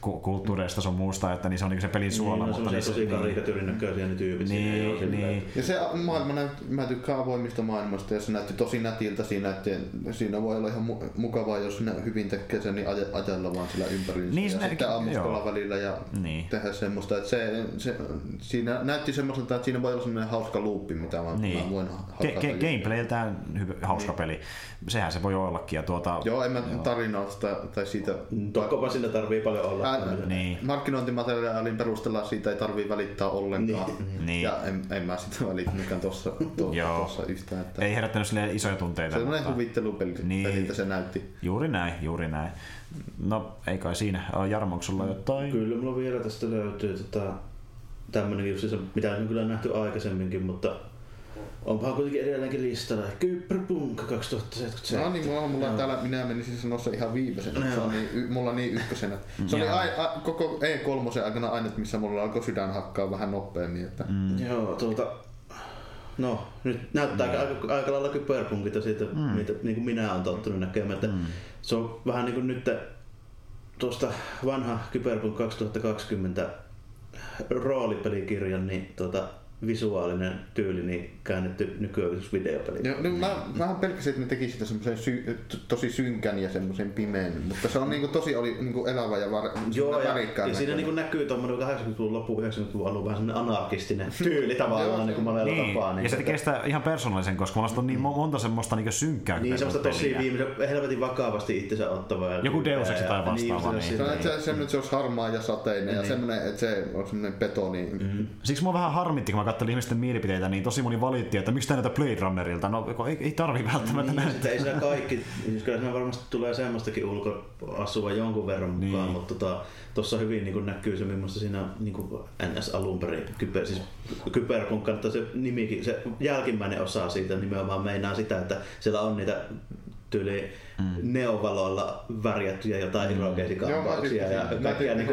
kulttuureista sun muusta, että niin se on niin se pelin suola. Niin, no, mutta niin, tosi karikatyyrin näköisiä ne tyypit. Niin, siinä, niin. Ja se maailma näyt, mä tykkään avoimista maailmasta ja se näytti tosi nätiltä siinä, että siinä voi olla ihan mukavaa, jos ne hyvin tekee sen, niin ajella vaan sillä ympärillä. Niin, ja ne, sitten ammuskalla välillä ja niin. tehdä semmoista. Että se, se, siinä näytti semmoiselta, että siinä voi olla semmoinen hauska luuppi, mitä mä, niin. mä voin Ge- ge- Gameplayltään hyvä, hauska niin. peli. Sehän se voi ollakin. Ja tuota, joo, en mä tarinasta tai siitä... Tokkopa sinne tarvii paljon olla niin. markkinointimateriaalin perusteella siitä ei tarvii välittää ollenkaan. Niin. niin. Ja en, en mä sitä välittänytkään tuossa, tuossa yhtään. Että ei herättänyt sille isoja tunteita. Se on mutta... huvittelupeli, niin. peliltä se näytti. Juuri näin, juuri näin. No, ei kai siinä. Jarmo, onko sulla jotain? Kyllä, mulla vielä tästä löytyy tota, tämmönen just se, mitä on kyllä nähty aikaisemminkin, mutta Onpahan kuitenkin edelleenkin listalla. Kyberpunk 2077. No niin, mulla, mulla on täällä, minä menisin sanoa se ihan viimeisenä. No, se on niin, mulla on niin ykkösenä. Se oli a, a, koko E3 aikana ainut, missä mulla alkoi sydän hakkaa vähän nopeammin. Että... Mm. Joo, tuota, No, nyt näyttää mm. aika, aika lailla kyberpunkita siitä, mm. mitä niin kuin minä olen tottunut näkemään. Että mm. Se on vähän niin kuin nyt tuosta vanha Kyberpunk 2020 roolipelikirjan, niin tuota, visuaalinen tyyli niin käännetty nykyaikaisessa videopeli. Joo, no, mä vähän pelkäsin, että ne teki sitä semmoisen sy- tosi synkän ja semmoisen pimeän, mutta se on niinku tosi oli niinku elävä ja var- Joo, ja, ja siinä niinku näkyy tuommoinen 80-luvun loppu, 90-luvun alun vähän semmoinen anarkistinen tyyli tavallaan niin kuin monella niin. tapaa. Niin, ja se tekee sitä ihan persoonallisen, koska mulla on niin monta semmoista niinku synkkää. Niin, semmoista tosi viimeisen, helvetin vakavasti itsensä ottavaa. Joku Deus Ex tai vastaava. Niin, niin. Se, niin. se, se, se, olisi harmaa ja sateinen niin. ja semmoinen, että se on semmoinen betoni. Mm. Siksi mua vähän harmitti, kun mä katselin ihmisten mielipiteitä, niin tosi moni valitti, että miksi näitä Blade Runnerilta? No ei, ei tarvi välttämättä niin, näitä. Ei siinä kaikki, siis kyllä siinä varmasti tulee semmoistakin ulkoasua jonkun verran mukaan, niin. mutta tota, tuossa hyvin niin näkyy se, millaista siinä niin NS alun perin, kyber, siis Kyberpunk se nimikin, se jälkimmäinen osa siitä nimenomaan meinaa sitä, että siellä on niitä tyyli mm. neovaloilla värjättyjä jotain mm. irokeisikampauksia ja kaikkia niinku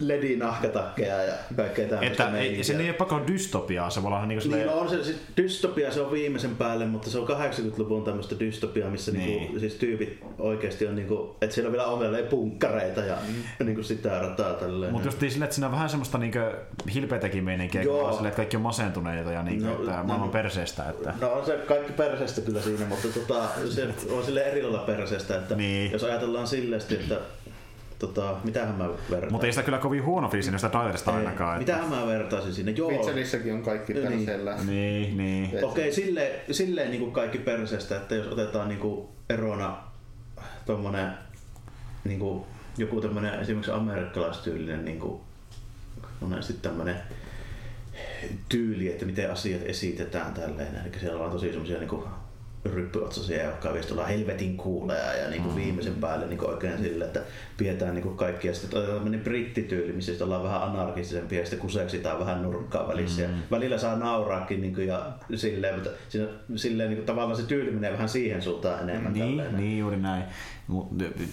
ledinahkatakkeja ja kaikkea tämmöistä. Että ei, se ei ole pakko dystopiaa, se voi olla niinku niin, no on se, siis dystopia se on viimeisen päälle, mutta se on 80-luvun tämmöistä dystopiaa, missä niinku niin. niinku, siis tyypit oikeasti on niinku, että siellä on vielä omelleen punkkareita ja mm. niinku sitä rataa tälleen. Mutta just sille, että siinä on vähän semmoista niinku hilpeitäkin meininkiä, sille, että kaikki on masentuneita ja niinku, no, että no, maailman perseestä. Että... No on se kaikki perseestä kyllä siinä, mutta tota, se on sille eri lailla perseestä, että niin. jos ajatellaan silleesti, että tota, mitähän mä vertaisin. Mutta ei sitä kyllä kovin huono fiilis sitä trailerista ainakaan. Että... Mitähän mä vertaisin sinne? Joo. Witcherissäkin on kaikki niin. perseellä. Niin, niin. Okei, okay, silleen, silleen niin kuin kaikki perseestä, että jos otetaan niin kuin erona tommonen niin kuin, joku tämmönen esimerkiksi amerikkalaistyylinen niin kuin, monesti tämmönen tyyli, että miten asiat esitetään tälleen. Eli siellä on tosi semmoisia niin ryppyotsaisia, jotka oikeasti ollaan helvetin kuuleja ja niin kuin mm. viimeisen päälle niin kuin oikein sille, että pidetään niin kuin kaikki. Ja sitten otetaan tämmöinen brittityyli, missä ollaan vähän anarkistisempi ja sitten kuseksitaan vähän nurkkaa välissä. Mm. Ja välillä saa nauraakin niin kuin, ja silleen, mutta siinä, silleen niin kuin, tavallaan se tyyli menee vähän siihen suuntaan enemmän. Niin, tälleen. niin juuri näin.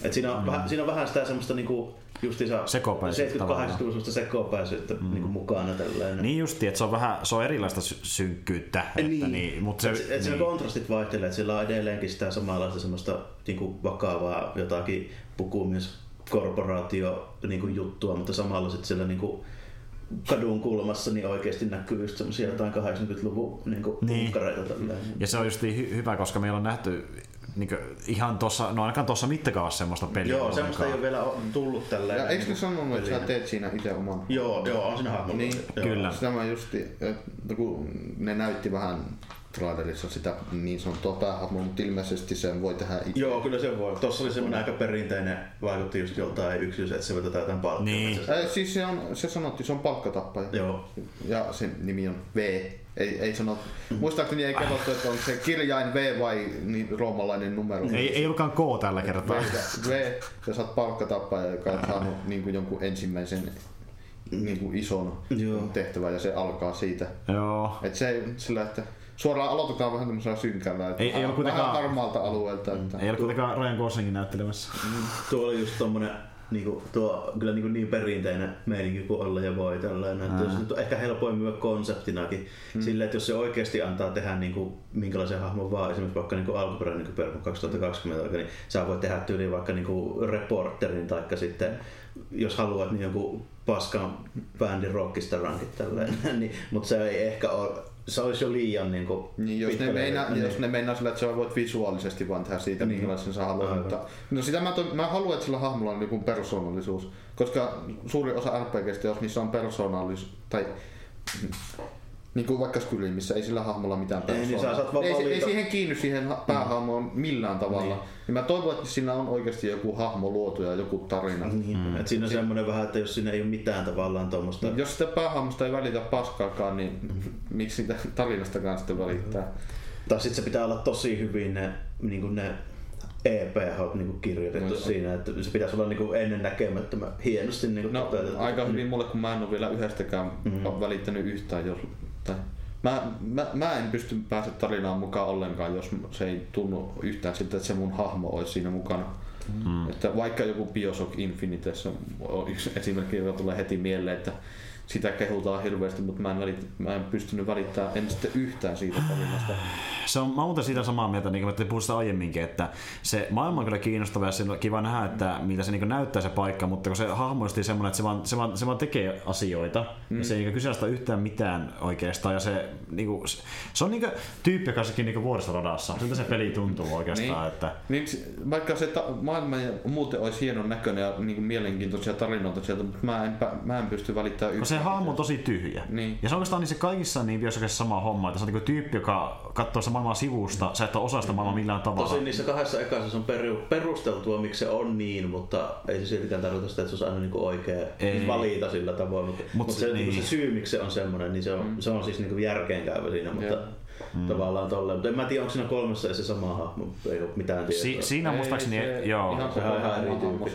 Et siinä, on, mm. vähän, siinä on vähän sitä semmoista niin kuin, justiinsa 70-80-luvusta sekopääisyyttä mm. niin mukana. Tällainen. Niin justi, että se on vähän se on erilaista sy- synkkyyttä. Että niin. niin mutta se, et, et niin. kontrastit vaihtelee, että sillä on edelleenkin sitä samanlaista semmoista niin kuin vakavaa jotakin pukumies korporaatio niin kuin juttua, mutta samalla sitten siellä niin kuin kadun kulmassa niin oikeasti näkyy just semmoisia jotain 80-luvun niin niin. Ja se on just hy- hyvä, koska meillä on nähty niin ihan tuossa, no ainakaan tuossa mittakaavassa semmoista peliä. Joo, semmoista ei ole vielä tullut tällä. Ja eikö ne sanonut, että sä teet siinä itse oman? Joo, joo, on siinä hahmo. Niin, joo. kyllä. Sitä mä justi, että kun ne näytti vähän trailerissa sitä niin sanottua päähahmoa, mutta ilmeisesti sen voi tehdä itse. Joo, kyllä se voi. Tuossa oli semmoinen aika perinteinen, vaikutti just joltain yksityis, että se voi tätä jotain palkkaa. Niin. Äh, siis se, on, se sanottiin, se on palkkatappaja. Joo. Ja sen nimi on V. Ei, ei sano, mm. muistaakseni ei katsottu, että on se kirjain V vai niin roomalainen numero. Ei, ei ollutkaan K tällä kertaa. V, v sä oot palkkatappaja, joka on saanut niin kuin jonkun ensimmäisen niin kuin ison Joo. tehtävän ja se alkaa siitä. Joo. Et se sillä, että suoraan aloitetaan vähän tämmöisellä synkällä. Että ei, ei ole kuitenkaan... Vähän harmaalta alueelta. Että... Ei ole kuitenkaan Ryan Goslingin näyttelemässä. Mm. Tuo oli just tommonen niinku, tuo kyllä niinku niin perinteinen meininki kuin olla ja voi tällainen. Että se on ehkä helpoin myös konseptinakin. Mm. Sille, että jos se oikeasti antaa tehdä niinku, minkälaisen hahmon vaan, esimerkiksi vaikka niinku alkuperäinen niin Perko 2020, niin sä voit tehdä tyyliin vaikka niinku reporterin tai sitten jos haluat niin jonkun paskan bändin rockistarankit tälleen, niin, mutta se ei ehkä ole se olisi jo liian niin kuin niin, jos, ne meinaa, niin. jos ne meinaa sillä, että sä voit visuaalisesti vaan tehdä siitä, niin. minkälaisen sä haluat. Mutta, no sitä mä, to, mä haluan, että sillä hahmolla on niin persoonallisuus. Koska suuri osa RPGistä, jos niissä on persoonallisuus, tai niin kuin vaikka Skyrim, missä ei sillä hahmolla mitään persoonaa. Niin, ei, ei siihen kiinny siihen päähahmoon millään tavalla. Niin. niin mä toivon, että siinä on oikeasti joku hahmo luotu ja joku tarina. Niin. Mm. Et siinä on semmoinen vähän, että jos siinä ei ole mitään tavallaan tuommoista... Niin, jos sitä päähahmosta ei välitä paskaakaan, niin miksi sitä tarinastakaan sitten välittää? Tai sitten se pitää olla tosi hyvin ne, niin kuin ne EP niin kirjoitettu no, siinä, että se pitäisi olla niin ennen näkemättömän hienosti niin no, aika hyvin mulle, kun mä en ole vielä yhdestäkään mm-hmm. välittänyt yhtään, jos tai Mä, mä, mä en pysty päästä tarinaan mukaan ollenkaan, jos se ei tunnu yhtään siltä, että se mun hahmo olisi siinä mukana. Mm. Että vaikka joku Bioshock Infinite on yksi esimerkki, joka tulee heti mieleen, että sitä kehutaan hirveästi, mutta mä en, välit, mä en pystynyt välittämään en sitten yhtään siitä tarinasta. Se on, mä muuten siitä samaa mieltä, niin kuin me puhutaan aiemminkin, että se maailma on kyllä kiinnostava ja se on kiva nähdä, että miltä se niin näyttää se paikka, mutta kun se hahmoisti semmoinen, että se vaan, se vaan, se vaan tekee asioita mm. ja se ei niin kyseenalaista yhtään mitään oikeastaan ja se, niin kuin, se on niin kuin, tyyppi, joka sekin niin vuoristoradassa. Siltä se peli tuntuu oikeastaan. Niin. Että... Niin, vaikka se ta- maailma ja muuten olisi hienon näköinen ja niin kuin mielenkiintoisia tarinoita sieltä, mutta mä en, mä en pysty välittämään yhtään hahmo on tosi tyhjä. Niin. Ja se on oikeastaan niin se kaikissa niin Bioshokissa sama homma, että se on niin tyyppi, joka katsoo sitä maailmaa sivusta, sä et ole osa sitä maailmaa millään tavalla. Tosin niissä kahdessa ekassa se on perusteltua, miksi se on niin, mutta ei se siltikään tarkoita sitä, että se on aina niin oikea ei. valita sillä tavoin. Mutta, Mut, mutta se, niin. Niinku se, syy, miksi se on semmoinen, niin se on, mm. se on siis niin järkeenkäyvä siinä, mutta yeah. Mm. tavallaan tolleen. Mutta en mä tiedä, onko siinä kolmessa se sama hahmo, ei ole mitään tietoa. Si- siinä muistaakseni, joo. Ihan, ihan, ihan eri tyyppi.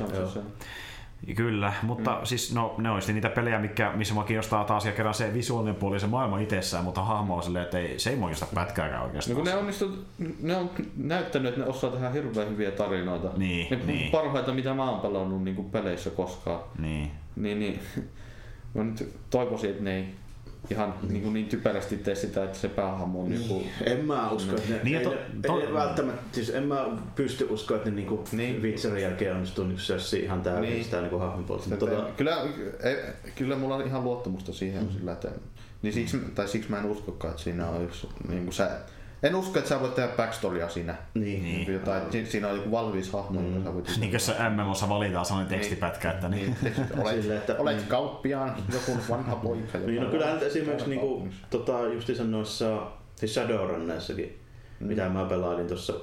Kyllä, mutta mm. siis no, ne olisi niitä pelejä, mikä, missä mua kiinnostaa taas ja kerran se visuaalinen puoli se maailma itsessään, mutta hahmo on silleen, että ei, se ei mua kiinnosta pätkääkään oikeastaan. No kun ne, onnistu, ne on näyttänyt, että ne osaa tehdä hirveän hyviä tarinoita. Niin, ne niin. parhaita, mitä mä oon pelannut niin kuin peleissä koskaan. Niin. Niin, niin. Mä nyt toivoisin, että ne ei ihan mm. niin, kuin niin typerästi tee sitä, että se päähahmo on niin. En mä usko, että ne, niin, to, to, ei, välttämättä, siis en mä pysty uskoa, että ne niin kuin niin. Witcherin jälkeen onnistuu niin sössi ihan täysin niin. sitä niin hahmon puolesta. Tota... Kyllä, ei, kyllä mulla on ihan luottamusta siihen mm. sillä, että niin siksi, tai siksi mä en uskokaan, että siinä on yksi, niin kuin sä, en usko, että sä voit tehdä backstorya siinä. Niin. niin. Jotain, että siinä on joku valmis hahmo, mm. sä voit... Niin kuin se MMOssa valitaan sellainen niin. tekstipätkä, että niin. niin. olet, Sille, että, olet niin. kauppiaan, joku vanha poika. Niin, no kyllähän esimerkiksi niinku, tota, justiinsa noissa siis Shadowrunneissakin, mm. mitä mä pelailin tuossa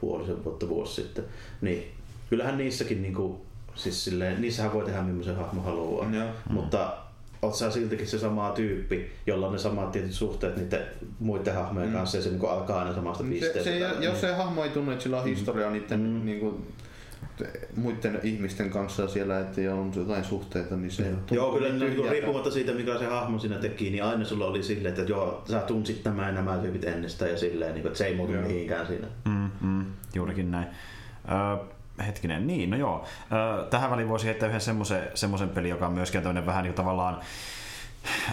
puolisen vuotta vuosi sitten, niin kyllähän niissäkin niinku, siis silleen, niissähän voi tehdä millaisen hahmo haluaa. Mm. Mutta oot sä siltikin se sama tyyppi, jolla on ne samat tietyt suhteet niiden muiden hahmojen mm. kanssa ja se niin alkaa aina samasta pisteestä. Se, se, jos se hahmo ei tunne, että sillä on mm. historia niiden mm. niin kuin, muiden ihmisten kanssa siellä, että on jotain suhteita, niin se Joo, kyllä niin niin riippumatta siitä, mikä se hahmo siinä teki, niin aina sulla oli silleen, että joo, sä tunsit nämä ja nämä tyypit ennestään ja silleen, niin, että se ei muutu mihinkään siinä. Mm, mm, juurikin näin. Uh, hetkinen, niin, no joo. Tähän väliin voisi heittää yhden semmoisen, semmoisen pelin, joka on myöskin tämmöinen vähän niin tavallaan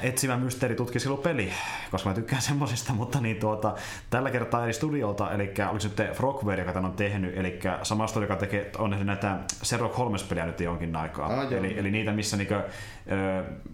etsivä mysteeritutkiselupeli, koska mä tykkään semmosista, mutta niin tuota, tällä kertaa eri studiolta, eli oliko nyt Frogware, joka tämän on tehnyt, eli sama studio, joka tekee, on tehnyt näitä Sherlock Holmes-peliä nyt jonkin aikaa. Ah, eli, eli, niitä, missä niinkö, ö,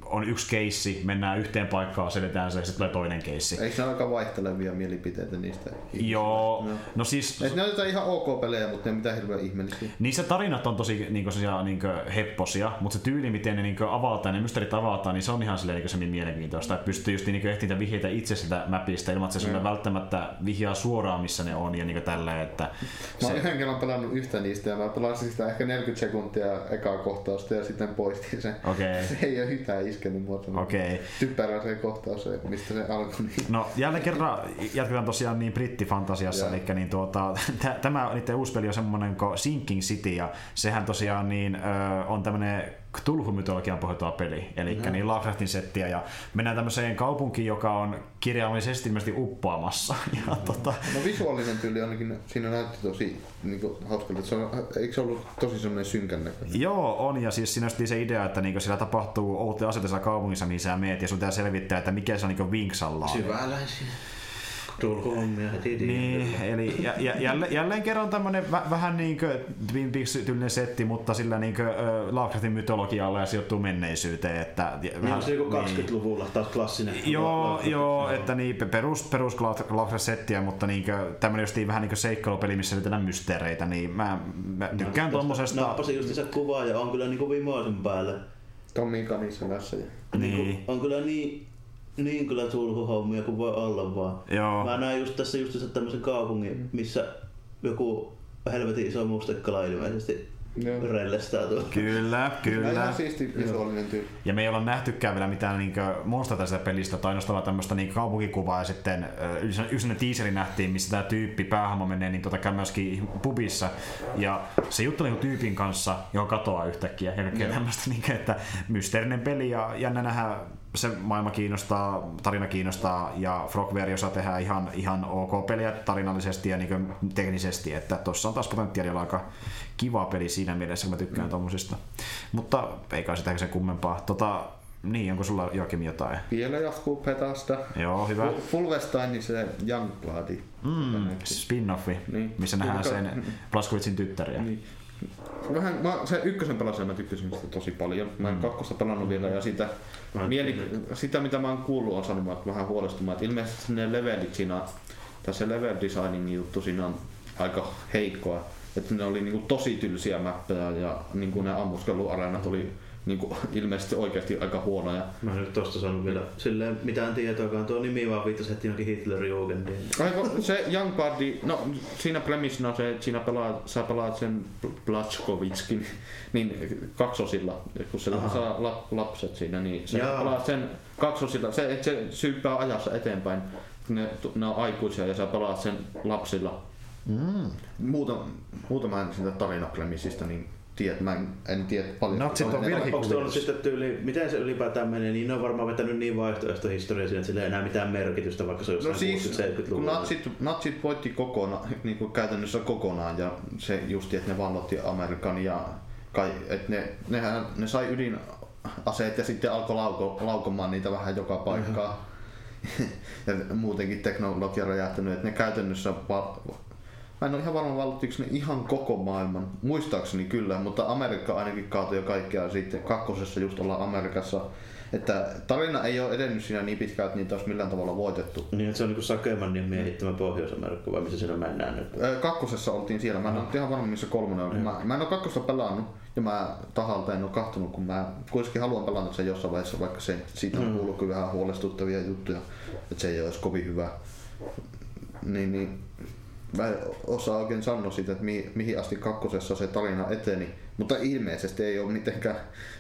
on yksi keissi, mennään yhteen paikkaan, selitään se, ja sitten tulee toinen keissi. Eikö ne aika vaihtelevia mielipiteitä niistä? Joo, no, no siis... Et ne on ihan ok pelejä, mutta ne mitään hirveän ihmeellisiä. Niissä tarinat on tosi niin kuin, niin kuin hepposia, mutta se tyyli, miten ne niin avataan, ne mysteerit avataan, niin se on ihan silleen niin se mielenkiintoista. Että pystyy just niin ehtiä vihjeitä itse sitä mapista ilman, että se mm. välttämättä vihjaa suoraan, missä ne on ja niin tällä, että... Mä oon se... yhden kerran pelannut yhtä niistä ja mä pelasin sitä ehkä 40 sekuntia ekaa kohtausta ja sitten poistin sen. Okay. Se ei ole yhtään iskenyt muoto. Okay. Typerä se kohtaus, mistä se alkoi. Niin. No jälleen kerran jatketaan tosiaan niin brittifantasiassa, eli niin tuota, t- tämä niiden uusi peli on semmoinen kuin Sinking City ja sehän tosiaan niin, ö, on tämmöinen Cthulhu-mytologian pohjautuva peli, eli mm-hmm. niin Lovecraftin settiä, ja mennään tämmöiseen kaupunkiin, joka on kirjaimellisesti ilmeisesti uppoamassa. Ja, mm-hmm. tota... No visuaalinen tyyli ainakin siinä näytti tosi niin hauskalta, se on, eikö se ollut tosi semmoinen synkän näköinen? Joo, on, ja siis siinä se idea, että niin siellä tapahtuu outoja asioita kaupungissa, mihin sä meet, ja sun pitää selvittää, että mikä se on niin vinksallaan. Syväläisiä. Heti. Niin, eli jä, jä, jälleen, jälleen kerran tämmönen vä, vähän niin kuin Twin Peaks-tyylinen setti, mutta sillä niin kuin, Lovecraftin mytologialla ja sijoittuu menneisyyteen. Että, niin, vähän, se niin 20-luvulla taas klassinen. Joo, joo, että niin, perus, perus Lovecraft-settiä, mutta niin kuin, tämmönen just vähän niin kuin seikkailupeli, missä yritetään mysteereitä, niin mä, mä tykkään no, tuommoisesta. Nappasin just se kuva ja on kyllä niin kuin vimoisen päälle. Tommi kanissa tässä. Niin. On kyllä niin niin kyllä sulkuhommia kuin voi olla vaan. Joo. Mä näin just tässä just tämmöisen kaupungin, missä joku helvetin iso mustekala ilmeisesti rellestää tuolla. Kyllä, kyllä. Ihan siisti visuaalinen tyyli. Ja me ei olla nähtykään vielä mitään niin monsta tästä pelistä, tai ainoastaan tämmöistä niin kaupunkikuvaa, ja sitten yksi teaseri nähtiin, missä tämä tyyppi päähahmo menee, niin tota käy myöskin pubissa, ja se juttelee niin tyypin kanssa, joka katoaa yhtäkkiä, ja kaikkea tämmöistä, niin kuin, että mysteerinen peli, ja jännä nähdä se maailma kiinnostaa, tarina kiinnostaa ja Frogware osaa tehdä ihan, ihan ok peliä tarinallisesti ja niin teknisesti, että tuossa on taas potentiaalia aika kiva peli siinä mielessä, kun mä tykkään mm. tommosista. Mutta ei kai sitä sen kummempaa. Tota, niin, onko sulla Joakim jotain? Vielä jatkuu Petasta. Joo, hyvä. Fulvestein, niin se Youngbloodi. Mm, spin-offi, niin. missä nähdään sen Plaskovitsin tyttäriä. Niin vähän, mä, se ykkösen pelasin mä tykkäsin sitä tosi paljon. Mä en mm. kakkosta pelannut vielä ja sitä, mieli, sitä mitä mä oon kuullut on saanut vähän huolestumaan. Että ilmeisesti ne levelit siinä, tai se level designing juttu siinä on aika heikkoa. Että ne oli niinku tosi tylsiä mappeja ja niinku ne ammuskeluareenat oli niin kuin, ilmeisesti oikeasti aika huonoja. Mä en nyt tosta saanut vielä silleen mitään tietoakaan. Tuo nimi vaan viittasi heti jonkin Hitlerjugendiin. se Young Party, no siinä premissina se, että siinä pelaa, sä pelaat sen Blachkovitskin niin kaksosilla, kun se Aha. saa lapset siinä, niin sä Jaa. pelaat sen kaksosilla, se, että se syyppää ajassa eteenpäin. Ne, ne on aikuisia ja sä pelaat sen lapsilla. Mm. Muuta, muutama en siitä tarinapremissistä, niin tiedä, mä en, en tiedä paljon. Natsit on vieläkin Onko sitten tyyli, miten se ylipäätään menee, niin ne on varmaan vetänyt niin vaihtoehtoista historiaa siinä, että sillä ei enää mitään merkitystä, vaikka se on no siis, 70-luvulla. Natsit, natsit voitti kokonaan, niin kuin käytännössä kokonaan, ja se justi, että ne vallotti Amerikan, ja kai, että ne, nehän, ne sai ydinaseet ja sitten alkoi lauko, laukomaan niitä vähän joka paikkaa. ja muutenkin teknologia räjähtänyt, että ne käytännössä Mä en ole ihan varma vallottiko ne ihan koko maailman. Muistaakseni kyllä, mutta Amerikka ainakin kaatui jo kaikkea sitten. Kakkosessa just ollaan Amerikassa. Että tarina ei ole edennyt siinä niin pitkään, että niitä olisi millään tavalla voitettu. Niin, että se on niin Sakemannin miehittämä Pohjois-Amerikka, vai missä siinä mennään nyt? Kakkosessa oltiin siellä. Mä en ole ihan varma, missä kolmonen on. Mä, mä en ole kakkosta pelannut, ja mä tahalta en ole kahtonut, kun mä kuitenkin haluan pelata sen jossain vaiheessa, vaikka se, siitä on mm. kuullut kyllä vähän huolestuttavia juttuja, että se ei olisi kovin hyvä. Niin, niin mä en osaa oikein sanoa siitä, että mi, mihin asti kakkosessa se tarina eteni, mutta ilmeisesti ei ole mitenkään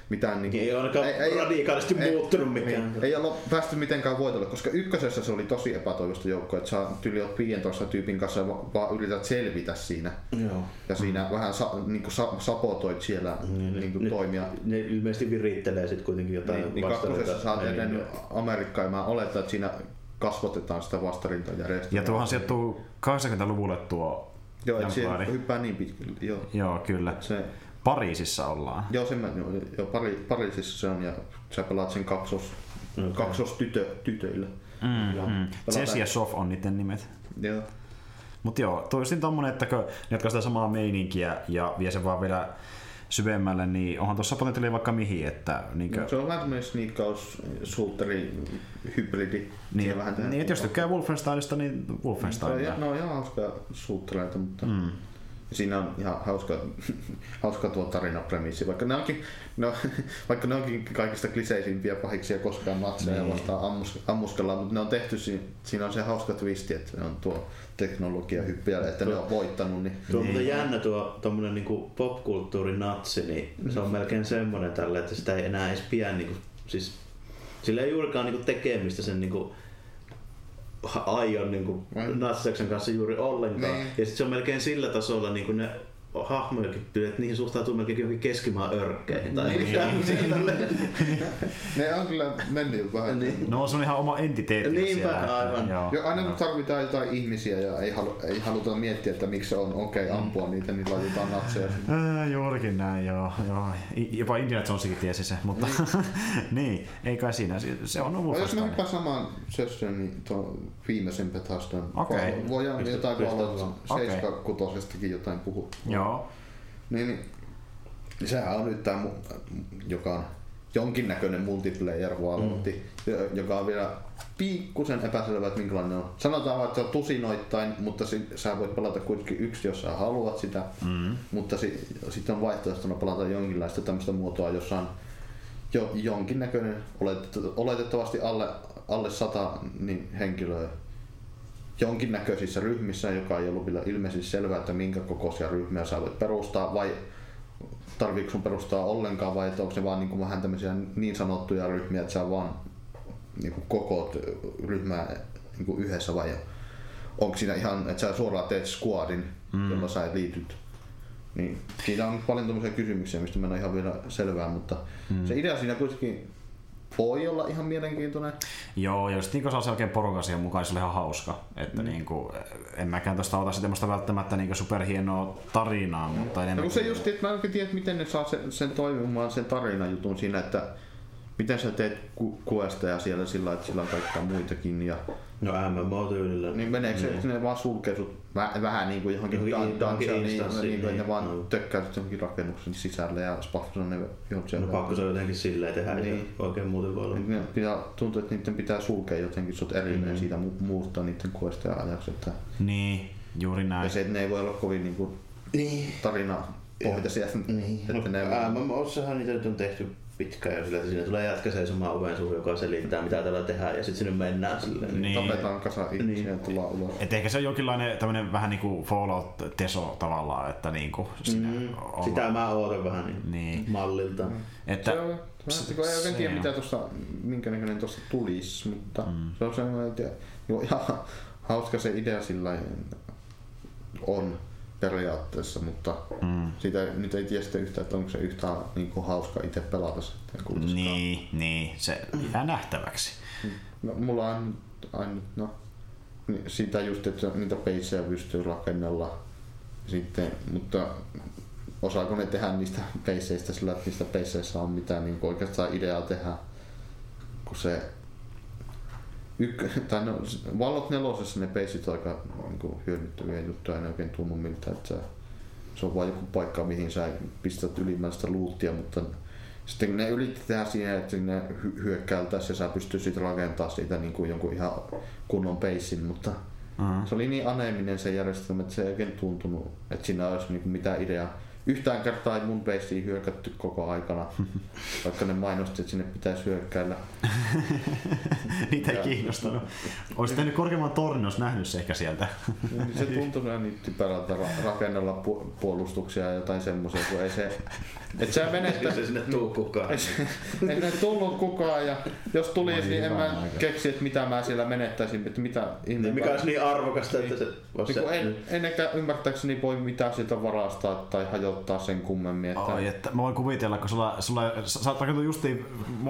mitään... Niin, ei ole ainakaan ei, radikaalisti ei, muuttunut mikään. Ei, ei ole päästy mitenkään voitolle, koska ykkösessä se oli tosi epätoivosta joukkoa, että sä tyli oot 15 tyypin kanssa ja vaan yrität selvitä siinä. Joo. Ja siinä mm. vähän sa, niin kuin sa, sapotoit siellä niin, niin kuin ne, toimia. Ne ilmeisesti virittelee sitten kuitenkin jotain niin, niin kakkosessa sä oot edennyt Amerikkaan ja mä oletan, että siinä kasvatetaan sitä vastarintajärjestelmää. Ja tuohan sijoittuu 80-luvulle tuo Joo, että se hyppää niin pitkälle. Joo, joo kyllä. Se, Pariisissa ollaan. Joo, sen, joo, Pari, Pariisissa se on ja sä pelaat sen kaksos okay. kaksostytöille. Mm, mm. Jesse ja Sof on niiden nimet. Joo. Mutta joo, toisin tommonen, että kun ne jatkaa sitä samaa meininkiä ja vie sen vaan vielä syvemmälle, niin onhan tuossa potentiaalia vaikka mihin. Että, niin no, se on vähän tämmöinen sniikkaus, sulteri, hybridi. Niin, vähän niin että jos tykkää Wolfensteinista, niin Wolfenstein. No, ja, no ihan hauska suuttereita, mutta mm. siinä on ihan hauska, hauska tuo tarinapremissi, vaikka ne onkin, no, vaikka ne onkin kaikista kliseisimpiä pahiksia koskaan natseja niin. vastaan ammus, ammuskellaan, mutta ne on tehty, siinä on se hauska twisti, että ne on tuo teknologiahyppiä, että ne on voittanut. Niin. Tuo on niin. jännä tuo tommonen niinku popkulttuurin natsi, niin se on melkein semmoinen tällä, että sitä ei enää edes pian niinku, siis sillä ei juurikaan niinku tekemistä sen niinku aion niinku natsiseksen kanssa juuri ollenkaan. Niin. Ja sitten se on melkein sillä tasolla niinku ne hahmojakin että niihin suhtautuu melkein johonkin keskimaan örkkeihin tai niin. Ne on kyllä mennyt vähän. Niin. No se on ihan oma entiteetti Niinpä, siellä. aivan. Joo. Jo, aina kun tarvitaan jotain ihmisiä ja ei, halu, ei haluta miettiä, että miksi se on okei okay, ampua niitä, niin laitetaan natseja. Äh, juurikin näin, joo. joo. Jopa Indiana Jonesikin tiesi se, mutta niin, ei kai siinä. Se on ollut no, Jos me hyppää samaan sössöön, niin tuon viimeisen Bethesdan. Okei. Okay. Voidaan jotain olla 7 6 jotain puhua. Joo. Joo. Niin, niin, niin sehän on nyt tämä, joka on jonkinnäköinen multiplayer vaalotti, mm. joka on vielä pikkusen epäselvä, että minkälainen on. Sanotaan vaan, että se on tusinoittain, mutta si- sä voit pelata kuitenkin yksi, jos sä haluat sitä. Mm. Mutta si- sitten on vaihtoehtona pelata jonkinlaista tämmöistä muotoa, jossa on jo jonkinnäköinen, oletettavasti alle, alle sata niin henkilöä jonkinnäköisissä ryhmissä, joka ei ollut vielä ilmeisesti selvää, että minkä kokoisia ryhmiä sä voit perustaa, vai tarviiko sun perustaa ollenkaan, vai että onko se vaan niin kuin vähän tämmöisiä niin sanottuja ryhmiä, että sä vaan niin kuin kokoot ryhmää niin kuin yhdessä, vai onko siinä ihan, että sä suoraan teet squadin, mm. jolla sä liityt niin, siinä on paljon tämmöisiä kysymyksiä, mistä mä en ole ihan vielä selvää, mutta mm. se idea siinä kuitenkin voi olla ihan mielenkiintoinen. Joo, ja sitten niin saa selkeä porukan siihen mukaan, se oli ihan hauska. Että mm. niin kuin, en mäkään tuosta ota semmoista välttämättä niin superhienoa tarinaa, mutta enemmän... No, se just, että mä en tiedä, miten ne saa sen, sen toimimaan sen tarinajutun siinä, että miten sä teet ja siellä sillä että sillä on kaikkia muitakin ja No MMO-tyylillä. Niin meneekö niin. se, ne vaan sulkee sut vähän, vähän niin kuin johonkin johonkin dungeoniin, niin, niin, niin, ne vaan no. tökkää johonkin rakennuksen sisälle ja spaffaa ne johonkin siellä. No pakko se on jotenkin silleen tehdä, niin. ei oikein muuten voi olla. Niin, pitää, tuntuu, että niiden pitää sulkea jotenkin sut erilleen mm. siitä muuttaa niiden questeja ajaksi. Että... Niin, juuri näin. Ja se, että ne ei voi olla kovin niin kuin niin. tarina pohjaisia. Niin. Että no, ne... MMOssahan niitä nyt on tehty pitkään jo sillä, että siinä tulee jätkä seisomaan oven suhun, joka selittää mitä täällä tehdään ja sitten sinne mennään silleen. Niin. Tapetaan kasa ihmisiä niin. ja tullaan ulos. Et ehkä se on jonkinlainen tämmönen vähän niinku Fallout-teso tavallaan, että niinku siinä mm. olla... Sitä mä ootan vähän niin, niin. mallilta. Mm. Että, se on, se, kun ei oikein tiedä mitä tuossa, minkä näköinen tuossa tulisi, mutta mm. se on semmoinen, että joo, ihan hauska se idea sillä on periaatteessa, mutta mm. siitä nyt ei tiedä sitten yhtään, että onko se yhtään niin kuin hauska itse pelata sitten Niin, niin, se jää nähtäväksi. No, mulla on aina, no, niin sitä just, että niitä peitsejä pystyy rakennella sitten, mutta osaako ne tehdä niistä peisseistä sillä, että niistä peisseissä on mitään niin oikeastaan ideaa tehdä, kun se Ykkö, tai no, Vallot nelosessa ne peisit aika niin kuin, hyödyttäviä juttuja, en oikein tunnu miltä, että se on vain joku paikka, mihin sä pistät ylimmäistä luuttia, mutta sitten ne yritti tehdä siihen, että sinne hyökkäiltäisiin ja sä pystyisit rakentamaan siitä niin kuin jonkun ihan kunnon peissin, mutta uh-huh. se oli niin aneeminen se järjestelmä, että se ei oikein tuntunut, että siinä olisi niin mitään ideaa Yhtään kertaa ei mun peisiin hyökätty koko aikana, vaikka ne mainosti, että sinne pitäisi hyökkäillä. Niitä ei kiinnostanut. Olisi tehnyt korkeamman tornin, olisi nähnyt se ehkä sieltä. Niin, se tuntui niin typerältä rakennella puolustuksia ja jotain semmoisia, kun ei se... Et sä menestä... Ei sinne tuu kukaan. Ei ne tullut kukaan ja jos tulisi, niin en mä keksi, että mitä mä siellä menettäisin, että mitä Niin, mikä olisi niin arvokasta, että se... Niin, se... En, ennenkään ymmärtääkseni voi mitään sieltä varastaa tai hajottaa sen kummemmin. Että... Oi, että mä voin kuvitella, kun sulla, sulla sä oot rakennut justiin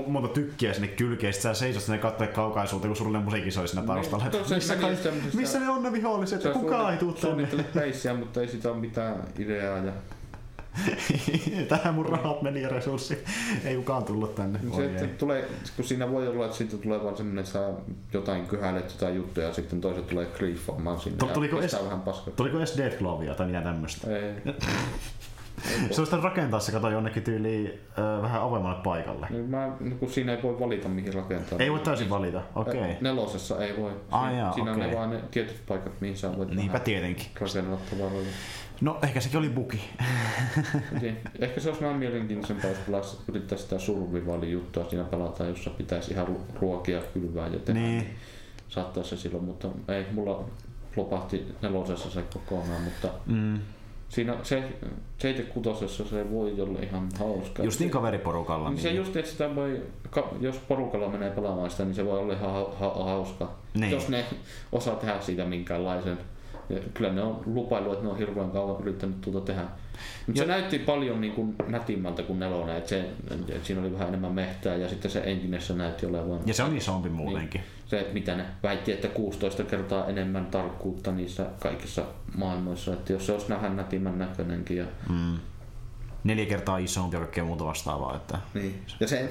monta tykkiä sinne kylkeen, sit sä seisot sinne katsoa kaukaisuuteen, kun sulle musiikki soi siinä taustalla. Niin, missä, kai, missä ne on ne viholliset? Kukaan ei tuu tänne. peissiä, mutta ei sitä ole mitään ideaa. Ja Tähän mun rahat meni ja resurssit. Ei kukaan tullut tänne. Se, että tulee, kun siinä voi olla, että siitä tulee vaan semmoinen, että saa jotain kyhäilet, jotain juttuja ja sitten toiset tulee griefaamaan sinne. Tuliko, es, vähän tuliko edes Dead Glovia tai mitä tämmöistä? Ei. Se olisi rakentaa se kato jonnekin tyyliin äh, vähän avoimelle paikalle. Niin mä, no kun siinä ei voi valita mihin rakentaa. Ei voi täysin valita, okei. Okay. Nelosessa ei voi. Ah, jaa, siinä okay. on ne vaan ne tietyt paikat, mihin sä voit Niinpä tietenkin. rakennella tavaroita. No ehkä sekin oli buki. niin. Ehkä se olisi vähän mielenkiintoisempaa, jos pelas, yrittää sitä survivalin juttua siinä pelataan, jossa pitäisi ihan ruokia kylvää ja tehdä. Niin. Saattaa se silloin, mutta ei, mulla lopahti nelosessa se kokonaan, mutta mm. Siinä se 76 se voi olla ihan hauska. Just niin kaveriporukalla. Niin. Se just, että sitä voi, jos porukalla menee pelaamaan sitä, niin se voi olla ihan ha- ha- hauska. Niin. Jos ne osaa tehdä siitä minkäänlaisen ja kyllä ne on lupailu, että ne on hirveän kauan yrittänyt tuota tehdä. Mutta se näytti paljon niin kuin nätimmältä kuin nelonen, että, se, että siinä oli vähän enemmän mehtää ja sitten se enginessä näytti olevan... Ja se on isompi muutenkin. Niin, se, mitä ne väitti, että 16 kertaa enemmän tarkkuutta niissä kaikissa maailmoissa, että jos se olisi vähän nätimmän näköinenkin ja mm neljä kertaa isompi ja kaikkea muuta vastaavaa. Että... Niin. Ja se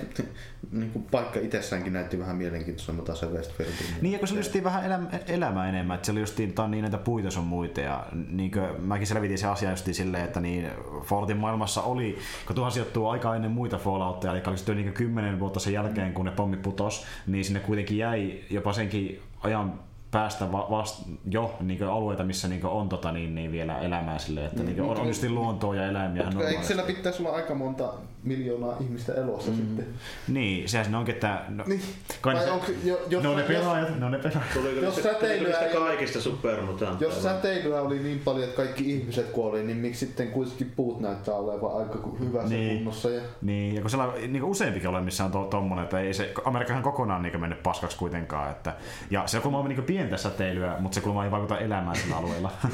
niin kuin paikka itsessäänkin näytti vähän mielenkiintoisemmalta se Westfield. Niin, ja kun se oli vähän elä, elämää enemmän, että se oli just niin, niin näitä puita sun muita. Ja niin kuin, mäkin selvitin se asia just silleen, että niin Falloutin maailmassa oli, kun tuohon sijoittuu aika ennen muita Falloutteja, eli oli niin kymmenen vuotta sen jälkeen, kun ne pommi putos, niin sinne kuitenkin jäi jopa senkin ajan päästä va- vast, jo niin alueita, missä niin on tota, niin, niin vielä elämää sille, että niin, on onnisti luontoa ja eläimiä. Mutta eikö siellä pitäisi olla aika monta miljoonaa ihmistä elossa mm. sitten? Niin, sehän se onkin, että... No, niin. Vai se, onko, jo, jos, no ne pelaajat, jos, no ne pelaajat. Tuliko jos säteilyä ei, kaikista supermutantteja? Jos säteilyä oli niin paljon, että kaikki ihmiset kuoli, niin miksi sitten kuitenkin puut näyttää olevan aika hyvässä niin. kunnossa? Ja... Niin, ja kun siellä niin useampikin ole, missä on to, tommonen, että ei se Amerikkahan kokonaan niin mennyt paskaksi kuitenkaan. Että, ja se on niin pientä säteilyä, mutta se kuulemma ei vaikuta elämään sillä alueella.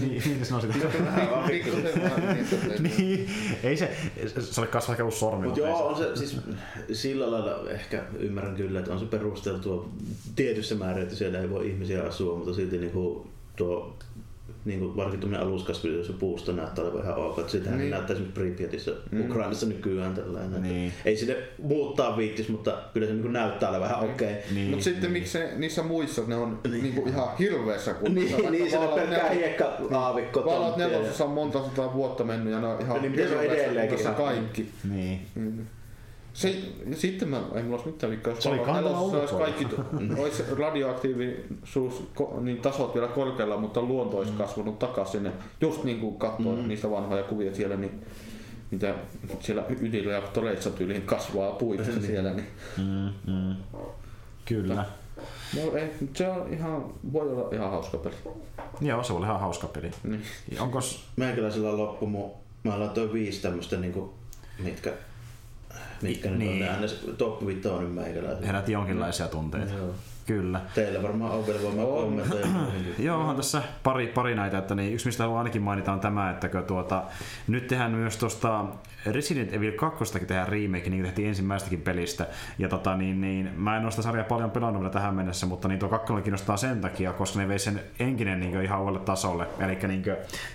niin, niin, se on sitä. niin, ei se, se ehkä ollut sormi. Mutta joo, on se siis sillä lailla ehkä ymmärrän kyllä, että on se perusteltua tietyssä määrin, että siellä ei voi ihmisiä asua, mutta silti niin kuin tuo niin kuin varsinkin tuommoinen aluskasvillisuus ja puusto näyttää olevan ihan ok. Että sitähän niin. näyttää esimerkiksi Pripyatissä mm. Ukrainassa nykyään tällainen. Niin. Ei sinne muuttaa viittis, mutta kyllä se niin kuin näyttää olevan ihan okei. Okay. Niin. Mutta sitten miksi se, niissä muissa ne on niin. Niin kuin ihan hirveässä kunnossa? Niin, niin se on pelkkää hiekka-aavikko. Valot nelosessa on monta sataa vuotta mennyt ja ne on ihan niin, hirveässä kunnossa kaikki. Niin. Mm. Se, sitten mä, ei mulla olisi mitään vikkaa, jos se oli olisi kaikki olisi radioaktiivisuus niin tasot vielä korkealla, mutta luonto olisi mm. kasvanut takaisin. Just niin kuin katsoo mm. niistä vanhoja kuvia siellä, niin mitä siellä ydinreaktoreissa tyyliin kasvaa puita niin. siellä. Niin. Mm, mm. Kyllä. No ei, se on ihan, voi olla ihan hauska peli. Joo, se oli ihan hauska peli. Niin. Onkos... Meikäläisellä loppu mun, mä laitoin viisi tämmöstä niinku, mitkä mitkä niin. nyt on niin. ne top 5 meikäläisiä. Herätti jonkinlaisia tunteita. Joo. Kyllä. Teillä varmaan on vielä voimaa kommentoida. Joo, on tässä pari, pari näitä, että niin, yksi mistä haluan ainakin mainita on tämä, että tuota, nyt tehdään myös tuosta Resident Evil 2 tehdään remake, niin tehtiin ensimmäistäkin pelistä. Ja tota, niin, niin, mä en ole sitä sarjaa paljon pelannut vielä tähän mennessä, mutta niin tuo kakkonen kiinnostaa sen takia, koska ne vei sen enkinen niin ihan uudelle tasolle. Eli niin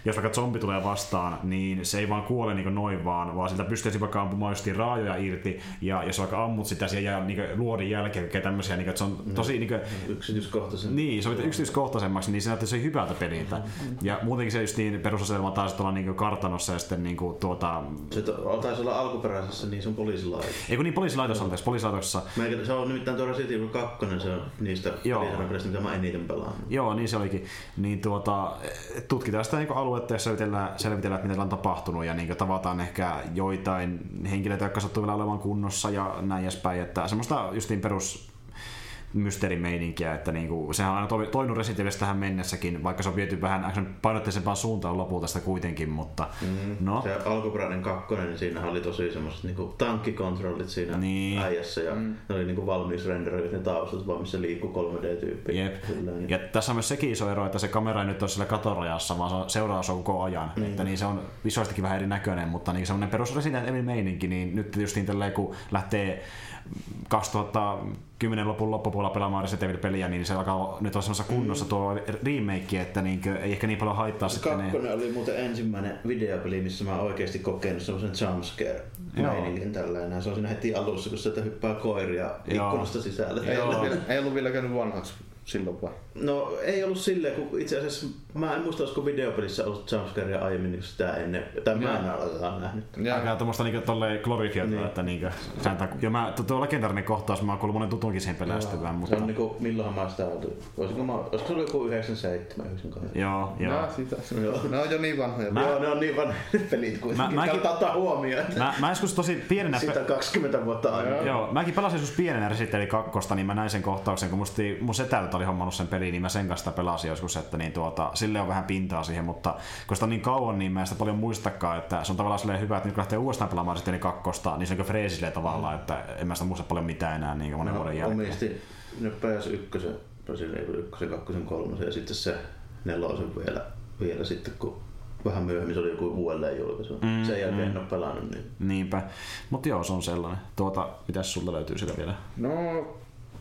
jos vaikka zombi tulee vastaan, niin se ei vaan kuole niin noin vaan, vaan siltä pystyisi vaikka ampumaan raajoja irti. Ja jos vaikka ammut sitä, siellä jää niin luodin jälkeen tämmöisiä, niin kuin, että se on tosi niin kuin, yksityiskohtaisemmaksi. Niin, se on yksityiskohtaisemmaksi, niin se näyttää hyvältä peliltä. Mm-hmm. Ja muutenkin se just niin perusaselma taas tuolla niin kartanossa ja sitten niin kuin, tuota... Se to, taisi olla alkuperäisessä niin sun poliisilaitos. Ei kun niin poliisilaitos on tässä, poliisilaitoksessa. Meikä, se on nimittäin tuo Resident Evil 2, se on niistä peliharjoista, mitä mä eniten pelaan. Joo, niin se olikin. Niin tuota, tutkitaan sitä niin aluetta ja selvitellään, selvitellään, mitä on tapahtunut ja niin tavataan ehkä joitain henkilöitä, jotka sattuu vielä olemaan kunnossa ja näin edespäin. Että semmoista justiin perus mysteerimeininkiä, että niinku, sehän on aina toinut Resident tähän mennessäkin, vaikka se on viety vähän painotteisempaan suuntaan lopulta sitä kuitenkin, mutta mm, no. Se alkuperäinen kakkonen, niin siinä oli tosi semmoiset niinku tankkikontrollit siinä niin. äijässä ja mm. ne oli niinku valmis renderoit ne taustat, vaan missä liikkuu 3D-tyyppi. Jep. Ja tässä on myös sekin iso ero, että se kamera ei nyt ole sillä katorajassa, vaan se on seuraa koko ajan. Mm. Että niin se on visuaalistikin vähän erinäköinen, mutta niin semmoinen perus Resident Evil meininki, niin nyt just niin tälleen, kun lähtee 2000 kymmenen lopun loppupuolella pelaamaan Resident Evil-peliä, niin se alkaa nyt olla semmoisessa kunnossa tuo remake, että niin, ei ehkä niin paljon haittaa se sitten. Kakkonen ne... oli muuten ensimmäinen videopeli, missä mä oikeasti kokenut semmoisen jumpscare meiningin tällainen. Se on siinä heti alussa, kun sieltä hyppää koiria ikkunasta sisälle. Ei, ollut, vielä, ei ollut vielä käynyt vanhaksi silloin vai? No ei ollut silleen, kun itse asiassa mä en muista, olisiko videopelissä ollut jumpscarea aiemmin niin sitä ennen, tai mä en ole nähnyt. Ja. Aika tuommoista niinku tolleen glorifioitua, niin. että niinku, sen takia, ja mä, tuo legendaarinen kohtaus, mä oon kuullut monen tutunkin siihen pelästyvään, mutta... Se on niinku, milloinhan mä sitä oltu, olisiko, mä, olisiko se ollut joku 97, 98? Joo, joo. No, sitä, joo. Ne on jo niin vanhoja. Mä, joo, ne on niin vanhoja pelit kuitenkin. Mä, mäkin, ottaa huomioon. Mä, mä joskus tosi pienenä... Sitä 20 vuotta aikaa. Joo, mäkin pelasin joskus pienenä Resident Evil 2, niin mä näin sen kohtauksen, kun musta mun setältä oli hommannut sen peliin, niin mä sen kanssa pelasin joskus, että niin tuota, sille on vähän pintaa siihen, mutta kun sitä on niin kauan, niin mä en sitä paljon muistakaan, että se on tavallaan hyvä, että nyt kun lähtee uudestaan pelaamaan sitten niin kakkosta, niin se on freesi tavallaan, että en mä sitä muista paljon mitään enää niin monen no, vuoden jälkeen. Omisti ne PS1, Resident Evil 1, 2, 3 ja sitten se nelosen vielä, vielä sitten, kun vähän myöhemmin se oli joku uudelleen julkaisu. Mm, Sen jälkeen mm. en ole pelannut. Niin. Niinpä. Mutta joo, se on sellainen. Tuota, mitäs sulla löytyy sitä vielä? No,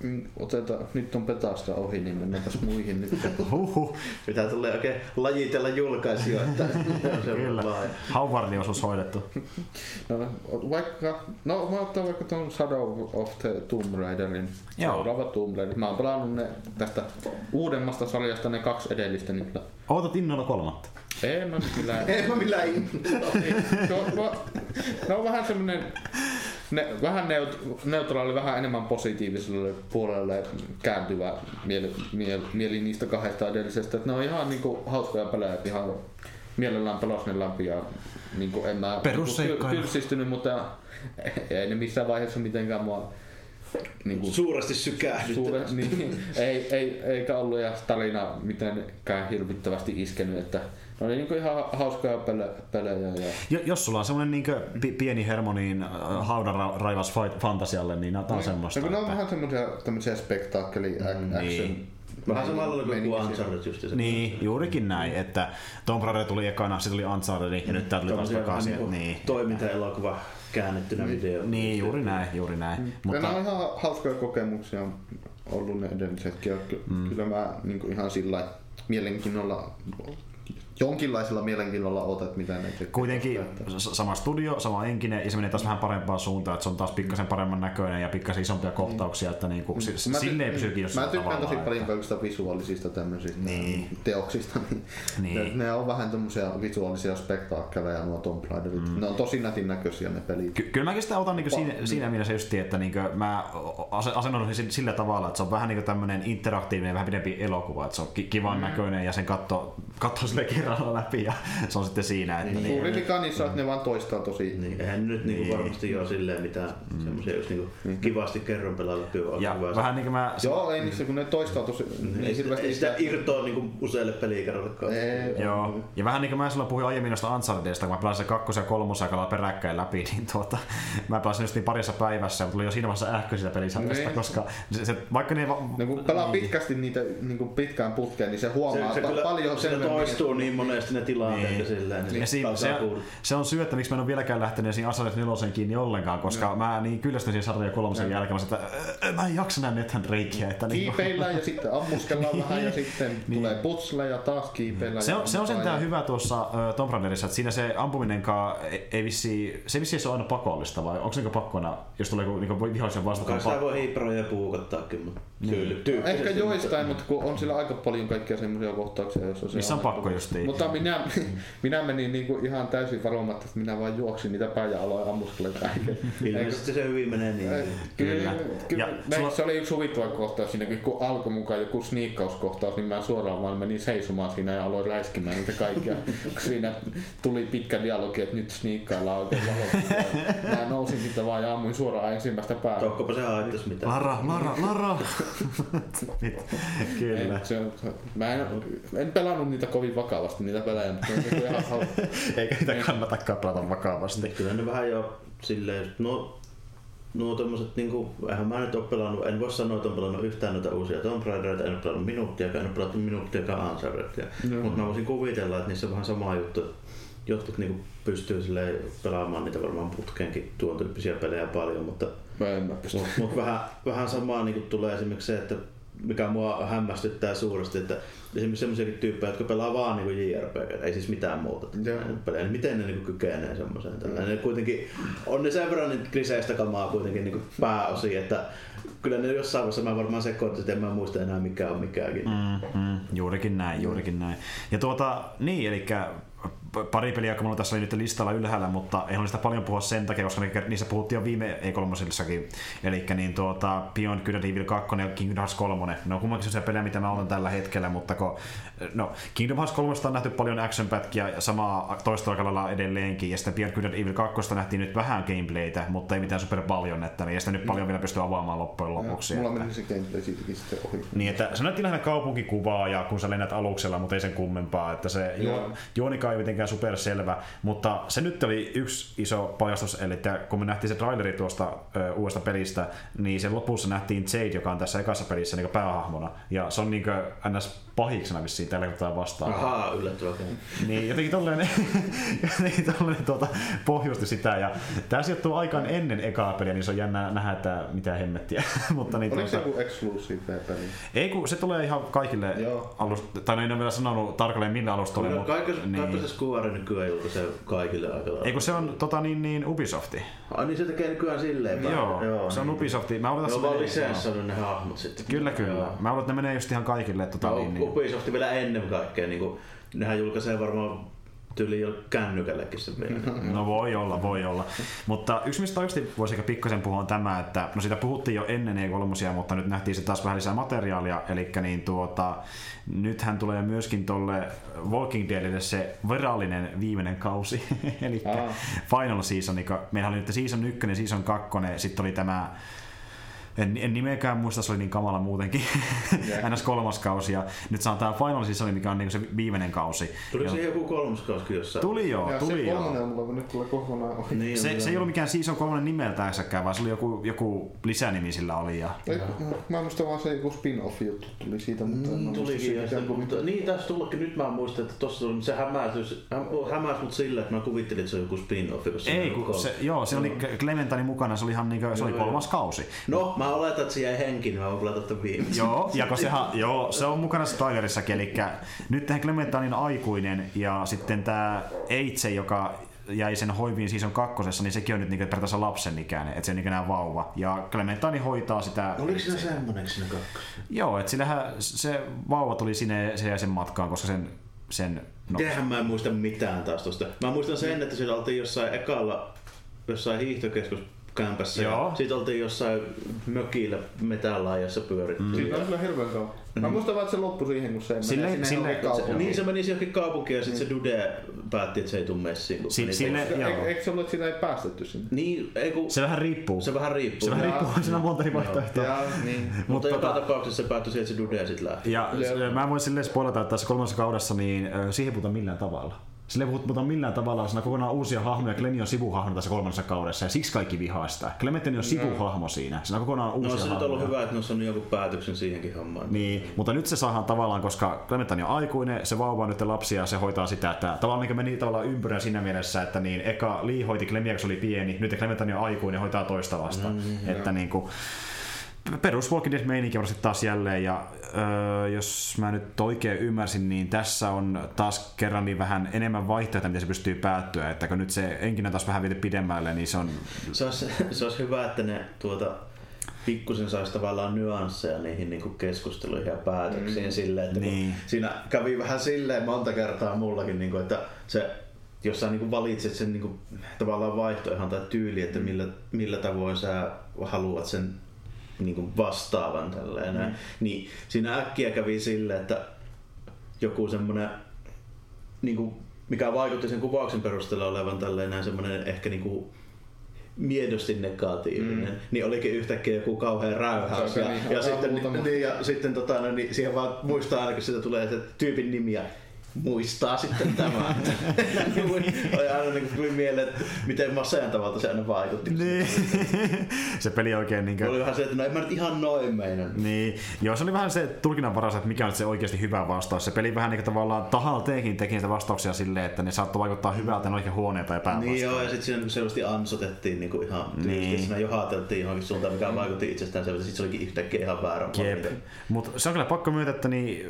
Mm, otetaan, nyt on petasta ohi, niin mennäänpäs muihin nyt. Huhhuh. Pitää tulla oikein lajitella julkaisijoita. Kyllä. Hauvarniosuus hoidettu. No, vaikka, no mä otan vaikka tuon Shadow of the Tomb Raiderin. Joo. Seuraava Tomb Raider. Mä oon pelannut ne tästä uudemmasta sarjasta ne kaksi edellistä nyt. Ootat innolla kolmatta. Ei mä millään. Ei mä millään no, no, on vähän semmonen ne, vähän neut, neutraali, vähän enemmän positiiviselle puolelle kääntyvä mieli, mieli, mieli niistä kahdesta edellisestä. Että ne on ihan niinku hauskoja pelejä, että ihan mielellään pelas ne läpi ja niinku en mä niinku, tylsistynyt, mutta ei ne missään vaiheessa mitenkään mua niin kuin, suuresti sykähdyttänyt. Suure, niin, ei, ei, eikä ollut ja tarina mitenkään hirvittävästi iskenyt, että No niin kuin ihan hauskoja pele- pelejä. Ja... Jos sulla on semmoinen niin pieni hermoniin äh, haudan ra- raivas fantasialle, niin nämä on niin. semmoista. No, kun ne on vähän semmoisia tämmöisiä spektaakkeli mm, action. Niin. Vähän samalla kuin Uncharted just se. Niin, juurikin näin, että Tomb Raider tuli ekana, sitten tuli Uncharted ja nyt tää tuli taas takaisin. Niin, niin. Toimintaelokuva käännettynä niin, video. Niin, juuri näin, juuri näin. Mm. Mutta... Nämä on ihan hauskoja kokemuksia ollut ne edellisetkin. Mm. Kyllä mä niin ihan sillä mielenkiinnolla jonkinlaisella mielenkiinnolla otat, mitä ne. Kuitenkin sama studio, sama enkinen, ja se menee taas vähän parempaan suuntaan, että se on taas pikkasen paremman näköinen ja pikkasen isompia kohtauksia, että niinku, mm. s- silleen pysykin jossain Mä tykkään tosi paljon kaikista visuaalisista tämmöisistä niin. teoksista, niin, niin. ne on vähän tämmöisiä visuaalisia spektaakkeleja nuo Tomb Raiderit. Mm. Ne on tosi nätin näköisiä ne pelit. Ky- kyllä mäkin sitä otan niinku siinä, niin. siinä mielessä just, että niinku mä asennoin sillä tavalla, että se on vähän niinku tämmöinen interaktiivinen, vähän pidempi elokuva, että se on kivan mm. näköinen ja sen katto, katto sille kerralla läpi ja se on sitten siinä. Että niin, niin, Suuri vika niissä on, että ne vaan toistaa tosi... Niin, eihän nyt niinku niin. varmasti ole silleen mitään mm. semmoisia just niinku niin. kivasti kerran pelaa läpi. Ja hyvä vähän niin kuin mä... Joo, ei niissä, kun ne toistaa tosi... Niin, ei, sitä, ei sitä irtoa niinku useille pelikerralle. Joo, ja vähän niin kuin mä silloin puhuin aiemmin noista Unchartedista, kun mä pelasin kakkosen ja kolmosen ja peräkkäin läpi, niin tuota, mä pelasin just niin parissa päivässä, mutta tuli jo siinä vaiheessa ähkö sitä pelisarjasta, niin. koska se, se, vaikka ne... Va- no, kun pelaa niin. pitkästi niitä niin kuin pitkään putkeen, niin se huomaa se, se kyllä, paljon se toistuu niin monesti ne tilanteet niin. silleen. Niin, se, se, se, on syy, että miksi mä en ole vieläkään lähtenyt siinä Uncharted 4 kiinni ollenkaan, koska no. mä niin kyllästyn siihen sarjan kolmosen no. jälkeen, että mä en jaksa nähdä nethän reikiä. Että niin kiipeillään ja sitten ammuskellaan vähän ja sitten niin. tulee putsle ja taas kiipeillään. Se on, se on sentään hyvä tuossa uh, Tomb Raiderissa, että siinä se ampuminenkaan ei vissi, se vissi se on aina pakollista vai onko se niinku pakkona, jos tulee niinku vihollisen vastaan? Kai sitä voi hiiproja puukottaakin, mutta niin. Ehkä joistain, mutta kun on sillä aika paljon kaikkia semmoisia kohtauksia, jos on se Missä on pakko justiin. Mutta minä, minä menin niinku ihan täysin varomatta, että minä vaan juoksin niitä päin ja aloin ammuskella Ilmeisesti se hyvin menee niin. Kyllä. kyllä. sulla... Se oli yksi huvittava kohtaus siinä, kun alkoi mukaan joku sniikkauskohtaus, niin mä suoraan vaan menin seisomaan siinä ja aloin räiskimään niitä kaikkia. siinä tuli pitkä dialogi, että nyt sniikkaillaan oikein valokuvaa. Mä nousin siitä vaan ja ammuin suoraan ensimmäistä päätä. Tokkopa se haittas mitään. Lara, Lara, Lara! Kyllä. Ei, se on, mä en, en pelannut niitä kovin vakavasti, niitä pelejä, mutta on niinku ihan Eikä niitä kannatakaan pelata vakavasti. Kyllä ne vähän jo silleen, no nuo tommoset niinku, eihän mä nyt oo pelannut, en voi sanoa, että on pelannut yhtään noita uusia Tomb Raidereita, en oo pelannut minuuttia, en oo pelannut minuuttiakaan Unchartedia. No. Mutta mä voisin kuvitella, että niissä on vähän sama juttu. jotkut niinku pystyy pelaamaan niitä varmaan putkeenkin tuon tyyppisiä pelejä paljon, mutta, mutta, mutta vähän, vähän samaa niinku tulee esimerkiksi se, että mikä mua hämmästyttää suuresti, että esimerkiksi sellaisiakin tyyppejä, jotka pelaa vaan niin JRPG, ei siis mitään muuta pelejä, niin miten ne niin kykenee semmoiseen. Mm. kuitenkin, on ne sen verran niin kliseistä kamaa kuitenkin niin pääosin, että kyllä ne jossain vaiheessa mä varmaan sekoitin, että en mä muista enää mikä on mikäkin. Mm, mm, juurikin näin, juurikin näin. Ja tuota, niin, eli pari peliä, joka mulla tässä oli nyt listalla ylhäällä, mutta ei ole sitä paljon puhua sen takia, koska niissä puhuttiin jo viime e 3 Eli niin tuota, Beyond Good and Evil 2 ja Kingdom Hearts 3. Ne on kummankin sellaisia pelejä, mitä mä olen tällä hetkellä, mutta kun, no, Kingdom Hearts 3 on nähty paljon action-pätkiä ja samaa toista aikalailla edelleenkin, ja sitten Beyond Good and Evil 2 nähtiin nyt vähän gameplaytä, mutta ei mitään super paljon, että niin, ja sitä nyt paljon vielä pystyy avaamaan loppujen lopuksi. Mulla meni se gameplay siitäkin sitten ohi. Niin, että se näytti lähinnä kaupunkikuvaa ja kun sä lennät aluksella, mutta ei sen kummempaa, että se juo, juonikaan ei mitenkään superselvä, mutta se nyt oli yksi iso paljastus, eli kun me nähtiin se traileri tuosta ö, uudesta pelistä, niin sen lopussa nähtiin Jade, joka on tässä ekassa pelissä niin päähahmona, ja se on niin kuin ns pahiksena vissiin tällä kertaa vastaan. Ahaa, yllättävää. Niin, jotenkin tolleen, jotenkin tolleen tuota, pohjusti sitä. Ja tämä sijoittuu aikaan ennen ekaa peliä, niin se on jännä nähdä, että mitä hemmettiä. Mutta niin, Oliko tuota, se joku exclusive peli? Ei, kun se tulee ihan kaikille alusta, tai no en ole vielä sanonut tarkalleen millä alustolle. No, mutta, kaikessa, niin. kaikessa Square nykyään julkaisee kaikille aika Ei kun se on tota, niin, niin Ubisofti. Ai niin se tekee nykyään silleen. Joo, joo se on niin. Ubisofti. Mä odotan, Joo, vaan lisenssannut ne hahmot sitten. Kyllä, kyllä. Joo. Mä odotan, että ne menee just ihan kaikille. Tota, no, niin, niin. Ubisoft vielä ennen kaikkea. Niin kuin, nehän julkaisee varmaan tyyli jo kännykällekin se vielä. No voi olla, voi olla. Mutta yksi mistä oikeasti voisi ehkä pikkasen puhua on tämä, että no siitä puhuttiin jo ennen E3, mutta nyt nähtiin se taas vähän lisää materiaalia, eli niin tuota, nythän tulee myöskin tuolle Walking Deadille se virallinen viimeinen kausi, eli Final Season, meillä oli nyt Season 1, Season 2, sitten oli tämä en, en nimeäkään muista, se oli niin kamala muutenkin. Yeah. NS kolmas kausi ja nyt saa tämä Final Season, mikä on niin se viimeinen kausi. Tuli se joku kolmas kausi jossain? Tuli joo, ja tuli se kolmonen on mulla nyt tulee kokonaan ohi. Niin, se, se, ei ollut mikään Season 3 nimeltäänsäkään, vaan se oli joku, joku lisänimi sillä oli. Ja... Ei, ja. Mä muistan vaan se joku spin-off juttu tuli siitä, mutta mm, tulikin. Ja sitä, mutta, niin tässä tullakin, nyt mä muistan, että tossa tuli, se hämäsi, hämäsi mut sillä, että mä kuvittelin, että se on joku spin-off. Ei, kun se, joo, se oli Clementine mukana, se oli ihan niin kuin, se oli kolmas kausi. No, mä oletan, että se jäi henki, niin mä voin pelata viimeisen. Joo, ja kun sehän, joo, se on mukana trailerissakin, eli nyt tähän Clementainin aikuinen ja sitten tämä Eitse, joka jäi sen hoiviin season kakkosessa, niin sekin on nyt niin periaatteessa lapsen ikäinen, että se on niin enää vauva. Ja Clementine hoitaa sitä... Oliko siinä semmoinen siinä kakkosessa? Joo, että sillähän se vauva tuli sinne se jäi sen matkaan, koska sen, sen No. Tehän mä en muista mitään taas tosta. Mä muistan sen, että siellä oltiin jossain ekalla jossain hiihtokeskus kämpässä. Joo. Sitten oltiin jossain mökillä metällaajassa pyörittiin. Mm. Siitä on kyllä hirveän kauan. Mä mm. muistan vaan, että se loppui siihen, kun se menee sille, sinne Niin se meni johonkin kaupunkiin ja sitten mm. se Dude päätti, että se ei tule messiin. Si- meni sille, eikö, eikö se ollut, että sitä ei päästetty sinne? Niin, ei kun... Se vähän riippuu. Se vähän riippuu. Se vähän riippuu, siinä on monta eri vaihtoehtoa. Ja, niin. mutta, mutta joka tota, tapauksessa se päättyi siihen, että se Dude sitten lähti. Ja, ja mä voin silleen spoilata, että tässä kolmannessa kaudessa niin siihen puhuta millään tavalla. Sillä ei puhuta millään tavalla, siinä kokonaan uusia hahmoja. Glenn on sivuhahmo tässä kolmannessa kaudessa ja siksi kaikki vihaa sitä. Clementine on sivuhahmo siinä. Siinä on kokonaan uusia No se nyt ollut hyvä, että ne on saanut joku päätöksen siihenkin hommaan. Niin, mutta nyt se saadaan tavallaan, koska Clementine on aikuinen, se vauva on nyt lapsia ja se hoitaa sitä, että tavallaan niin meni tavallaan ympyrä siinä mielessä, että niin eka Lee hoiti Clemia, kun se oli pieni, nyt Clementine on aikuinen ja hoitaa toista vasta. Mm, että niin kuin, perus Walking Dead meininki varmasti taas jälleen ja öö, jos mä nyt oikein ymmärsin, niin tässä on taas kerran niin vähän enemmän vaihtoehtoja, miten se pystyy päättyä, että kun nyt se enkin taas vähän viety pidemmälle, niin se on... Se olisi, se olisi hyvä, että ne tuota, pikkusen saisi tavallaan nyansseja niihin niin kuin keskusteluihin ja päätöksiin mm. silleen, että niin. siinä kävi vähän silleen monta kertaa mullakin, niin kuin, että se jos sä niin valitset sen niin kuin, tavallaan vaihtoehdon tai tyyli, että millä, millä tavoin sä haluat sen niin kuin vastaavan tälleen. Mm. Niin siinä äkkiä kävi sille, että joku semmoinen, niin kuin, mikä vaikutti sen kuvauksen perusteella olevan tälleen semmoinen ehkä niin kuin miedosti negatiivinen, mm. niin olikin yhtäkkiä joku kauhean räyhäys. Ja, ja, sitten, niin, ja sitten tota, no, niin siihen vaan muistaa aina, kun siitä tulee se tyypin nimi ja muistaa sitten tämä. Oli aina niin kuin mieleen, että miten masentavalta se aina vaikutti. Niin. se peli oikein niin kuin... Oli vähän se, että no en mä nyt ihan noin meinannut. Niin. Joo, se oli vähän se tulkinnan varas, että mikä on se oikeasti hyvä vastaus. Se peli vähän niin kuin tavallaan tahalla teekin teki niitä vastauksia silleen, että ne saattoi vaikuttaa hyvältä ne oikein huoneen tai päinvastoin. Niin joo, ja sitten siinä selvästi ansotettiin niin kuin ihan niin. siinä johateltiin johonkin suuntaan, mikä vaikutti itsestään selvästi. Sitten se olikin yhtäkkiä ihan väärä. Mutta se on kyllä pakko myöntää, että niin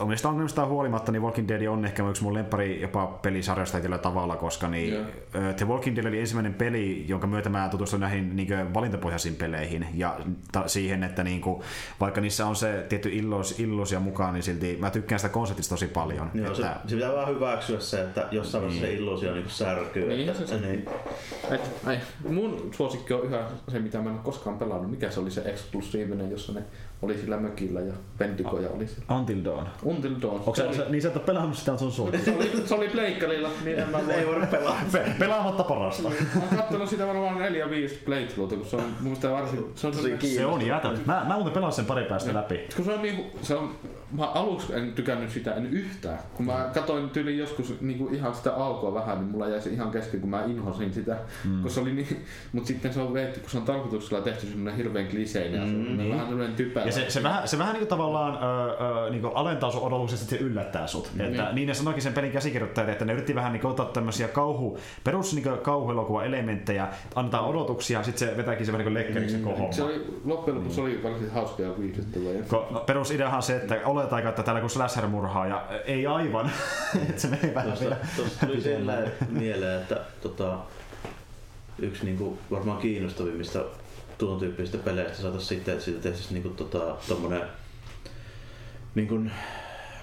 omista ongelmista huolimatta, niin Walking Dead on ehkä yksi mun lempari jopa pelisarjasta tietyllä tavalla, koska niin, yeah. The Walking Dead oli ensimmäinen peli, jonka myötä mä tutustuin näihin niin valintapohjaisiin peleihin ja ta- siihen, että niin kuin, vaikka niissä on se tietty illus, illusia mukaan, niin silti mä tykkään sitä konseptista tosi paljon. Joo, että... se, se, pitää vaan hyväksyä se, että jossain vaiheessa niin. se illusio niin särkyy. Niin, että, se, se, niin. Et, ei, mun suosikki on yhä se, mitä mä en ole koskaan pelannut. Mikä se oli se eksklusiivinen, jossa ne oli sillä mökillä ja Pentikoja oli siellä. Until Dawn. Until Dawn. Onko se, se, niin sä et ole pelannut sitä, on sun suuri. se oli, se oli pleikkarilla, niin en mä voi. Ei voida pelaa. Pe- pelaamatta parasta. Niin. mä oon kattonut sitä varmaan 4-5 playthroughta, kun se on mun mielestä varsin... Se on, se, se on jätä. Mä, mä muuten pelaan sen pari päästä niin. läpi. Kun se on niinku, se on mä aluksi en tykännyt sitä en yhtään. Kun mä katsoin tyyli joskus niin kuin ihan sitä alkua vähän, niin mulla jäi se ihan kesken, kun mä inhosin sitä. Mm. Kun se oli niin, mutta sitten se on veetty, kun se on tarkoituksella tehty semmoinen hirveän kliseinen mm, ja se niin. vähän semmoinen typä. Ja se, se, vähän, se vähän niin kuin tavallaan ö, ö, niin kuin alentaa sun odotukset, että se yllättää sut. Mm. Että, niin ne sanoikin sen pelin käsikirjoittajat, että ne yritti vähän niin kuin ottaa tämmöisiä kauhu, perus niin kauhuelokuva elementtejä, antaa odotuksia, sitten se vetääkin se vähän niin kuin lekkeriksi mm. koko Se oli, loppujen lopuksi mm. oli varsin hauska ja viihdyttävä. Perusideahan se, että oletaan, että täällä kun slasher-murhaa ja ei aivan. että se meni vähän vielä tuli mieleen, että tota, yksi niinku, varmaan kiinnostavimmista tuon tyyppisistä peleistä saataisiin sitten, että siitä tehtäisiin niinku, tota, tommonen niinku,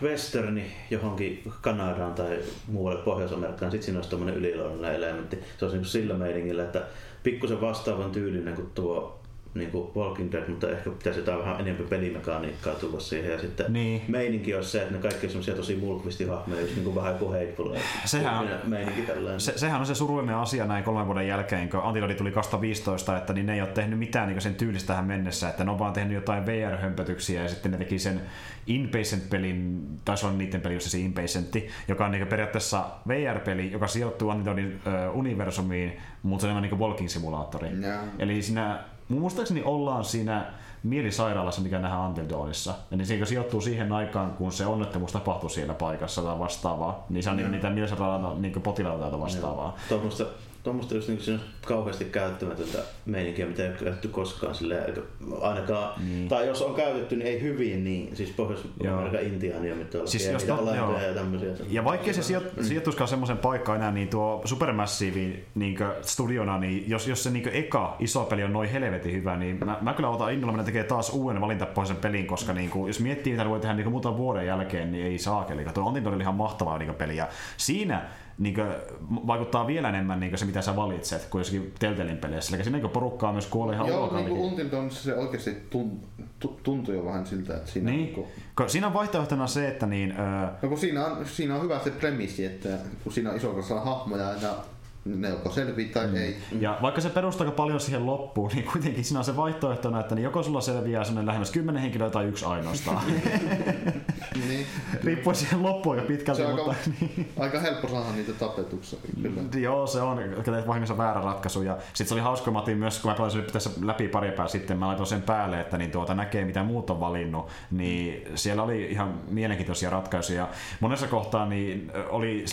westerni johonkin Kanadaan tai muualle Pohjois-Amerikkaan, sitten siinä olisi tommonen yliluonnollinen elementti. Se olisi niinku sillä meiningillä, että pikkusen vastaavan tyylinen kuin tuo niin kuin Walking Dead, mutta ehkä pitäisi jotain vähän enemmän pelimekaniikkaa tulla siihen. Ja sitten niin. meininki on se, että ne kaikki on semmoisia tosi mulkvistihahmoja, just niin kuin vähän kuin Hateful sehän on, meininki se, sehän on se surullinen asia näin kolmen vuoden jälkeen, kun Antidodi tuli 2015, että niin ne ei ole tehnyt mitään niin sen tyylistä tähän mennessä, että ne on vaan tehnyt jotain VR-hömpötyksiä ja sitten ne teki sen Inpatient-pelin, taisi olla niiden peli, jossa se Inpatientti, joka on niin periaatteessa VR-peli, joka sijoittuu Antidodin uh, universumiin, mutta se on enemmän niin walking-simulaattori. Yeah. Eli siinä muistaakseni ollaan siinä mielisairaalassa, mikä nähdään Until Dawnissa. Eli se sijoittuu siihen aikaan, kun se onnettomuus tapahtui siellä paikassa tai vastaavaa. Niin se on mm. niitä mielisairaalan niin potilaita vastaavaa. Tuommoista tuommoista just niin kauheasti käyttämätöntä meininkiä, mitä ei ole käytetty koskaan silleen, ainakaan, niin. tai jos on käytetty, niin ei hyvin, niin siis Pohjois-Amerikan intiaania, mitä on siis jos to, ja tämmöisiä. Ja vaikkei se sijo- sijoittuisikaan semmoisen paikkaan enää, niin tuo Supermassive niin studiona, niin jos, jos se niin eka iso peli on noin helvetin hyvä, niin mä, mä kyllä otan innolla mennä tekee taas uuden valintapohjaisen pelin, koska niin kuin, jos miettii, mitä voi tehdä niin muutaman vuoden jälkeen, niin ei saakeli. Tuo Antin oli ihan mahtavaa niin peli, ja siinä niin kuin, vaikuttaa vielä enemmän niin se, mitä sä valitset, kuin jossakin Teltelin peleissä. Eli siinä niin porukkaa myös kuolee ihan Joo, niin kuin Until se oikeasti tuntuu jo vähän siltä, että siinä... Niin. Niin kuin... Siinä on vaihtoehtona se, että niin... Öö... No kun siinä on, siinä on hyvä se premissi, että kun siinä on iso kasa hahmoja ja ne joko selvii tai mm. ei. Ja vaikka se perustaa paljon siihen loppuun, niin kuitenkin siinä on se vaihtoehtona, että niin joko sulla selviää sellainen lähemmäs kymmenen henkilöä tai yksi ainoastaan. niin. Riippuu siihen loppuun aika pitkälti. Se on mutta, aika, niin. aika helppo saada niitä tapetuksia. Kyllä. Joo, se on. Teet vahingossa väärä ratkaisu. Ja sitten se oli hauska, mä myös, kun mä pelasin tässä läpi pari päivää sitten, mä laitoin sen päälle, että niin tuota näkee mitä muut on valinnut, niin siellä oli ihan mielenkiintoisia ratkaisuja. Monessa kohtaa niin oli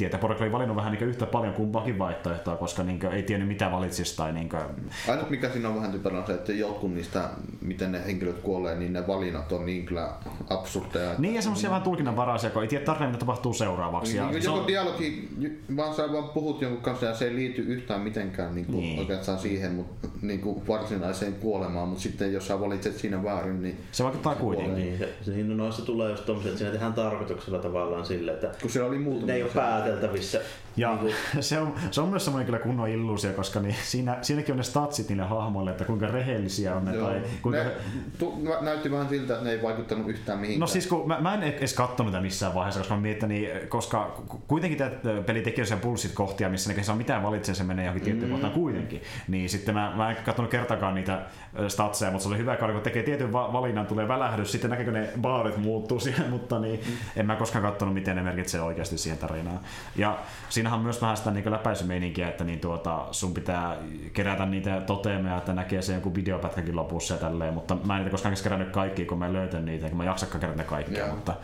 50-50, että porukka oli valinnut vähän niin yhtä paljon kuin kumpaakin vaihtoehtoa, koska niin ei tiennyt mitä valitsisi. Tai niin kuin... Ainut mikä siinä on vähän typerä on se, että jotkut niistä, miten ne henkilöt kuolee, niin ne valinnat on niin kyllä absurdeja. Niin ja semmoisia vähän tulkinnanvaraisia, kun ei tiedä tarkemmin, mitä tapahtuu seuraavaksi. Niin, ja niin, joku on... dialogi, vaan sä vaan puhut jonkun kanssa ja se ei liity yhtään mitenkään niin kuin niin. oikeastaan siihen mutta, niin kuin varsinaiseen kuolemaan, mutta sitten jos sä valitset siinä väärin, niin se vaikuttaa kuitenkin. Niin, se, se, niin, noissa tulee just tommoset, että siinä tehdään tarkoituksella tavallaan sille, että kun se oli ne ei ole pääteltävissä. Ja niin kuin, se se, on, se on myös semmoinen kyllä kunnon illuusio, koska niin siinä, siinäkin on ne statsit niille hahmoille, että kuinka rehellisiä on ne. Joo. Tai kuinka... ne tu, näytti vähän siltä, että ne ei vaikuttanut yhtään mihinkään. No siis kun mä, mä en edes katsonut tätä missään vaiheessa, koska mä mietin, niin, koska kuitenkin tämä peli tekee sen pulssit kohtia, missä ne saa mitään valitsemaan, se menee johonkin tiettyyn mm. kohtaan kuitenkin. Niin sitten mä, mä en katsonut kertakaan niitä statseja, mutta se oli hyvä, kun tekee tietyn valinnan, tulee välähdys, sitten näkeekö ne baarit muuttuu siihen, mutta niin, mm. en mä koskaan katsonut, miten ne merkitsee oikeasti siihen tarinaan. Ja siinähän on myös vähän sitä niin läpäisymeininkiä, että niin tuota, sun pitää kerätä niitä toteameja, että näkee se joku videopätkäkin lopussa ja tälleen, mutta mä en niitä koskaan kerännyt kaikki, kun mä löytän niitä, kun mä jaksakaan kerätä kaikkea, yeah. mutta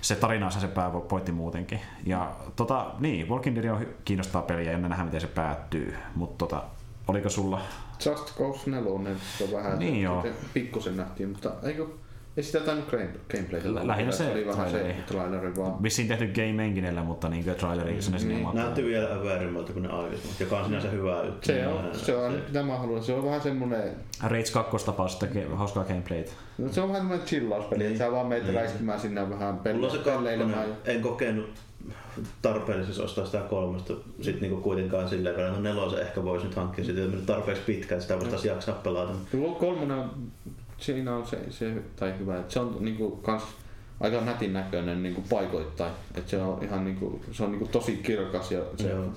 se tarina on se pääpointti muutenkin. Ja tota, niin, Walking Dead on kiinnostaa peliä ja nähdään miten se päättyy, mutta tota, oliko sulla Just Cause 4, se on vähän niin joo. pikkusen nähtiin, mutta eikö ei sitä tainnut gameplay. Lähinnä se, oli vähän se traileri vaan. Vissiin tehty Game Enginellä, mutta niin traileri mm, sinne niin. Näytti vielä väärimmältä kuin ne aikaisemmat, joka on sinänsä hyvä juttu. Se on, se on se, mitä mä haluan. Se on vähän semmonen... Rage 2 tapaus sitten hauskaa gameplaytä. No, se on vähän semmonen chillauspeli, niin. että sä vaan meitä niin. räiskimään sinne vähän pelleilemään. En kokenut tarpeellisuus ostaa sitä kolmosta sit niinku kuitenkaan silleen verran, no nelosen ehkä voisi nyt hankkia sitä tarpeeksi pitkä, että sitä voisi jaksaa pelata. Kolmonen on siinä on se, se tai hyvä, että se on niinku kans aika nätin näköinen niinku paikoittain. Että se on ihan niinku, se on niinku tosi kirkas ja se on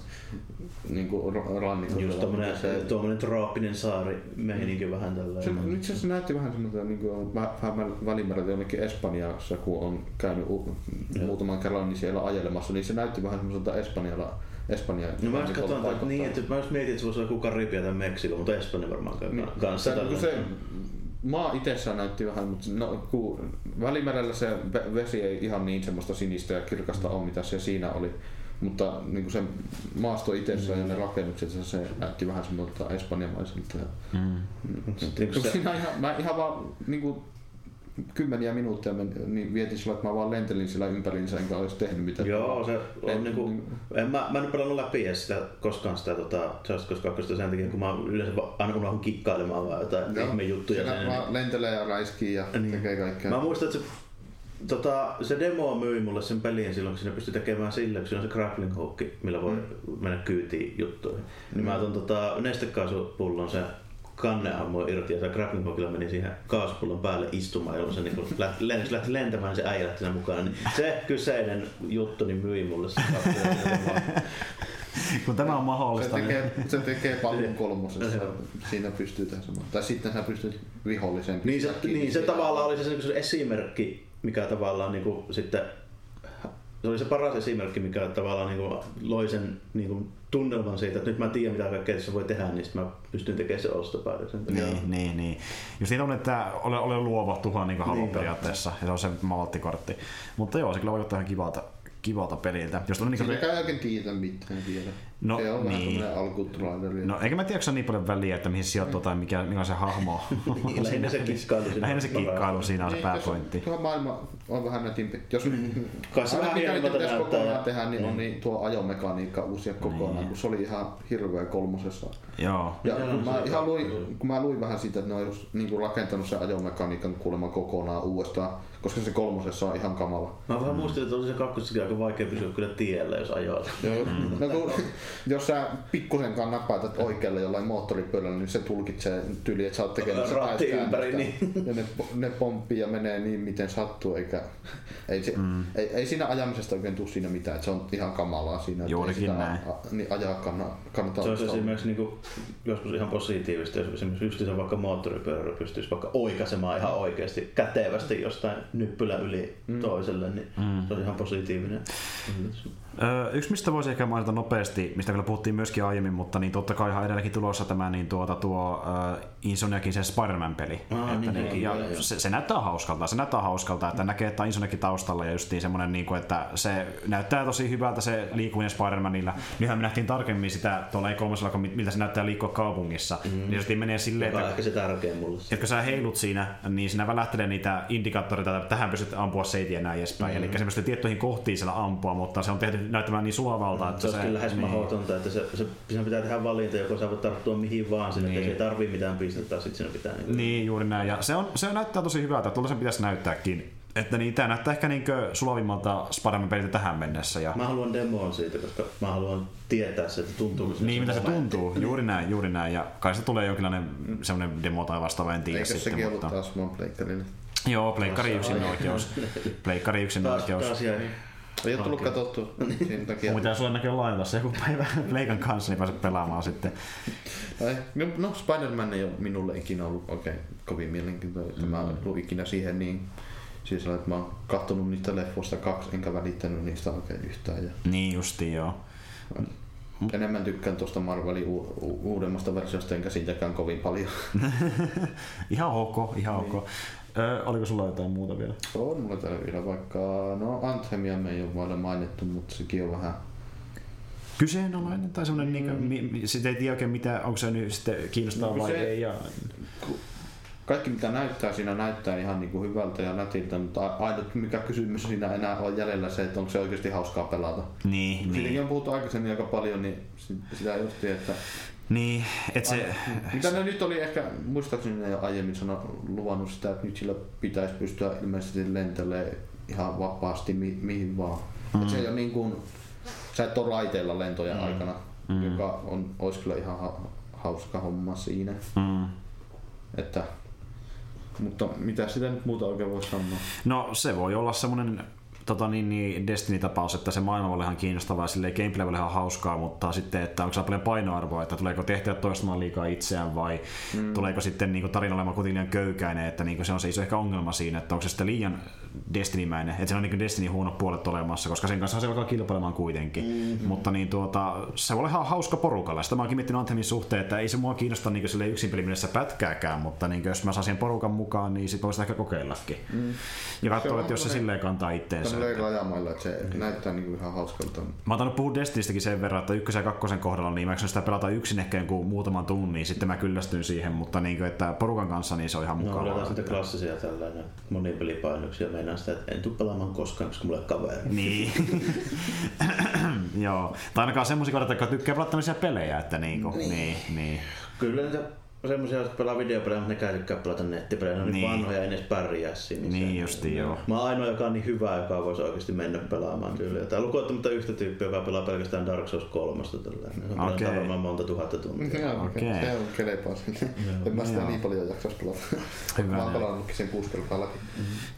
niinku rannikko. Just tommonen, se, tuommoinen trooppinen saari meininki mm. vähän tällä. Se, itse asiassa näytti vähän semmoista niinku, vähän välimereltä jonnekin Espanjassa, kun on käynyt u, muutaman kerran niin siellä ajelemassa, niin se näytti vähän semmoiselta Espanjalla Espanja. No mä katson, että niin, että mä mietin, että se voisi olla joku Karibia tai Meksiko, mutta Espanja varmaan niin, kanssa. Se, se, maa itsessään näytti vähän, mutta no, kun välimerellä se vesi ei ihan niin semmoista sinistä ja kirkasta ole, mitä se siinä oli. Mutta niin kuin se maasto itsessään mm. ja ne mm. rakennukset, se näytti vähän semmoista espanjamaiselta. Mm. Mm. Siinä ihan, mä ihan vaan niin kuin, kymmeniä minuutteja men, niin vietin sillä, että mä vaan lentelin sillä ympäriinsä enkä olisi tehnyt mitään. Joo, se on en, niinku, niin, en, mä, mä en ole pelannut läpi edes sitä, koskaan sitä tota, Just Cause 2 sen takia, kun mä yleensä aina unohdun kikkailemaan vaan jotain Joo, ihme juttuja. Siellä vaan niin, lentelee ja räiskii ja niin. tekee kaikkea. Mä muistan, että se Tota, se demo myi mulle sen pelin silloin, kun sinne pystyi tekemään sillä, kun siinä on se grappling hook, millä voi mm. mennä kyytiin juttuihin. Niin mm. mä otan tota, nestekaasupullon se kanne ammui irti ja se grappling hookilla meni siihen kaasupullon päälle istumaan, jolloin se niin lähti, lähti, lähti lentämään niin se äijä lähti mukaan. Niin se kyseinen juttu niin myi mulle se Kun tämä on mahdollista. Se tekee, niin... se tekee paljon kolmosessa. Siinä pystyy tehdä samaa. Tai sitten sä pystyt vihollisen. Niin se, niin se tavallaan oli se, se esimerkki, mikä tavallaan niin kuin, sitten se oli se paras esimerkki, mikä tavallaan niin kuin, loi sen niin kuin, tunnelman siitä, että nyt mä tiedän mitä kaikkea tässä voi tehdä, niin mä pystyn tekemään sen ostopäätöksen. Niin, niin, niin. Just niin on, että ole, ole luova tuhan niin niin, periaatteessa, ja se on se malttikortti. Mutta joo, se kyllä vaikuttaa ihan kivalta kivalta peliltä. Jos niin Siinä ei oikein tiedä mitään vielä. No, se on niin. vähän. No eikä mä tiedä, onko niin paljon väliä, että mihin sijoittuu tai mikä, mikä on se hahmo. niin, lähinnä se kikkailu siinä. Lähinnä se kikkailu siinä on se niin, pääpointti. Tuo maailma on vähän nätimpi. Jos Kai se vähän mitä pitäisi kokonaan tehdä, niin on niin tuo ajomekaniikka uusia kokonaan, niin. kun se oli ihan hirveä kolmosessa. Joo. Ja kun mä, ihan luin, kun mä luin vähän siitä, että ne on just niin kuin rakentanut sen ajomekaniikan kuulemma kokonaan uudestaan, koska se kolmosessa on ihan kamala. Mä vähän muistin, että oli se kakkosessakin aika vaikea pysyä kyllä tiellä, jos ajoit. Joo, no, kun, jos sä pikkusenkaan napaitat oikealle jollain moottoripyörällä, niin se tulkitsee tyyli, että sä oot tekemässä Ratti ympäri, niin. Ja ne, ne pomppii ja menee niin miten sattuu, eikä ei, se, mm. ei, ei, siinä ajamisesta oikein tule siinä mitään, että se on ihan kamalaa siinä. Juurikin näin. A, niin ajaa kanna, kannattaa. Se olisi esimerkiksi niin kuin, joskus ihan positiivista, jos esimerkiksi just se vaikka moottoripyörällä pystyisi vaikka oikaisemaan ihan oikeasti kätevästi jostain nyppylä yli mm. toiselle, niin mm. se on ihan positiivinen. Yksi, mistä voisi ehkä mainita nopeasti, mistä kyllä puhuttiin myöskin aiemmin, mutta niin totta kai ihan edelläkin tulossa tämä niin tuota, tuo uh, Insomniakin se Spider-Man-peli. Ah, että niin, niin, ja se, se, näyttää hauskalta, se näyttää hauskalta, että näkee, että Insomniakin taustalla ja justiin semmoinen, niin kuin, että se näyttää tosi hyvältä se liikkuminen Spider-Manilla. Nythän me nähtiin tarkemmin sitä tuolla ei 3 miltä se näyttää liikkua kaupungissa. Mm. Niin justiin menee silleen, että, ehkä se tärkein mulle. Että kun sä heilut siinä, niin siinä välähtelee niitä indikaattoreita, että tähän pystyt ampua seitiä näin edespäin. Mm. Eli semmoista tiettyihin kohtiin siellä ampua, mutta se on tehty näyttämään niin suovalta. Että se, se kyllä lähes niin. mahdotonta, että se, se, se, pitää tehdä valinta, joko sä voit tarttua mihin vaan sinne, niin. että se ei tarvii mitään pistettä, sitten sinne pitää... Niin, niin juuri näin. Ja se, on, se näyttää tosi hyvältä, että sen pitäisi näyttääkin että niin, tämä näyttää ehkä niin sulavimmalta Spider-Man peliltä tähän mennessä. Ja... Mä haluan demoa siitä, koska mä haluan tietää se, että tuntuu se Niin, mitä se tuntuu. Juuri näin, juuri näin. Ja kai se tulee jonkinlainen semmoinen demo tai vastaava, en tiedä Eikö sitten. sekin mutta... ollut taas mun pleikkarille? Joo, pleikkari yksin oikeus. Pleikkari yksin oikeus. Taas jäi. Ei ole tullut katsottu sen takia. Sulla näkee lainata se joku päivä Pleikan kanssa, niin pääset pelaamaan sitten. No, no Spider-Man ei ole minulle ikinä ollut oikein kovin mielenkiintoinen. Mm. Mä en ollut ikinä siihen niin Siis että mä oon kattonut niistä leffoista kaksi, enkä välittänyt niistä oikein yhtään. Ja... Niin justi joo. Enemmän tykkään tuosta Marvelin u- u- uudemmasta versiosta, enkä siitäkään kovin paljon. ihan ok, ihan ok. Niin. Ö, oliko sulla jotain muuta vielä? On mulla täällä vielä vaikka, no Anthemia me ei ole vielä mainittu, mutta sekin on vähän kyseenalainen tai semmoinen, mm. niin kuin, sitä ei tiedä oikein mitä, onko se nyt sitten kiinnostaa no, vai se, ei. Ja kaikki mitä näyttää siinä näyttää ihan niin kuin hyvältä ja nätiltä, mutta ainut mikä kysymys siinä enää on jäljellä se, että onko se oikeasti hauskaa pelata. Niin, Siitäkin niin. on puhuttu aikaisemmin aika paljon, niin sitä just että niin, et se... Mitä ne nyt oli ehkä, muistaakseni ne aiemmin sano, luvannut sitä, että nyt sillä pitäisi pystyä ilmeisesti lentelemään ihan vapaasti mi- mihin vaan. Mm. Et se ei ole niin kuin, sä et ole raiteilla lentojen mm. aikana, mm. joka on, olisi kyllä ihan ha- hauska homma siinä. Mm. Että mutta mitä sitä nyt muuta oikein voi sanoa? No se voi olla semmoinen tota, niin, niin Destiny-tapaus, että se maailma olla ihan kiinnostavaa ja gameplay voi ihan hauskaa, mutta sitten, että onko se paljon painoarvoa, että tuleeko tehtäjä toistamaan liikaa itseään vai mm. tuleeko sitten niin kuin, tarina olemaan kuitenkin liian köykäinen, että niin kuin, se on se iso ehkä ongelma siinä, että onko se sitten liian Destiny-mäinen, että se on niin Destiny huono puolet olemassa, koska sen kanssa se alkaa kilpailemaan kuitenkin. Mm-hmm. Mutta niin, tuota, se voi olla ihan hauska porukalla. Sitä mä oonkin miettinyt Anthemin suhteen, että ei se mua kiinnosta niin sille yksin pelimennessä pätkääkään, mutta niin, jos mä saan siihen porukan mukaan, niin sit voisi ehkä kokeillakin. Mm. Ja katsoa, että jos se silleen kantaa itteensä. Se on rajamailla, että se mm. näyttää niin ihan hauskalta. Mä oon puhua Destinistäkin sen verran, että ykkösen ja kakkosen kohdalla, niin mä sitä pelata yksin ehkä jonkun muutaman tunnin, niin sitten mä kyllästyn siihen, mutta niin kuin, että porukan kanssa niin se on ihan mukavaa. No, sitten klassisia tällainen monipelipainoksia, meinaa sitä, että en tule pelaamaan koskaan, koska mulla ei kaveri. Niin. Joo. Tai ainakaan semmoisia kohdat, jotka tykkää pelata pelejä, että niinku, niin. niin, niin. Kyllä niitä semmoisia, jotka pelaa videopelejä, mutta ne tykkää pelata nettipelejä, ne on niin. vanhoja, ei edes pärjää siinä. Niin, niin justi joo. Mä oon ainoa, joka on niin hyvä, joka voisi oikeasti mennä pelaamaan tyyliä. Tai lukuottamatta yhtä tyyppiä, joka pelaa pelkästään Dark Souls 3. Okei. Okay. varmaan monta tuhatta tuntia. Okei. Okay. Se on kelepaa sinne. en mä sitä niin paljon jaksaisi pelata. Hyvä. Mä oon pelannutkin sen kuusi kertaa läpi.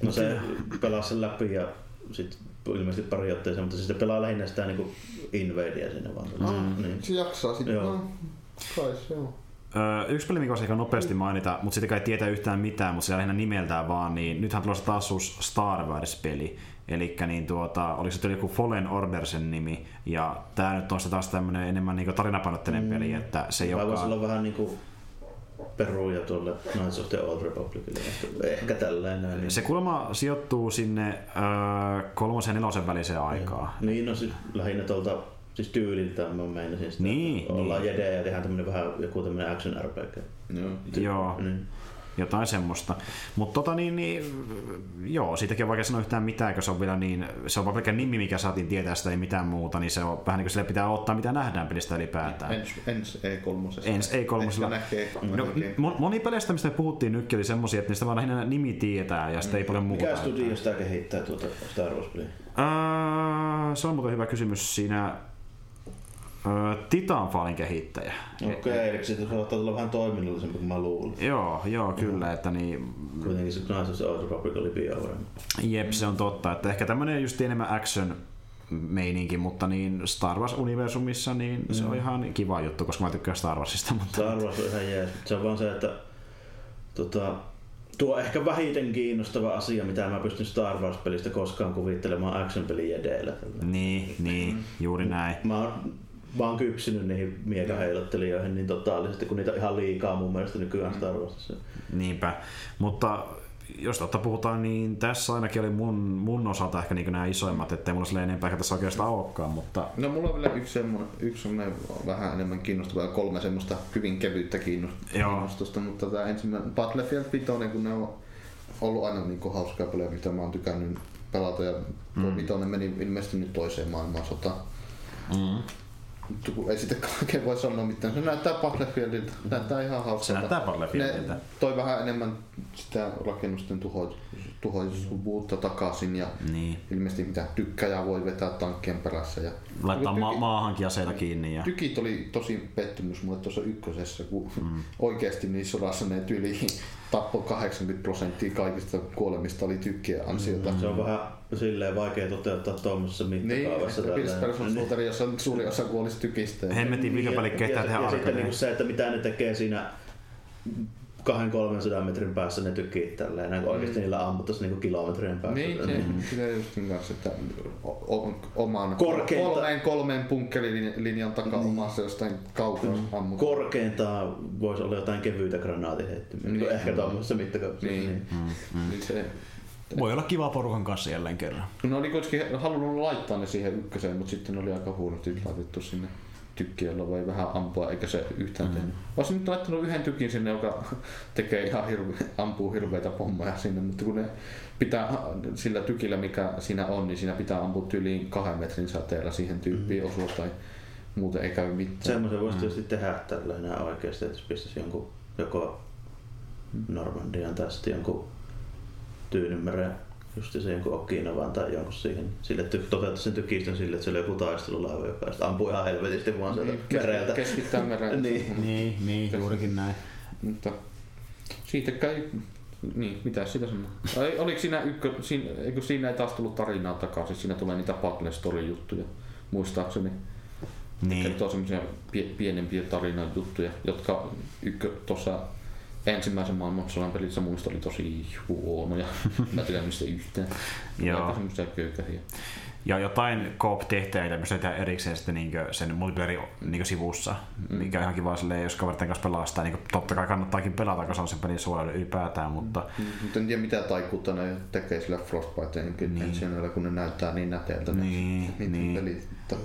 No se pelaa sen läpi ja sitten ilmeisesti pari otteeseen, mutta se pelaa lähinnä sitä niin Invadea sinne vaan. Mm. Niin. Se jaksaa sitten. Joo. No, kai se on. Yksi peli, mikä voisi nopeasti mainita, mutta sitten kai tietää yhtään mitään, mutta se lähinnä nimeltään vaan, niin nythän tulossa taas uusi Star Wars-peli. Eli niin tuota, oliko se joku Fallen Order sen nimi, ja tämä nyt on taas tämmöinen enemmän niin tarinapainotteinen mm. peli, että se joka... Voisi olla vähän niin kuin peruja tuolle Knights of the Old Republicille. Ehkä tällainen. Niin. Se kuulemma sijoittuu sinne äh, kolmosen ja nelosen väliseen aikaan. Niin, no siis lähinnä tuolta siis tyyliltään mä meinasin sitä. Niin, ollaan niin. jedejä ja tehdään tämmönen vähän joku tämmönen action RPG. Joo. Joo. Niin jotain semmoista. Mutta tota niin, niin, joo, siitäkin on vaikea sanoa yhtään mitään, kun se on vielä niin, se on vaan pelkkä nimi, mikä saatiin tietää sitä, ei mitään muuta, niin se on vähän niin kuin sille pitää ottaa, mitä nähdään pelistä ylipäätään. Ens, ens E3. Ens E3. Näkee, no, moni pelistä, mistä me puhuttiin nytkin, oli semmosia, että niistä vaan lähinnä nimi tietää ja sitten mm. ei paljon muuta. Mikä studio sitä kehittää tuota Star Wars-peliä? Uh, se on muuten hyvä kysymys siinä Titanfallin kehittäjä. Okei, okay, se saattaa olla vähän toiminnallisempi kuin mä luulin. Joo, joo, kyllä. Että niin... Kuitenkin se Knights of the Old Republic oli pian Jep, se on totta. Että ehkä tämmönen just enemmän action meininki, mutta niin Star Wars-universumissa niin se on mm. ihan kiva juttu, koska mä tykkään Star Warsista. Mutta... Star Wars on ihan jees. Se on vaan se, että tota, tuo ehkä vähiten kiinnostava asia, mitä mä pystyn Star Wars-pelistä koskaan kuvittelemaan action-pelin edellä. Niin, niin, juuri näin. Mä oon mä oon kypsynyt niihin miekaheilottelijoihin niin totaalisesti, kun niitä ihan liikaa mun mielestä nykyään Star Warsissa. Niinpä, mutta jos totta puhutaan, niin tässä ainakin oli mun, mun osalta ehkä niin nämä isoimmat, ettei mulla sille enempää ehkä tässä oikeastaan olekaan, mutta... No mulla on vielä yksi semmoinen, yksi semmoinen vähän enemmän kiinnostava ja kolme semmoista hyvin kevyttä kiinnostusta, Joo. mutta tämä ensimmäinen Battlefield 5, kun ne on ollut aina niin hauskaa pelejä, mitä mä oon tykännyt pelata ja tuo mm. vitonen meni ilmeisesti nyt toiseen maailmansotaan. Mm. Ei sitten kaiken voi sanoa mitään. Se näyttää Battlefieldiltä. Näyttää ihan hauskalta. Se näyttää Battlefieldiltä. Ne toi vähän enemmän sitä rakennusten tuho, tuhoisuutta takaisin ja niin. ilmeisesti mitä tykkäjää voi vetää tankkien perässä. Ja Laittaa ma- maahankin aseita kiinni. Ja... Tykit oli tosi pettymys mulle tuossa ykkösessä, kun mm. oikeasti niissä sodassa ne tyli tappoi 80 prosenttia kaikista kuolemista oli tykkien ansiota. Mm. Se on vähän silleen vaikea toteuttaa tuommoisessa mittakaavassa. Niin, Person Shooter, jossa suuri osa kuolisi tykistä. Hemmetin mikä paljon kehtää tehdä Ja sitten niin se, että mitä ne tekee siinä 200-300 metrin päässä ne tykii tälleen, näin oikeasti mm. niillä ammuttaisi niinku kilometrien päässä. Niin, se, mm. sitä justin kanssa, että oman Korkeinta... kolmeen kolmeen punkkelilinjan takaa niin. omassa jostain kaukana mm. ammutaan. Korkeintaan voisi olla jotain kevyitä granaatiheittymiä, niin. ehkä tuommoisessa mittakaavassa. Niin. niin. Mm. Mm. Niin se, voi olla kiva porukan kanssa jälleen kerran. No oli kuitenkin halunnut laittaa ne siihen ykköseen, mutta sitten oli aika huonosti laitettu sinne tykkiä, voi vähän ampua, eikä se yhtään mm. tehnyt. Olisin nyt laittanut yhden tykin sinne, joka tekee ihan hirve, ampuu hirveitä pommeja sinne, mutta kun ne pitää sillä tykillä, mikä siinä on, niin siinä pitää ampua yli kahden metrin säteellä siihen tyyppiin mm. osua tai muuten ei käy mitään. Semmoisen voisi mm. tietysti tehdä tällä oikeasti, että pistäisi jonkun joko Normandian tai sitten jonkun Tyynymeren just se jonkun Okinavan tai jonkun siihen, sille, että toteuttaisi sen tykistön sille, että se oli joku taistelulaiva, joka sitten ampui ihan helvetisti vaan sieltä niin, mereltä. Keskittää mereltä. niin. niin, niin, juurikin näin. Mutta siitä kai niin, mitä sitä sanoo? Oliko siinä, ykkö, siinä, eikö siinä ei taas tullut tarinaa takaisin, siinä tulee niitä Battle Story-juttuja, muistaakseni. Niin. Kertoo semmoisia pie, pienempiä tarinajuttuja, jotka ykkö tuossa ensimmäisen maailmansodan pelissä muista oli tosi huonoja. Mä tiedän mistä yhtään. Joo. Semmoisia köykäisiä. Ja jotain missä tehdään erikseen sitten niin sen multiplayerin niin sivussa, mm. mikä on ihan kiva silleen, jos kaveritten kanssa pelaa sitä. Niin totta kai kannattaakin pelata, koska se on sen pelin suojelu ylipäätään, mutta... Mm. Mutta en tiedä mitä taikuutta ne tekee sillä Frostbite niin. ensin, kun ne näyttää niin näteiltä niin, ne niin. pelit. Mutta...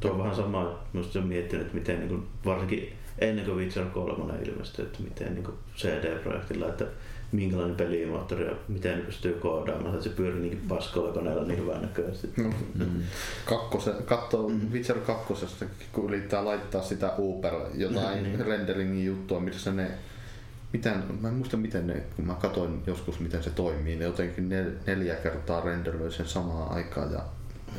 Tuo on vähän sama, että se miettinyt, että miten niin kuin, varsinkin ennen kuin Witcher 3 ilmestyi, että miten niin CD-projektilla, että minkälainen pelimoottori ja miten pystyy koodaamaan, että se pyörii niinkin paskoilla koneella niin hyvän näköisesti. Mm. Mm. Kakkose, katso mm. Witcher 2, kun yrittää laittaa sitä Uber jotain mm, niin. renderingin juttua, missä ne miten, mä en muista miten ne, kun mä katsoin joskus miten se toimii, ne jotenkin nel, neljä kertaa renderöi sen samaan aikaan ja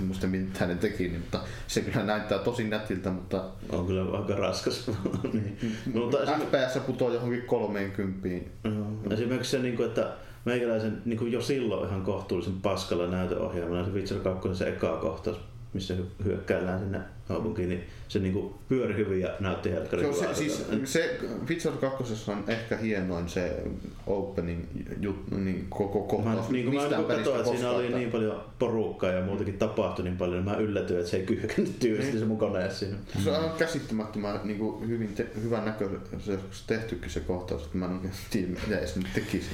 muista mitä ne teki, niin, mutta se kyllä näyttää tosi nätiltä, mutta... On kyllä aika raskas. niin. mutta FPS putoaa johonkin 30. Mm. Esimerkiksi se, niin kuin, että meikäläisen niin jo silloin ihan kohtuullisen paskalla näytöohjelmalla se Witcher 2 se eka kohtaus missä hyökkäillään sinne kaupunkiin, niin se niinku pyöri hyvin ja näytti helkkarin se, se, siis, se Witcher 2 on ehkä hienoin se opening jut, niin koko kohtaus. Mä, niin kuin mä katsoin, että siinä oli niin paljon porukkaa ja muutenkin tapahtui niin paljon, niin mä yllätyin, että se ei kyhkännyt tyystin niin. se mun koneessa siinä. Se on käsittämättömän niin kuin hyvin te, hyvän näköisesti tehtykin se kohtaus, että mä en oikein tiedä, mitä edes nyt tekisi.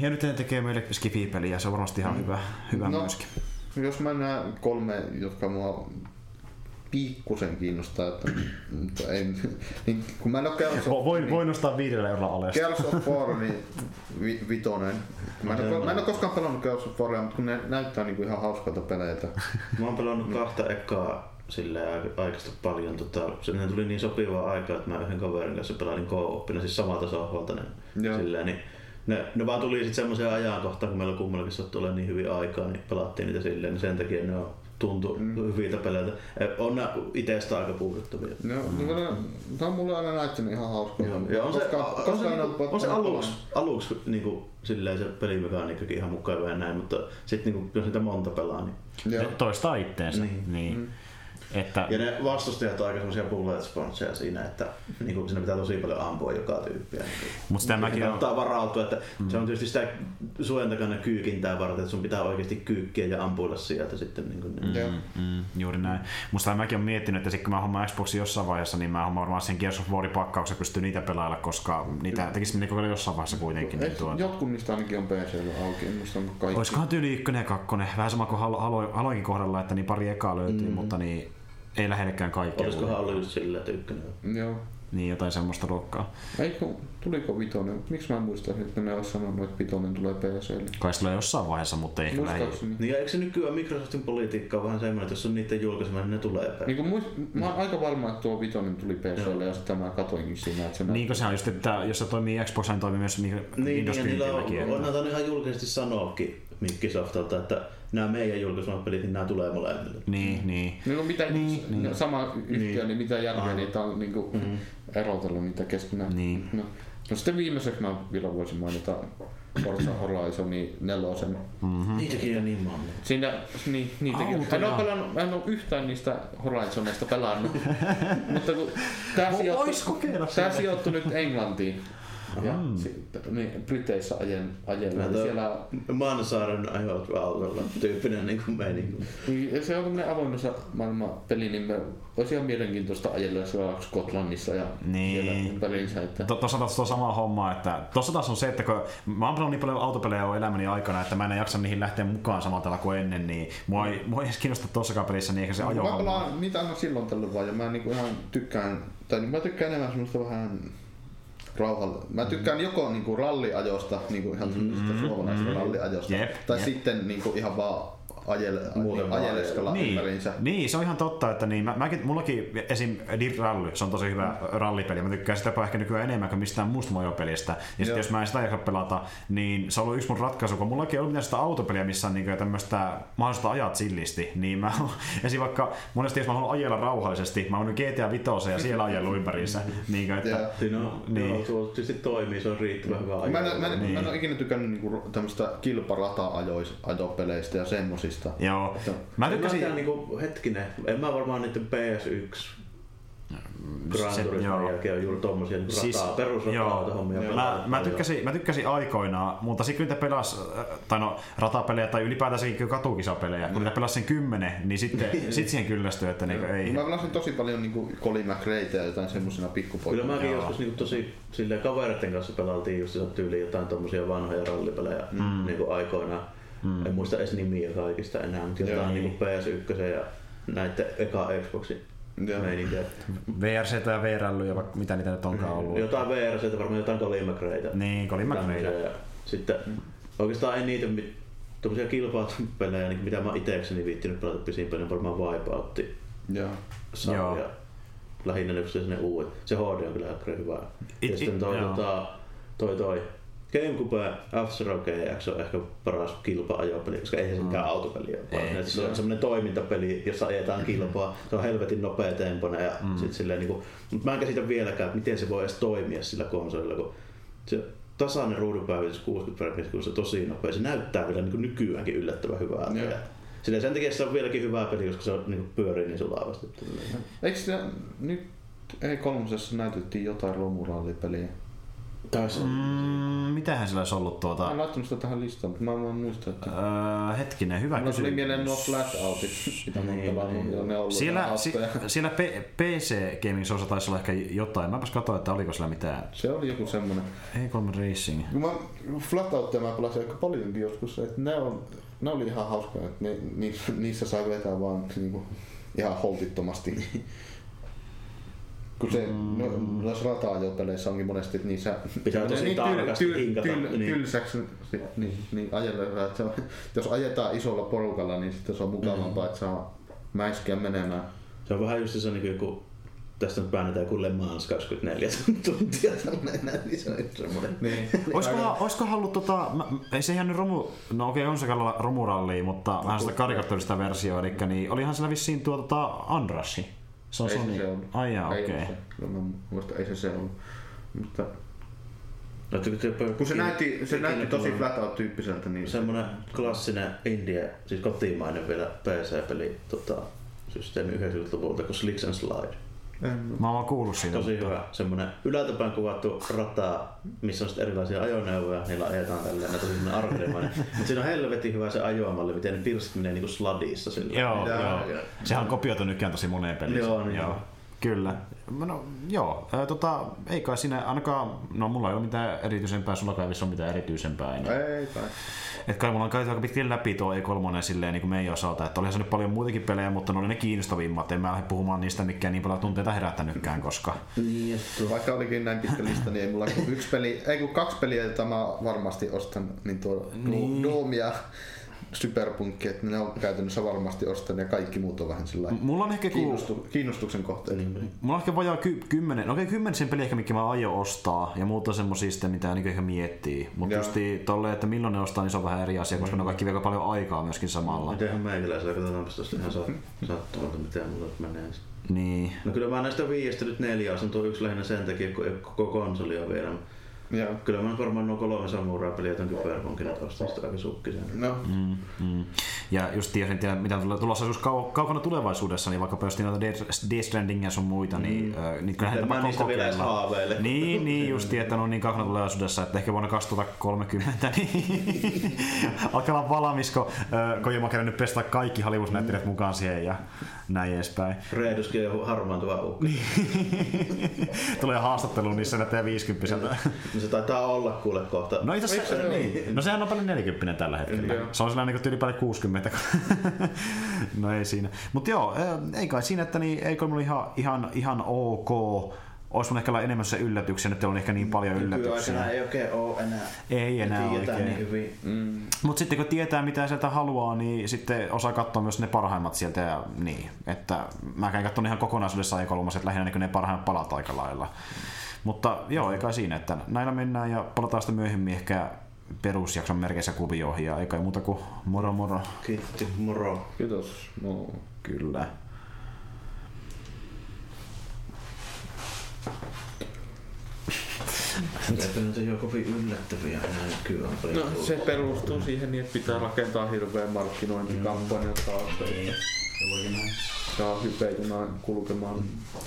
Ja nyt ne tekee meille skifi-peliä, se on varmasti ihan mm. hyvä, hyvä no, myöskin. Jos mä näen kolme, jotka mua pikkusen kiinnostaa, että, mutta ei, niin, kun mä en ole of, Voin, niin, voin nostaa viidellä eurolla alesta. Gears of War, niin vi, vitonen. Mä en, ole, mä en ole koskaan pelannut Gears of Waria, mutta kun ne näyttää niin kuin ihan hauskalta peleiltä. Mä oon pelannut kahta ekaa silleen aikaista paljon. Tota, se tuli niin sopivaa aikaa, että mä yhden kaverin kanssa pelailin co-oppina, siis samalta sohvalta. Niin, silleen, niin ne, ne vaan tuli sitten semmoiseen ajankohtaan, kun meillä kummallakin sattui olla niin hyvin aikaa, niin pelattiin niitä silleen, niin sen takia ne on tuntu mm. hyviltä peleiltä. On ne itsestä aika puuduttavia. No, mm. no, tämä on mulle aina näyttänyt ihan hauskaa. Joo, ja on, koska, se, koska on, se, on, on se aluksi, aluksi niin kuin, silleen se pelimekaniikkakin ihan mukava ja näin, mutta sitten niin jos niitä monta pelaa, niin... Toistaa itteensä. Niin. niin. Mm. Että... Ja ne vastustajat on aika semmoisia bullet sponseja siinä, että niin kuin, siinä pitää tosi paljon ampua joka tyyppiä. Niin Mutta sitä mäkin on... varautua, että mm. se on tietysti sitä suojan takana kyykintää varten, että sun pitää oikeasti kyykkiä ja ampuilla sieltä sitten. Niin kuin, niin. Mm, mm, juuri näin. Musta mäkin on miettinyt, että sitten kun mä hommaan Xboxin jossain vaiheessa, niin mä hommaan varmaan sen Gears of Warin pakkauksen pystyy niitä pelailla, koska niitä tekisi niin kokeilla jossain vaiheessa kuitenkin. Niin tuota. Jotkut niistä ainakin on PC auki, en muista kaikki. Olisikohan tyyli ykkönen ja kakkonen, vähän sama kuin Haloinkin kohdalla, että niin pari ekaa löytyy, mm. mutta niin ei lähellekään kaikkea. Olisikohan ollut just sillä, että ykkönen Joo. Niin, jotain semmoista luokkaa. Ei kun, tuliko vitonen? Miksi mä en muista, että ne olisi sanonut, että vitonen tulee PClle? Kai se tulee jossain vaiheessa, mutta ei kyllä lähi... Niin ja eikö se nykyään Microsoftin politiikka on vähän semmoinen, että jos on niiden julkaisema, niin ne tulee päin? Niin muist, mä oon aika varma, että tuo vitonen tuli PClle ja sitten mä katoinkin siinä, että se Niin kuin se on just, että jos se toimii Xbox, niin toimii myös niin, niin, niin, niillä on, on, on ihan julkisesti sanoakin Microsoftilta, että nämä meidän julkaisemat pelit, niin nämä tulee molemmille. Niin, niin. No, mitä, niin, niin. sama yhtiö, niin, niin mitä järkeä niitä on niin kuin, mm-hmm. erotellut niitä keskenään. Niin. No, no sitten viimeiseksi mä vielä voisin mainita Forza Horizonin nelosen. Mm-hmm. Niitäkin on niin monta. Siinä, niin, niitäkin. En ole, pelannut, en ole yhtään niistä Horizoneista pelannut. mutta kun tää sijoittu, tää sijoittu nyt Englantiin. Ja mm. sitten niin, Briteissä ajen, ajella. Niin siellä... Mansaaren ajot autolla tyyppinen niin kuin meininki. Niin, se on tämmöinen avoimessa maailman peli, niin me olisi ihan mielenkiintoista ajella siellä Skotlannissa ja niin. siellä ympäriinsä. Että... Tuossa taas tuo sama homma, että tuossa taas on se, että kun mä oon niin paljon autopelejä on elämäni aikana, että mä en jaksa niihin lähteä mukaan samalla tavalla kuin ennen, niin mua ei, mua ei edes kiinnosta tuossakaan pelissä, niin ehkä se ajo Mä pelaan niitä aina silloin tällöin vaan, ja mä niinku ihan tykkään, tai niin mä tykkään enemmän semmoista vähän rauhalla. Mä tykkään mm-hmm. joko niinku ralliajosta, niinku ihan mm-hmm. suomalaisesta ralliajosta, yep, tai yep. sitten niinku ihan vaan ajele, niin, ajeleskella niin, ympäriinsä. Niin, se on ihan totta, että niin, mä, mäkin, mullakin esim. Dirt Rally, se on tosi hyvä mm. rallipeli, mä tykkään sitä ehkä nykyään enemmän kuin mistään muusta mojopelistä. Ja sitten jos mä en sitä jaksa pelata, niin se on ollut yksi mun ratkaisu, kun mullakin ei ollut mitään sitä autopeliä, missä on niin tämmöistä mahdollista ajat sillisti, niin mä esim. vaikka monesti jos mä haluan ajella rauhallisesti, mä oon GTA 5 ja siellä ajellut ympäriinsä. niin, että, ja, no, niin. Joo, tuo tietysti toimii, se on riittävän hyvä Mä, en, mä, en, niin. mä en ole ikinä tykännyt niinku tämmöistä kilparata-ajopeleistä ja semmosista pelistä. Joo. Että, mä tykkäsin... Mä niinku, hetkinen, en mä varmaan niiden PS1 Grand Turismo jälkeen on juuri tommosia niin siis, rataa, perusrataa-hommia. Mä, mä, tykkäsin, mä tykkäsin aikoinaan, mutta sitten kun niitä pelas, tai no ratapelejä tai ylipäätään katukisapelejä, kun niitä pelasi sen kymmenen, niin sitten sit siihen kyllästyi, että niinku ei. Mä pelasin tosi paljon niinku Colin McRaeitä ja jotain semmosina pikkupoikina. Kyllä mäkin Joo. joskus niinku tosi silleen kavereiden kanssa pelaaltiin just tyyliin jotain tommosia vanhoja rallipelejä mm. niinku aikoinaan. Mm. En muista edes nimiä kaikista enää, mutta jotain niin. Niin PS1 ja näiden eka Xboxin meininkiä. VRC ja VRL ja mitä niitä nyt onkaan ollut. Jotain VRC, varmaan jotain Colin McRaeita. Niin, Colin McRaeita. Ja sitten mm. oikeastaan ei niitä tuommoisia kilpailupelejä, niin mitä mä itsekseni viittinyt pelata pisimpään, varmaan Wipeoutti. Joo. Joo. Lähinnä nyt se uudet. Se HD on kyllä hyvä. It, ja sitten toi, tota, toi, toi GameCube F-Zero GX on ehkä paras kilpa-ajopeli, koska ei se mm. mikään autopeli ole. Ei, se on semmoinen toimintapeli, jossa ajetaan kilpaa. Se on helvetin nopea tempona ja mm. sit silleen niinku, mutta mä en käsitä vieläkään, että miten se voi edes toimia sillä konsolilla, kun se tasainen ruudunpäivitys 60 fps, kun se on tosi nopea. Se näyttää vielä niin nykyäänkin yllättävän hyvää. Yeah. Silleen sen takia se on vieläkin hyvä peli, koska se on, niin pyörii niin sulavasti. Eikö se nyt ei kolmosessa näytettiin jotain romurallipeliä? Taisi. Mm, mitähän sillä olisi ollut tuota... Mä en laittanut sitä tähän listaan, mutta mä en muista, että... Öö, hetkinen, hyvä kysymys. Mulla tuli mieleen nuo Flatoutit, mitä mä niin, pelannut, niin. ne on ollut siellä, si, siellä P- PC Gaming Source taisi olla ehkä jotain. Mäpäs katsoin, että oliko sillä mitään. Se oli joku semmonen. E3 Racing. Mä Flatoutteja mä pelasin aika paljonkin joskus, että ne, on, ne oli ihan hauskoja, että ne, niissä sai vetää vaan niinku, ihan holtittomasti. Kun se mm. no, noissa rata-ajopeleissä onkin monesti, että niissä pitää tosi niin, tarkasti tyl, hinkata. Tyl, tyl, niin. Tylsäksi niin, niin ajella, että se, jos ajetaan isolla porukalla, niin sitten se on mukavampaa, mm. että saa mäiskiä menemään. Se on vähän just se niin kuin tästä nyt väännetään kuin Le Mans 24 tuntia niin se on semmoinen. Niin. olisiko, olisiko hallut tota, ei se ihan nyt romu, no okei okay, on se romurallia, mutta vähän sitä karikaattorista versioa, eli niin olihan siellä vissiin tuo tota Andrashi. Se on ei Sony. Se ollut. Ai jaa, okei. Okay. Se. Mä muista, ei se se ollut. Mutta no, kun se näytti, se näytti tosi flat out tyyppiseltä. Niin Semmoinen klassinen India, siis kotimainen vielä PC-peli tota, systeemi 90-luvulta kuin Slicks and Slide. En. Mä oon kuullut siitä. Tosi mutta... hyvä. Semmonen ylältäpäin kuvattu rata, missä on sitten erilaisia ajoneuvoja, niillä ajetaan tälleen, ne tosi semmonen arcade Mutta siinä on helvetin hyvä se ajomalli, miten ne pirstit menee niinku sladissa. Sillä. Joo, joo. joo. Sehän on kopioitu nykyään tosi moneen peliin. Joo, niin. joo. Kyllä. No joo, ää, tota, ei kai siinä ainakaan, no mulla ei ole mitään erityisempää, sulla kai ole mitään erityisempää. Niin. Ei kai. Et kai mulla on käyty aika pitkin läpi tuo E3 silleen niin kuin meidän osalta, että olihan se nyt paljon muitakin pelejä, mutta ne oli ne kiinnostavimmat. En mä lähde puhumaan niistä, mikä niin paljon tunteita herättänytkään, koska... Niin, vaikka olikin näin pitkä lista, niin ei mulla kuin yksi peli, ei kun kaksi peliä, joita mä varmasti ostan, niin tuo niin. Doom ja Superpunkki, että ne on käytännössä varmasti ostan ja kaikki muut on vähän sillä Mulla on ehkä kiinnostu, ku... kiinnostuksen kohteena. Niin. Mulla on ehkä vajaa ky- kymmenen, okei okay, sen peli ehkä mikä mä aion ostaa ja muuta semmosia sitten mitä niin ehkä miettii. Mutta just tolle, että milloin ne ostaa, niin se on vähän eri asia, koska mm. ne kaikki vielä paljon aikaa myöskin samalla. Mitenhän meikäläisellä, katsotaan tuosta ihan sattumalta, miten mulla menee. Niin. No kyllä mä näistä viiestä nyt neljä on tuo yksi lähinnä sen takia, kun koko konsoli on vielä. Ja. Kyllä mä varmaan nuo kolme samuraa peliä ton Cyberpunkin ostin sitä aika sukkisen. No. Mm, mm. Ja just tiesin, tiedä, mitä tulee tulossa jos kau- kaukana tulevaisuudessa, niin vaikka pöstiin noita Death Strandingia sun muita, niin, mm. äh, niin kyllähän tämä edes haaveille. Niin, niin just että no niin kaukana tulevaisuudessa, että ehkä vuonna 2030 niin alkaa olla valmis, kun äh, Kojima on nyt pestä kaikki Hollywood-näyttelijät mukaan siihen ja näin edespäin. Reeduskin on harmaantuva ukko. Tulee haastatteluun niissä näyttää 50 No se taitaa olla kuule kohta. No itse asiassa, niin. no sehän on paljon 40 tällä hetkellä. Mm, se on sellainen niin tyyli paljon 60. no ei siinä. Mutta joo, ei kai siinä, että niin, eikö mulla ihan, ihan, ihan ok olisi mun ehkä enemmän se yllätyksiä, nyt on ehkä niin paljon yllätyksiä. ei oikein ole enää. Ei enää oikein. Niin hyvin. Mm. Mutta sitten kun tietää mitä sieltä haluaa, niin sitten osaa katsoa myös ne parhaimmat sieltä. Ja niin, että mä käyn katsomaan ihan kokonaisuudessaan ja kolmaset lähinnä niin ne parhaimmat palat aika lailla. Mutta joo, eikä siinä, että näillä mennään ja palataan sitten myöhemmin ehkä perusjakson merkeissä kuvioihin ja eikä muuta kuin moro moro. Kiitti, moro. Kiitos. No. Kyllä. Ole kovin yllättäviä kyllä. No se perustuu siihen niin, että pitää rakentaa hirveän markkinointikampanjan taakse. Mm. Saa hypejunaan kulkemaan